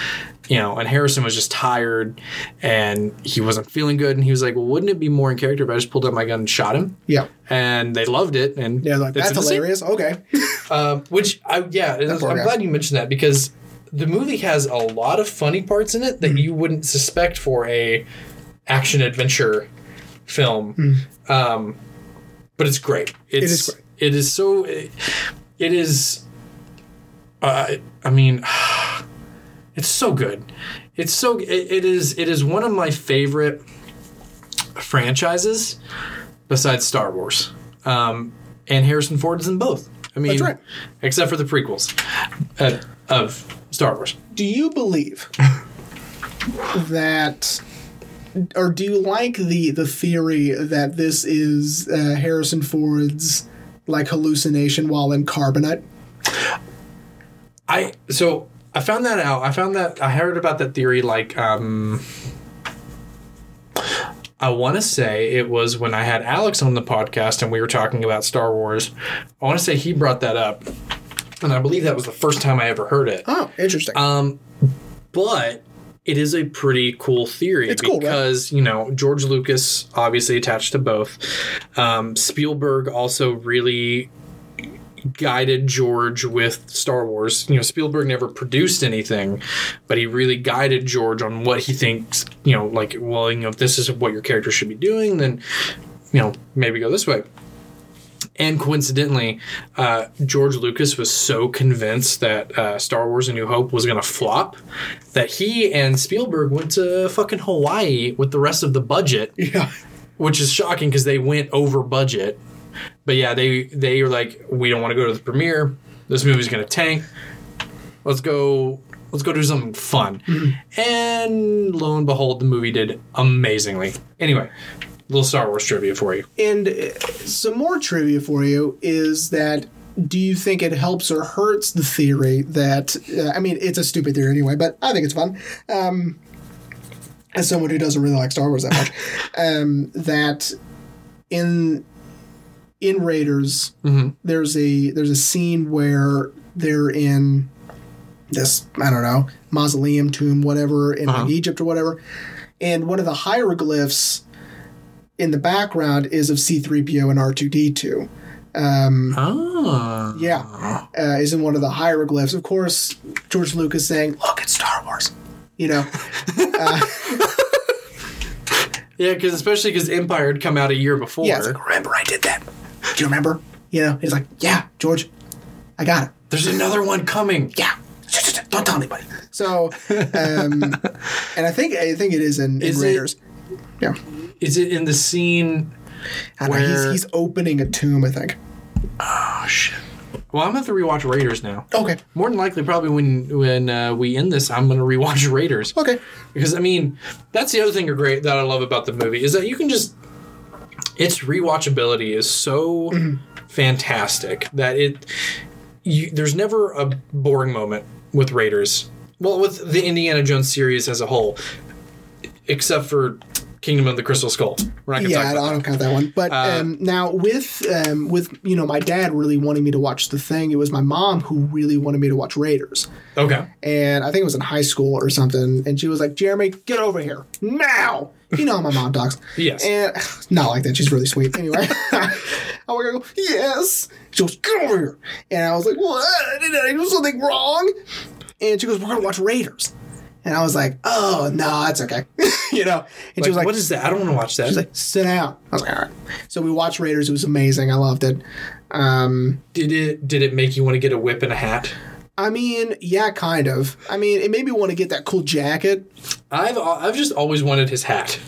you know, and Harrison was just tired, and he wasn't feeling good, and he was like, "Well, wouldn't it be more in character if I just pulled out my gun and shot him?" Yeah. And they loved it, and Yeah, like that's in the scene. hilarious. Okay. <laughs> Um, which I yeah, I'm guy. glad you mentioned that because the movie has a lot of funny parts in it that you wouldn't suspect for a action adventure film. Um, but it's great. It's, Hmm. is great. It is so. It, it is. Uh, I mean, <sighs> it's so good. It's so. It, it is. It is one of my favorite franchises besides Star Wars. Um, and Harrison Ford is in both. I mean, That's right. except for the prequels uh, of Star Wars. Do you believe <laughs> that, or do you like the the theory that this is uh, Harrison Ford's like hallucination while in carbonite? I so I found that out. I found that I heard about that theory like um I want to say it was when I had Alex on the podcast and we were talking about Star Wars. I want to say he brought that up. And I believe that was the first time I ever heard it. Oh, interesting. Um, but it is a pretty cool theory It's cool, right? because you know George Lucas obviously attached to both. Um, Spielberg also really guided George with Star Wars. You know, Spielberg never produced anything, but he really guided George on what he thinks. You know, like well, you know, if this is what your character should be doing, then you know maybe go this way. And coincidentally, uh, George Lucas was so convinced that uh, Star Wars: A New Hope was going to flop that he and Spielberg went to fucking Hawaii with the rest of the budget, <laughs> yeah. which is shocking because they went over budget. But yeah, they they were like, we don't want to go to the premiere. This movie's going to tank. Let's go. Let's go do something fun. And lo and behold, the movie did amazingly. Anyway, little Star Wars trivia for you. And uh, some more trivia for you is that do you think it helps or hurts the theory that uh, I mean it's a stupid theory anyway, but I think it's fun. Um, as someone who doesn't really like Star Wars that much, <laughs> um, that in in Raiders there's a there's a scene where they're in this I don't know mausoleum tomb whatever in like Egypt or whatever, and one of the hieroglyphs in the background is of C3PO and R2D2. Ah. Yeah, uh, is in one of the hieroglyphs. Of course, George Lucas saying, "Look, it's Star Wars." You know, <laughs> Yeah, because especially because Empire had come out a year before. yeah. Like, remember, I did that. Do you remember? You know, he's like, "Yeah, George, I got it." There's another one coming. Yeah, don't tell anybody. So, um, <laughs> and I think I think it is in, in Is it- Raiders. Yeah, Is it in the scene? I know, he's Where- he's opening a tomb. I think. Oh shit. Well, I'm gonna have to rewatch Raiders now. Okay. More than likely, probably when when uh, we end this, I'm gonna rewatch <laughs> Raiders. Okay. Because I mean, that's the other thing great that I love about the movie is that you can just its rewatchability is so fantastic that it you, there's never a boring moment with Raiders. Well, with the Indiana Jones series as a whole, except for Kingdom of the Crystal Skull. We're not gonna Yeah, I don't, I don't count that one. But Uh, um, now with um, with you know my dad really wanting me to watch the thing, it was my mom who really wanted me to watch Raiders. Okay. and I think it was in high school or something. And she was like, "Jeremy, get over here now." You know how my mom talks. <laughs> Yes. And <sighs> not like that. She's really sweet. Anyway, <laughs> I would go, "Yes." She goes, "Get over here," and I was like, "What? Did I do something wrong?" And she goes, "We're gonna watch Raiders." And I was like, "Oh no, that's okay," <laughs> you know. And she was like, what is that? I don't want to watch that. She's like, sit down. I was like, all right. So we watched Raiders. It was amazing. I loved it. Um, did it did it make you want to get a whip and a hat? I mean, yeah, kind of. I mean, it made me want to get that cool jacket. I've I've just always wanted his hat.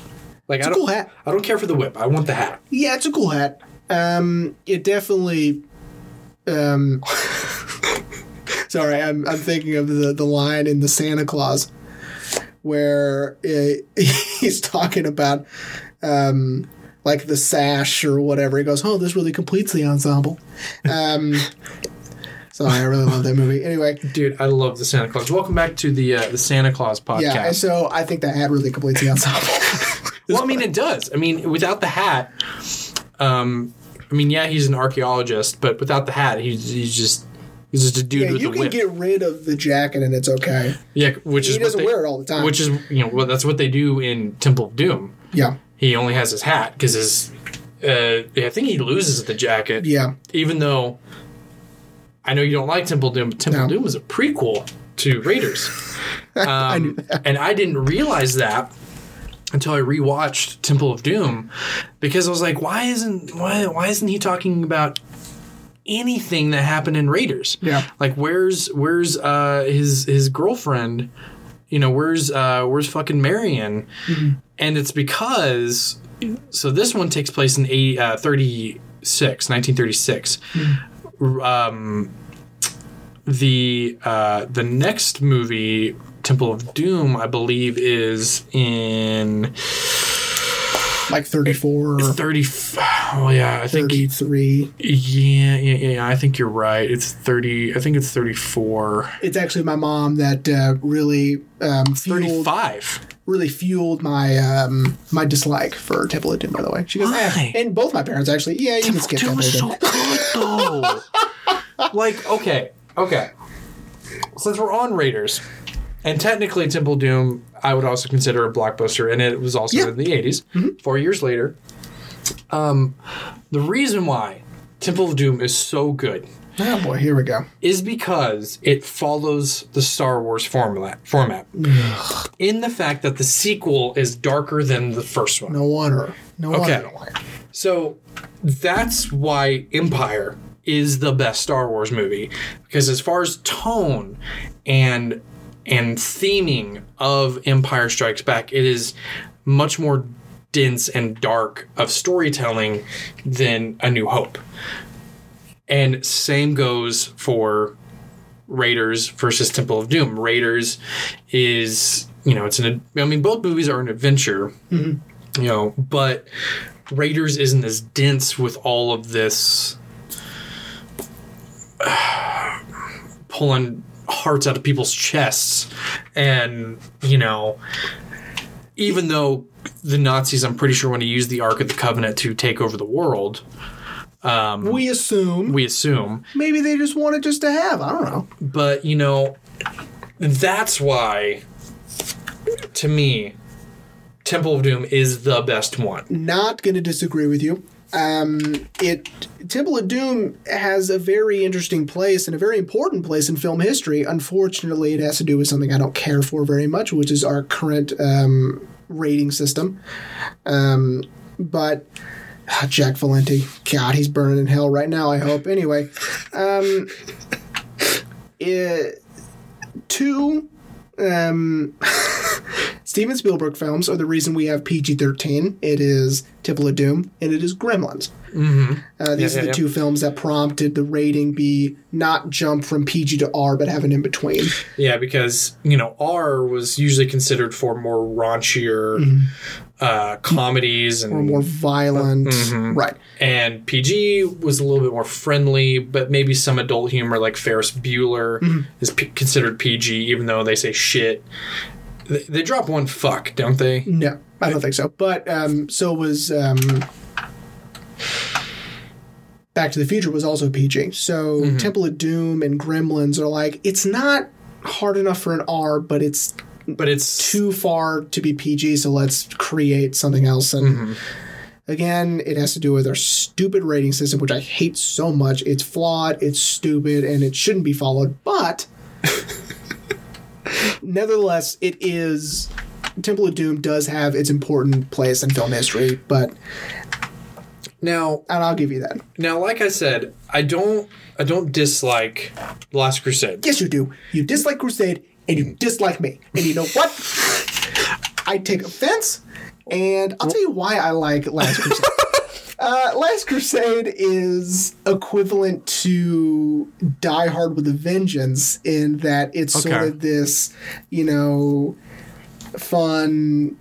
Like I a don't cool hat. I don't care for the whip. I want the hat. Yeah, it's a cool hat. Um, it definitely. Um, <laughs> sorry, I'm I'm thinking of the the line in the Santa Claus where uh, <laughs> he's talking about um, like the sash or whatever. He goes, "Oh, this really completes the ensemble." <laughs> Um, sorry, I really love that movie. Anyway, Dude, I love the Santa Claus. Welcome back to the uh, the Santa Claus podcast. yeah, so I think that hat really completes the ensemble. <laughs> Well, I mean, it does. I mean, without the hat, um, I mean, yeah, he's an archaeologist, but without the hat, he's, he's just he's just a dude Yeah, with you a can whip. get rid of the jacket and it's okay. yeah, which He is doesn't they, wear it all the time. Which is you know well, that's what they do in Temple of Doom. Yeah, He only has his hat because his uh, I think he loses the jacket. yeah. even though I know you don't like Temple of Doom, but Temple No. Doom was a prequel to Raiders. Um, <laughs> I knew that. And I didn't realize that until I rewatched Temple of Doom because I was like, why isn't why why isn't he talking about anything that happened in Raiders? Yeah. Like where's where's uh his his girlfriend? You know, where's uh where's fucking Marion? Mm-hmm. And it's because so this one takes place in eight, uh, 36, 1936. Um, the uh, the next movie, Temple of Doom, I believe, is in Like 34, 30. Oh yeah, I think 33. yeah, yeah, yeah. I think you're right. It's 30. I think it's 34. It's actually my mom that uh, really um, fueled 35. really fueled my um, my dislike for Temple of Doom. By the way, she goes, eh. And both my parents actually. Yeah, you can skip Doom Temple is so good though. <laughs> like, okay, okay. Since we're on Raiders, and technically Temple Doom, I would also consider a blockbuster, and it was also Yeah. in the 80s, four years later. Um, the reason why Temple of Doom is so good Oh boy, here we go. is because it follows the Star Wars formula format. in the fact that the sequel is darker than the first one. No wonder. No wonder. Okay. I don't like it. So that's why Empire is the best Star Wars movie because as far as tone and and theming of Empire Strikes Back, it is much more dense and dark of storytelling than A New Hope. And same goes for Raiders versus Temple of Doom. Raiders is, you know, it's an I mean both movies are an adventure. Mm-hmm. You know, but Raiders isn't as dense with all of this <sighs> pulling hearts out of people's chests. And, you know, even though the Nazis, I'm pretty sure, want to use the Ark of the Covenant to take over the world, um, We assume we assume. maybe they just want it just to have. I don't know. But, you know, that's why, to me, Temple of Doom is the best one. Not going to disagree with you. Um, it Temple of Doom has a very interesting place and a very important place in film history. Unfortunately, it has to do with something I don't care for very much, which is our current um, rating system. Um, but ah, Jack Valenti, God, he's burning in hell right now. I hope. Anyway, um, it, two um, <laughs> Steven Spielberg films are the reason we have PG 13. It is Temple of Doom and it is Gremlins. Mm-hmm. Uh, these Yeah, are the yeah, two films that prompted the rating be not jump from PG to R, but have an in between. Yeah, because you know R was usually considered for more raunchier uh, comedies and Or more violent. Right. and PG was a little bit more friendly, but maybe some adult humor like Ferris Bueller is p- considered PG, even though they say shit. They, drop one fuck, don't they? No, I don't think so. But um, so was um, Back to the Future was also PG. So Mm-hmm. Temple of Doom and Gremlins are like it's not hard enough for an R, but it's But it's too far to be PG. So let's create something else. And Mm-hmm. again, it has to do with our stupid rating system, which I hate so much. It's flawed, it's stupid, and it shouldn't be followed. But <laughs> nevertheless, it is. Temple of Doom does have its important place in film history, but now and I'll give you that. now like I said, I don't I don't dislike The Last Crusade. Yes, you do. You dislike Crusade, and you dislike me. And you know what? <laughs> I take offense, and I'll tell you why I like Last Crusade. Uh, Last Crusade is equivalent to Die Hard with a Vengeance in that it's sort of this, you know, fun,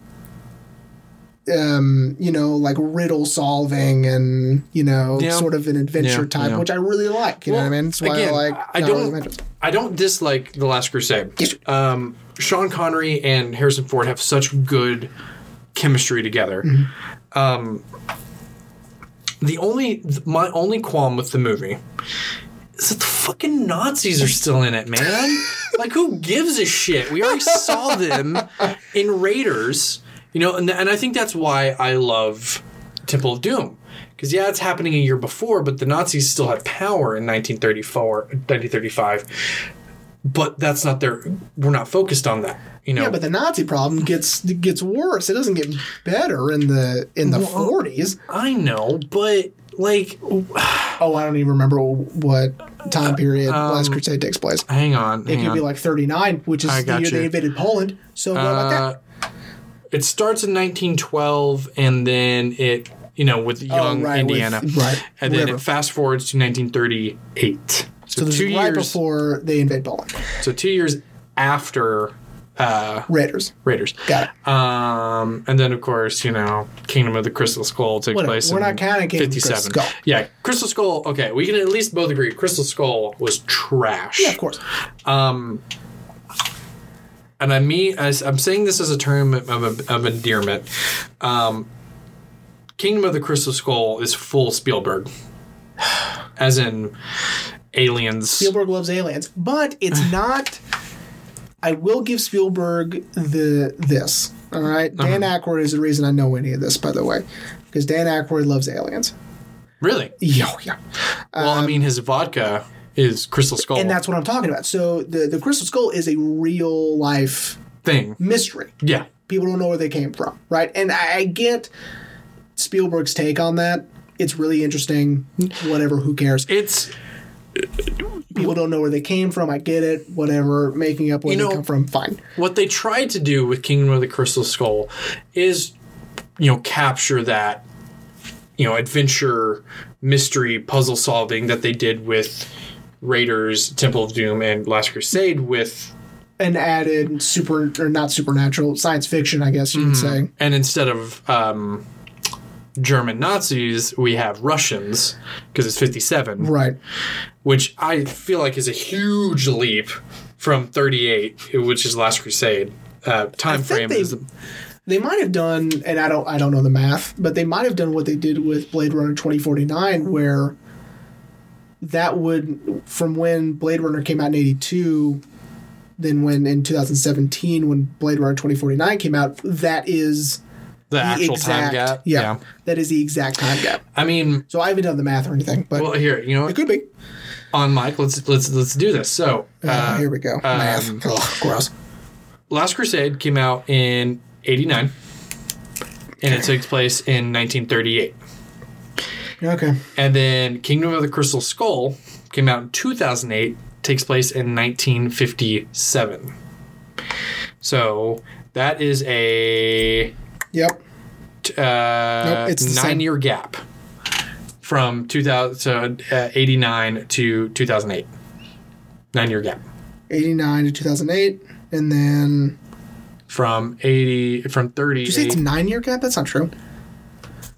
um, you know, like riddle solving and, you know, Yeah. sort of an adventure Yeah, type, yeah. which I really like. You know what I mean? That's why Again, I like I Die Hard with a don't. I don't dislike The Last Crusade. Um, Sean Connery and Harrison Ford have such good chemistry together. Um, the only my only qualm with the movie is that the fucking Nazis are still in it, man. <laughs> like, who gives a shit? We already saw them in Raiders, you know, and, and I think that's why I love Temple of Doom. Because, yeah, it's happening a year before, but the Nazis still had power in 1934, 1935. But that's not their, we're not focused on that. You know, Yeah, but the Nazi problem gets gets worse. It doesn't get better in the in the uh, forties. I know, but like, Oh, I don't even remember what time uh, period Last um, Crusade takes place. hang on. It hang could on. be like thirty nine, which is the year you. they invaded Poland. So what about that? Uh, It starts in 1912, and then it, you know, with oh, young Oh, right, with- Indiana, <laughs> right, and then river. it fast forwards to 1938. So, So two right years. before they invade Poland. So two years after uh, Raiders. Raiders. Got it. Um, and then of course, you know, Kingdom of the Crystal Skull takes Whatever. place. We're in not counting Kingdom of the Crystal Skull. Yeah, Crystal Skull. Okay, we can at least both agree. Crystal Skull was trash. Yeah, of course. Um, and I mean, as I'm saying this as a term of, of, of endearment. Um, Kingdom of the Crystal Skull is full Spielberg, <sighs> as in aliens. Spielberg loves aliens, but it's <sighs> not. I will give Spielberg the this. All right, Dan Uh-huh. Aykroyd is the reason I know any of this, by the way, because Dan Aykroyd loves aliens. Really? Yeah, yeah. Well, I mean, his vodka is Crystal Skull Um, and that's what I'm talking about. So the the Crystal Skull is a real life thing. mystery. Yeah. People don't know where they came from, right? And I, I get Spielberg's take on that. It's really interesting. Whatever, who cares? It's People don't know where they came from. I get it. Whatever, making up where You they come from, fine. what they tried to do with Kingdom of the Crystal Skull is, you know, capture that, you know, adventure, mystery, puzzle solving that they did with Raiders, Temple of Doom, and Last Crusade with, an added super or not supernatural science fiction, I guess you would say. and instead of um, German Nazis, we have Russians because it's 57, Right. which I feel like is a huge leap from 38, which is Last Crusade. Uh, time frame they- is They might have done, and I don't, I don't know the math, but they might have done what they did with Blade Runner 2049, where that would, from when Blade Runner came out in 82, then when in 2017, when Blade Runner 2049 came out, that is the the actual exact, time gap. Yeah, that is the exact time gap. I mean, So I haven't done the math or anything, but well, here, you know, it could be. on Mike, let's let's let's do this. So, Uh, uh, here we go. math. Ugh, gross. Last Crusade came out in '89, and it takes place in 1938. Okay. And then Kingdom of the Crystal Skull came out in 2008, takes place in 1957. So that is a Yep. Uh, Nope, nine year gap from 2000 so, uh, 89 to 2008. Nine year gap 89 to 2008, and then from 80 from 30 did you say it's nine year gap? That's not true.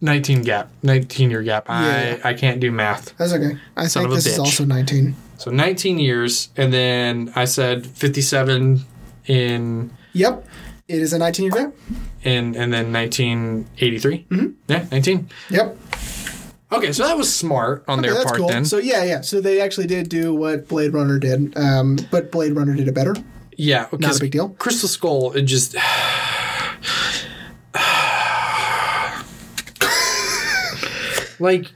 19 gap 19 year gap Yeah. I I can't do math That's okay. I Son think this is also 19. so 19 years and then I said 57 in Yep. It is a 19 year gap. In and then 1983 mm-hmm. yeah 19 Yep. okay so that was smart on Okay, their that's part cool. then So yeah, yeah. So they actually did do what Blade Runner did, um, but Blade Runner did it better. yeah Not a big deal. Crystal Skull it just like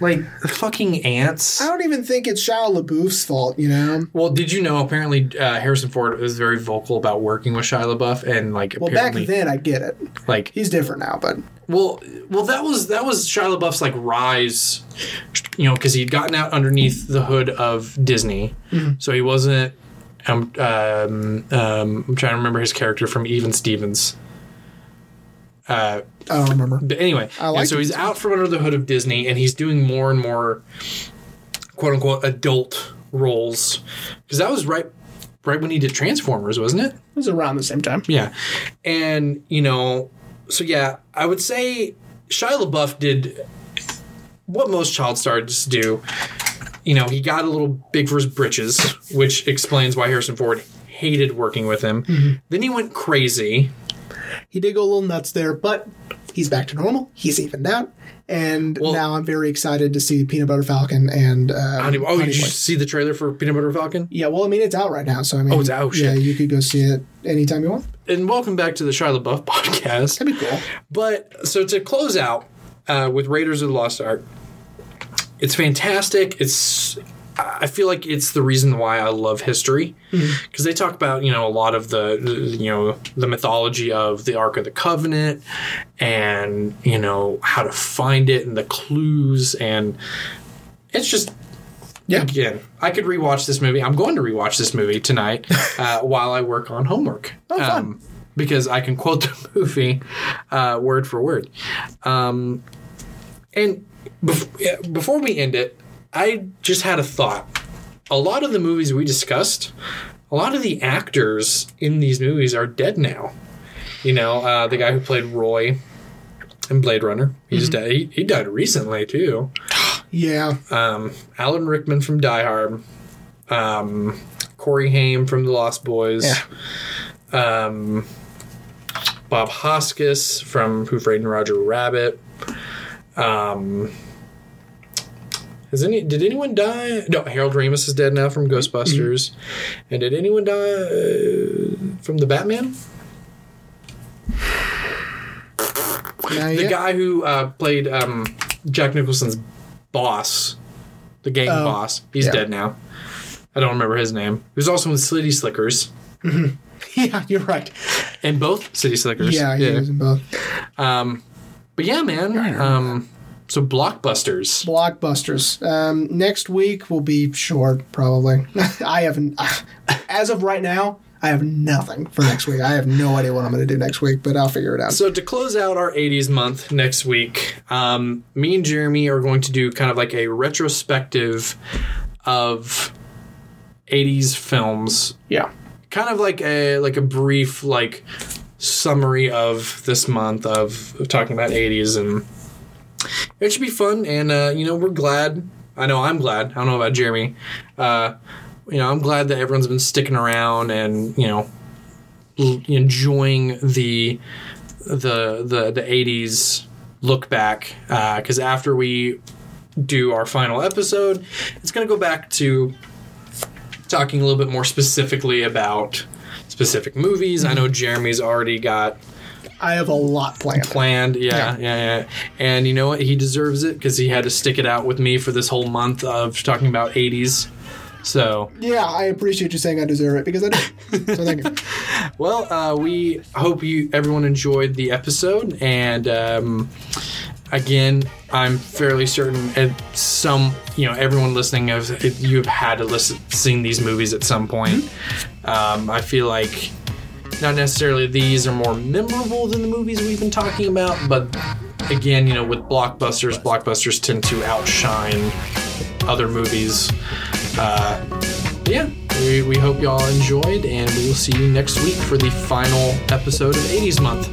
like fucking ants I don't even think it's Shia LaBeouf's fault. You know. Well, did you know apparently uh, Harrison Ford was very vocal about working with Shia LaBeouf and like Well, back then I get it. like He's different now, but well well that was that was Shia LaBeouf's like rise, you know, because he'd gotten out underneath the hood of Disney, Mm-hmm. so he wasn't. Um, um, um, I'm trying to remember his character from Even Stevens. Uh, I don't remember. but anyway, I yeah, like so he's Even out from under the hood of Disney, and he's doing more and more quote unquote adult roles because that was right right when he did Transformers, wasn't it? It was around the same time. Yeah, and you know, so yeah, I would say Shia LaBeouf did what most child stars do. You know, he got a little big for his britches, which explains why Harrison Ford hated working with him. Then he went crazy he did go a little nuts there, but he's back to normal. He's evened out, and Well- now I'm very excited to see Peanut Butter Falcon and uh, Honey, oh, Honey did you see the trailer for Peanut Butter Falcon? Yeah, well, I mean, it's out right now, so I mean, Oh, it's out, Yeah, shit. you could go see it anytime you want. And welcome back to the Shia LaBeouf <laughs> podcast. That'd be cool. But so to close out uh, with Raiders of the Lost Ark, it's fantastic. It's I feel like it's the reason why I love history because they talk about you know a lot of the you know the mythology of the Ark of the Covenant and you know how to find it and the clues and it's just Yeah. again I could rewatch this movie. I'm going to rewatch this movie tonight <laughs> uh, while I work on homework. Oh, fun. because I can quote the <laughs> movie uh, word for word. Um, and bef- before we end it, I just had a thought. A lot of the movies we discussed, a lot of the actors in these movies are dead now. You know, uh, the guy who played Roy in Blade Runner, he's dead. He, he died recently too. <gasps> Yeah, Um, Alan Rickman from Die Hard, um, Corey Haim from The Lost Boys, um, Bob Hoskins from Who Framed Roger Rabbit. Um, has any did anyone die? No, Harold Ramis is dead now from Ghostbusters. And did anyone die uh, from the Batman? Now, The yeah. guy who uh, played um, Jack Nicholson's boss, the gang Oh, boss, he's yeah. dead now. I don't remember his name. He was also in City Slickers, <laughs> yeah, you're right. and both City Slickers. Yeah, he was in both. Um, but yeah, man. Um, so blockbusters. Blockbusters. Um, next week will be short, probably. <laughs> I haven't, <sighs> as of right now, I have nothing for next week. I have no idea what I'm going to do next week, but I'll figure it out. So to close out our 80s month next week, um, me and Jeremy are going to do kind of like a retrospective of 80s films yeah. kind of like a like a brief like summary of this month of, of talking about 80s and it should be fun and uh, you know we're glad. I know i'm glad. I don't know about jeremy. Uh, you know i'm glad that everyone's been sticking around and you know l- enjoying the the the the 80s look back because after we do our final episode it's going to go back to talking a little bit more specifically about specific movies. I know Jeremy's already got I have a lot planned. planned. Yeah, yeah, yeah. And you know what? He deserves it because he had to stick it out with me for this whole month of talking about 80s. So, Yeah, I appreciate you saying I deserve it because I do. <laughs> so thank you. well, uh, we hope you everyone enjoyed the episode, and um, again, I'm fairly certain at some, you know, everyone listening, have you've had to listen, seen these movies at some point. Um, I feel like not necessarily these are more memorable than the movies we've been talking about, but again, you know, with blockbusters, blockbusters tend to outshine other movies. Uh, yeah, we, we hope y'all enjoyed, and we will see you next week for the final episode of 80s Month.